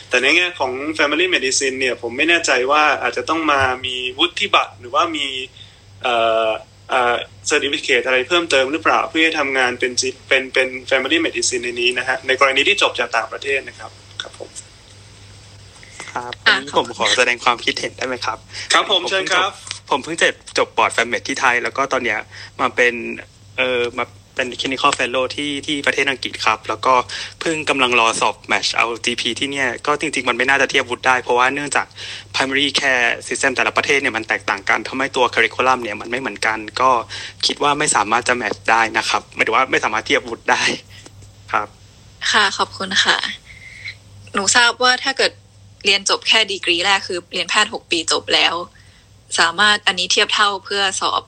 แต่ในแง่ของ Family Medicine เนี่ยผมไม่แน่ใจว่าอาจจะต้องมามีวุฒิบัตรหรือว่ามีเอ่อเอ่อ certificate อะไรเพิ่มเติมหรือเปล่าเพื่อให้ทำงานเป็น G- เป็นเป็น Family Medicine ในนี้นะฮะในกรณีที่จบจากต่างประเทศนะครับครับผม
ครับอันนี้ผมขอแสดงความคิดเห็นได้ไหมครับ
ครับผมเชิญครับ
ผมเพิ่งจะจบบอร์ดแฟมเมดที่ไทย แล้วก็ตอนเนี้ยมาเป็นเออมา เป็น clinical fellow ที่ที่ประเทศอังกฤษครับ แล้วก็เพิ่งกำลังรอสอบ match เอา GP ที่เนี่ย ก็จริง ๆ มันไม่น่าจะเทียบวุฒิได้ เพราะว่าเนื่องจาก primary care system แต่ละประเทศเนี่ยมันแตกต่างกันทำให้ตัว curriculum เนี่ยมันไม่เหมือนกัน ก็คิดว่าไม่สามารถจะ match ได้นะครับหมายถึงว่าไม่สามารถเทียบวุฒิได้ครับ
ค่ะขอบคุณค่ะ หนูทราบว่าถ้าเกิดเรียนจบแค่ดีกรีแรกคือเรียนแพทย์หกปีจบแล้ว สามารถอันนี้เทียบเท่าเพื่อสอบ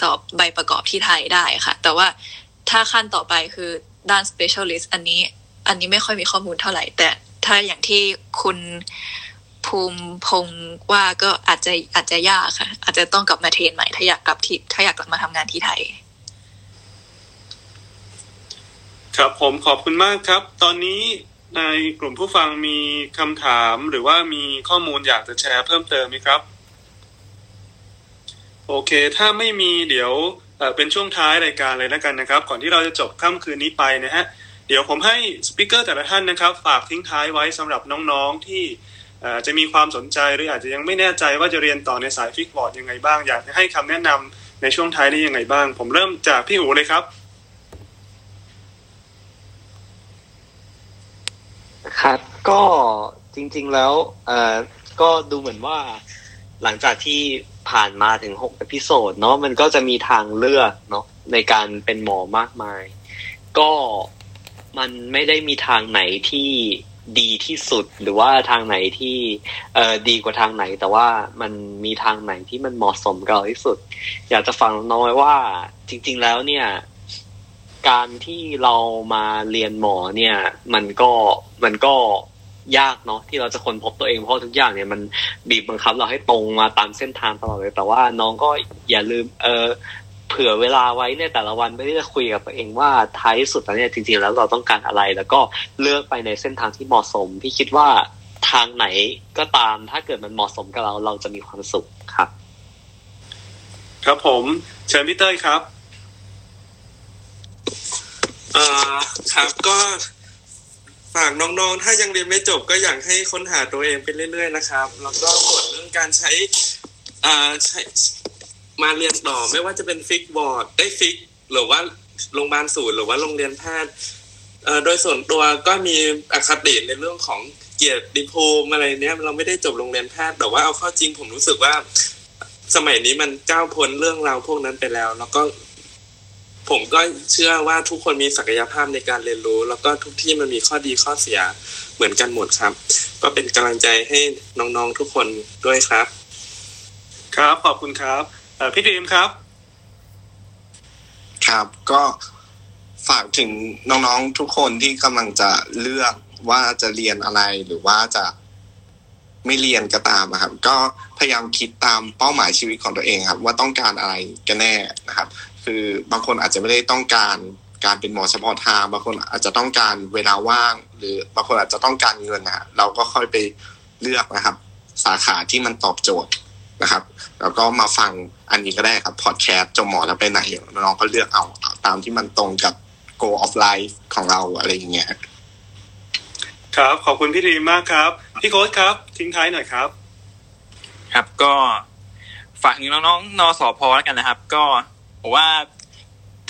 สอบใบประกอบที่ไทยได้ค่ะ แต่ว่า ถ้าขั้นต่อไปคือด้าน specialist อันนี้ อันนี้ไม่ค่อยมีข้อมูลเท่าไหร่ แต่ถ้าอย่างที่คุณภูมิพงศ์ว่าก็อาจจะอาจจะยากค่ะ อาจจะต้องกลับมาเทรนใหม่ ถ้าอยากกลับที่ถ้าอยากกลับมาทำงานที่ไทย
ครับผมขอบคุณมากครับ ตอนนี้ในกลุ่มผู้ฟังมีคำถามหรือว่ามีข้อมูลอยากจะแชร์เพิ่มเติมไหมครับ โอเค ถ้าไม่มีเดี๋ยว เป็นช่วงท้ายรายการเลยแล้วกันนะครับ ก่อนที่เราจะจบค่ำคืนนี้ไปนะฮะเดี๋ยวผมให้สปิเกอร์แต่ละท่านนะครับ ฝากทิ้งท้ายไว้สำหรับน้องๆที่จะมีความสนใจหรืออาจจะยังไม่แน่ใจว่าจะเรียนต่อในสายฟิกบอร์ดยังไงบ้าง อยากให้คำแนะนำในช่วงท้ายได้ยังไงบ้าง ผมเริ่มจากพี่อูเลยครับ
ครับก็จริงๆแล้วก็ดูเหมือนว่าหลังจากที่ ผ่านมาถึงหกอพิโซดเนาะมันก็จะมีทางเลือกเนาะในการเป็นหมอมากมาย ก็มันไม่ได้มีทางไหนที่ดีที่สุดหรือว่าทางไหนที่เอ่อดีกว่าทางไหน แต่ว่ามันมีทางไหนที่มันเหมาะสมกับเราที่สุด อยากจะฟังน้อยว่าจริง ๆแล้วเนี่ยการที่เรามาเรียนหมอเนี่ย มันก็มันก็ ยากเนาะที่เราจะค้นพบตัวเองเพราะทุกอย่างเนี่ยมันบีบบังคับเราให้ตรงมาตามเส้นทางตลอดเลย แต่ว่าน้องก็อย่าลืมเออเผื่อเวลาไว้ในแต่ละวันไม่ได้จะคุยกับตัวเองว่าท้ายสุดแล้วเนี่ยจริงๆแล้วเราต้องการอะไร แล้วก็เลือกไปในเส้นทางที่เหมาะสมพี่คิดว่าทางไหนก็ตามถ้าเกิดมันเหมาะสมกับเราเราจะมีความสุขครับ
ครับผมเชิญพี่เต้ยครับ
เอ่อครับก็ ฝากน้องๆ ถ้ายังเรียนไม่จบก็อยากให้ค้นหาตัวเองไปเรื่อย ๆ นะครับ แล้วก็กฎเรื่องการใช้อ่าใช้มาเรียนต่อไม่ว่าจะเป็น fixed ward ได้ fixed หรือว่าโรงพยาบาลศูนย์หรือว่าโรงเรียนแพทย์โดยส่วนตัวก็มีอคติในเรื่องของเกียรติภูมิอะไรเนี้ยเราไม่ได้จบโรงเรียนแพทย์แต่ว่าเอาเข้อจริงผมรู้สึกว่า สมัยนี้มันก้าวพ้นเรื่องราวพวกนั้นไปแล้ว แล้วก็ ผมก็เชื่อว่าทุกคนมีศักยภาพในการเรียนรู้ แล้วก็ทุกที่มันมีข้อดีข้อเสียเหมือนกันหมดครับ ก็เป็นกำลังใจให้น้องๆทุกคนด้วยครับ
ครับขอบคุณครับเอ่อพี่ดีมครับ
ครับก็ฝากถึงน้องๆทุกคนที่กำลังจะเลือกว่าจะเรียนอะไรหรือว่าจะไม่เรียนก็ตามอะครับ ก็พยายามคิดตามเป้าหมายชีวิตของตัวเองครับ ว่าต้องการอะไรกันแน่นะครับ คือบางคนอาจจะไม่ได้ต้องการการเป็นหมอเฉพาะทางบางคนอาจจะต้องการเวลาว่าง หรือบางคนอาจจะต้องการเงินนะฮะเราก็ค่อยไปเลือกนะครับ สาขาที่มันตอบโจทย์นะครับ แล้วก็มาฟังอันนี้ก็ได้ครับพอดแคสต์จบหมอแล้วไปไหนน้องก็เลือกเอาเอาตามที่มันตรงกับ goal of life ของเราอะไรอย่างเงี้ย
ครับ ขอบคุณพี่ดีมมากครับ พี่โค้ชครับ ทิ้งท้ายหน่อยครับ
ครับก็ฝากถึงน้องๆนสพแล้วกันนะครับ ก็ ผมว่า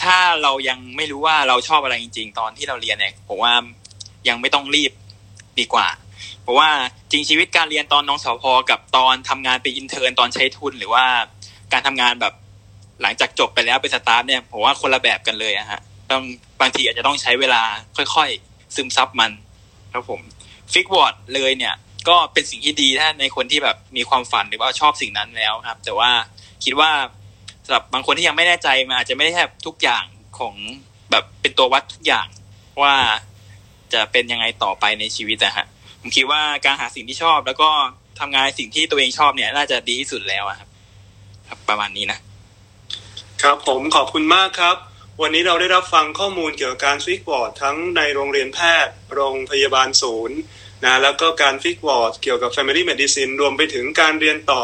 ถ้าเรายังไม่รู้ว่าเราชอบอะไรจริง ๆ ตอนที่เราเรียนเนี่ยผมว่ายังไม่ต้องรีบดีกว่า เพราะว่าจริงชีวิตการเรียนตอนน้องสพกับตอนทำงานไป intern ตอนใช้ทุนหรือว่าการทำงานแบบหลังจากจบไปแล้วเป็น staff เนี่ยผมว่าคนละแบบกันเลยอะฮะต้องบางทีอาจจะต้องใช้เวลาค่อยๆ ซึมซับมันครับผม fixed ward เลยเนี่ย ก็เป็นสิ่งที่ดีถ้าในคนที่แบบมีความฝันหรือว่าชอบสิ่งนั้นแล้วครับ แต่ว่าคิดว่า สำหรับบางคนที่ยังไม่แน่ใจมันอาจจะไม่ได้แทบทุกอย่างของแบบเป็นตัววัดทุกอย่างว่าจะเป็นยังไงต่อไปในชีวิตอะฮะผมคิดว่าการหาสิ่งที่ชอบ แล้วก็ทำงานสิ่งที่ตัวเองชอบเนี่ย น่าจะดีที่สุดแล้วอะครับ ครับ ประมาณนี้นะ
ครับผมขอบคุณมากครับ วันนี้เราได้รับฟังข้อมูลเกี่ยวกับการ fixed ward ทั้งในโรงเรียนแพทย์ โรงพยาบาลศูนย์นะแล้วก็การ fixed ward เกี่ยวกับ Family Medicine รวมไปถึงการเรียนต่อ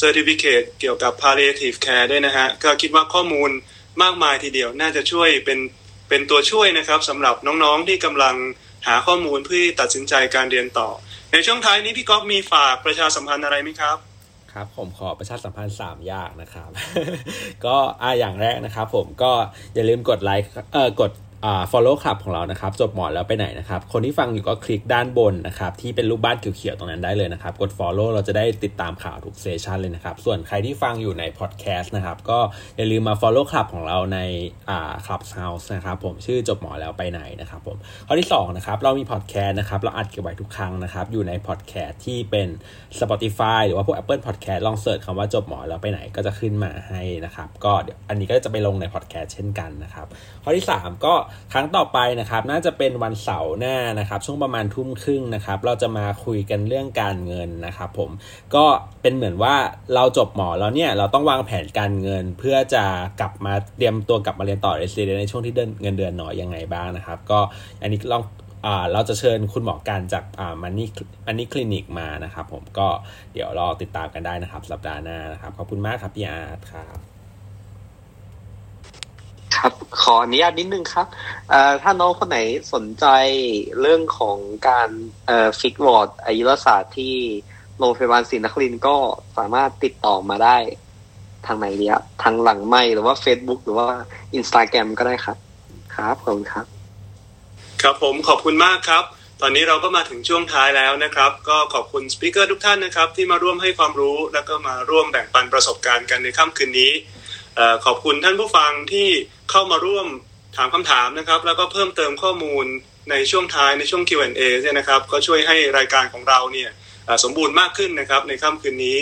Certificate เกี่ยวกับ Palliative Care ด้วยนะฮะ ก็คิดว่าข้อมูลมากมายทีเดียวน่าจะช่วยเป็นเป็นตัวช่วยนะครับสำหรับน้องๆที่กำลังหาข้อมูลเพื่อตัดสินใจการเรียนต่อ ในช่วงท้ายนี้พี่ก๊อฟมีฝากประชาสัมพันธ์อะไรไหมครับ
ครับผมขอประชาสัมพันธ์3อย่างนะครับ ก็อ่าอย่างแรกนะครับผมก็อย่าลืมกดไลค์เอ่อกด อ่า follow club ของเรานะครับ จบหมอนแล้วไปไหนนะครับ คนที่ฟังอยู่ก็คลิกด้านบนนะครับ ที่เป็นรูปบ้านเขียวๆตรงนั้นได้เลยนะครับ กด follow เราจะได้ติดตามข่าวทุกเซสชันเลยนะครับ ส่วนใครที่ฟังอยู่ใน podcast นะครับ ก็อย่าลืมมา follow club ของเราในอ่า clubhouse นะครับ ผมชื่อจบหมอแล้วไปไหนนะครับผมข้อที่2นะครับเรามี podcast นะครับเราอัดเก็บไว้ทุกครั้งนะครับอยู่ใน podcast ที่เป็น Spotify หรือว่าพวก Apple Podcast ลองเสิร์ชคำว่าจบหมอแล้วไปไหนก็จะขึ้นมาให้นะครับ ก็เดี๋ยวอันนี้ก็จะไปลงใน podcast เช่นกันนะครับข้อที่ 3 ก็ครั้งต่อไปนะครับน่าจะเป็นวันเสาร์หน้านะครับช่วงประมาณทุ่มครึ่งนะครับเราจะมาคุยกันเรื่องการเงินนะครับผมก็เป็นเหมือนว่าเราจบหมอแล้วเนี่ยเราต้องวางแผนการเงิน เพื่อจะกลับมาเตรียมตัวกลับมาเรียนต่อเรสเในช่วงที่เดือนเงินเดือนน้อยยังไงบ้างนะครับ ก็อันนี้ลองเราจะเชิญคุณหมอการจากมันนี่มันนี่คลินิกมานะครับผมก็เดี๋ยวรอติดตามกันได้นะครับ สัปดาห์หน้านะครับ ขอบคุณมากครับพี่อาร์ตครับ
ครับขออนุญาตนิดนึงครับถ้าน้องคนไหนสนใจเรื่องของการฟิกวอร์ดอายุรศาสตร์ที่โรงพยาบาลศรีนครินก็สามารถติดต่อมาได้ ทางไหนดีครับทางหลังไม่หรือว่า Facebook หรือว่า Instagram ก็ได้ครับ ครับขอบคุณครับ
ครับผมขอบคุณมากครับ ตอนนี้เราก็มาถึงช่วงท้ายแล้วนะครับ ก็ขอบคุณสปิเกอร์ทุกท่านนะครับ ที่มาร่วมให้ความรู้แล้วก็มาร่วมแบ่งปันประสบการณ์กันในค่ำคืนนี้ ขอบคุณท่านผู้ฟังที่เข้ามาร่วมถามคำถามนะครับ แล้วก็เพิ่มเติมข้อมูลในช่วงท้ายในช่วง Q&A เนี่ยนะครับ ก็ช่วยให้รายการของเราเนี่ยสมบูรณ์มากขึ้นนะครับ ในค่ำคืนนี้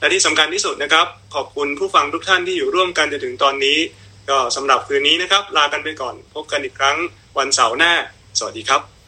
และที่สำคัญที่สุดนะครับ ขอบคุณผู้ฟังทุกท่านที่อยู่ร่วมกันจนถึงตอนนี้ ก็สำหรับคืนนี้นะครับ ลากันไปก่อน พบกันอีกครั้งวันเสาร์หน้า สวัสดีครับ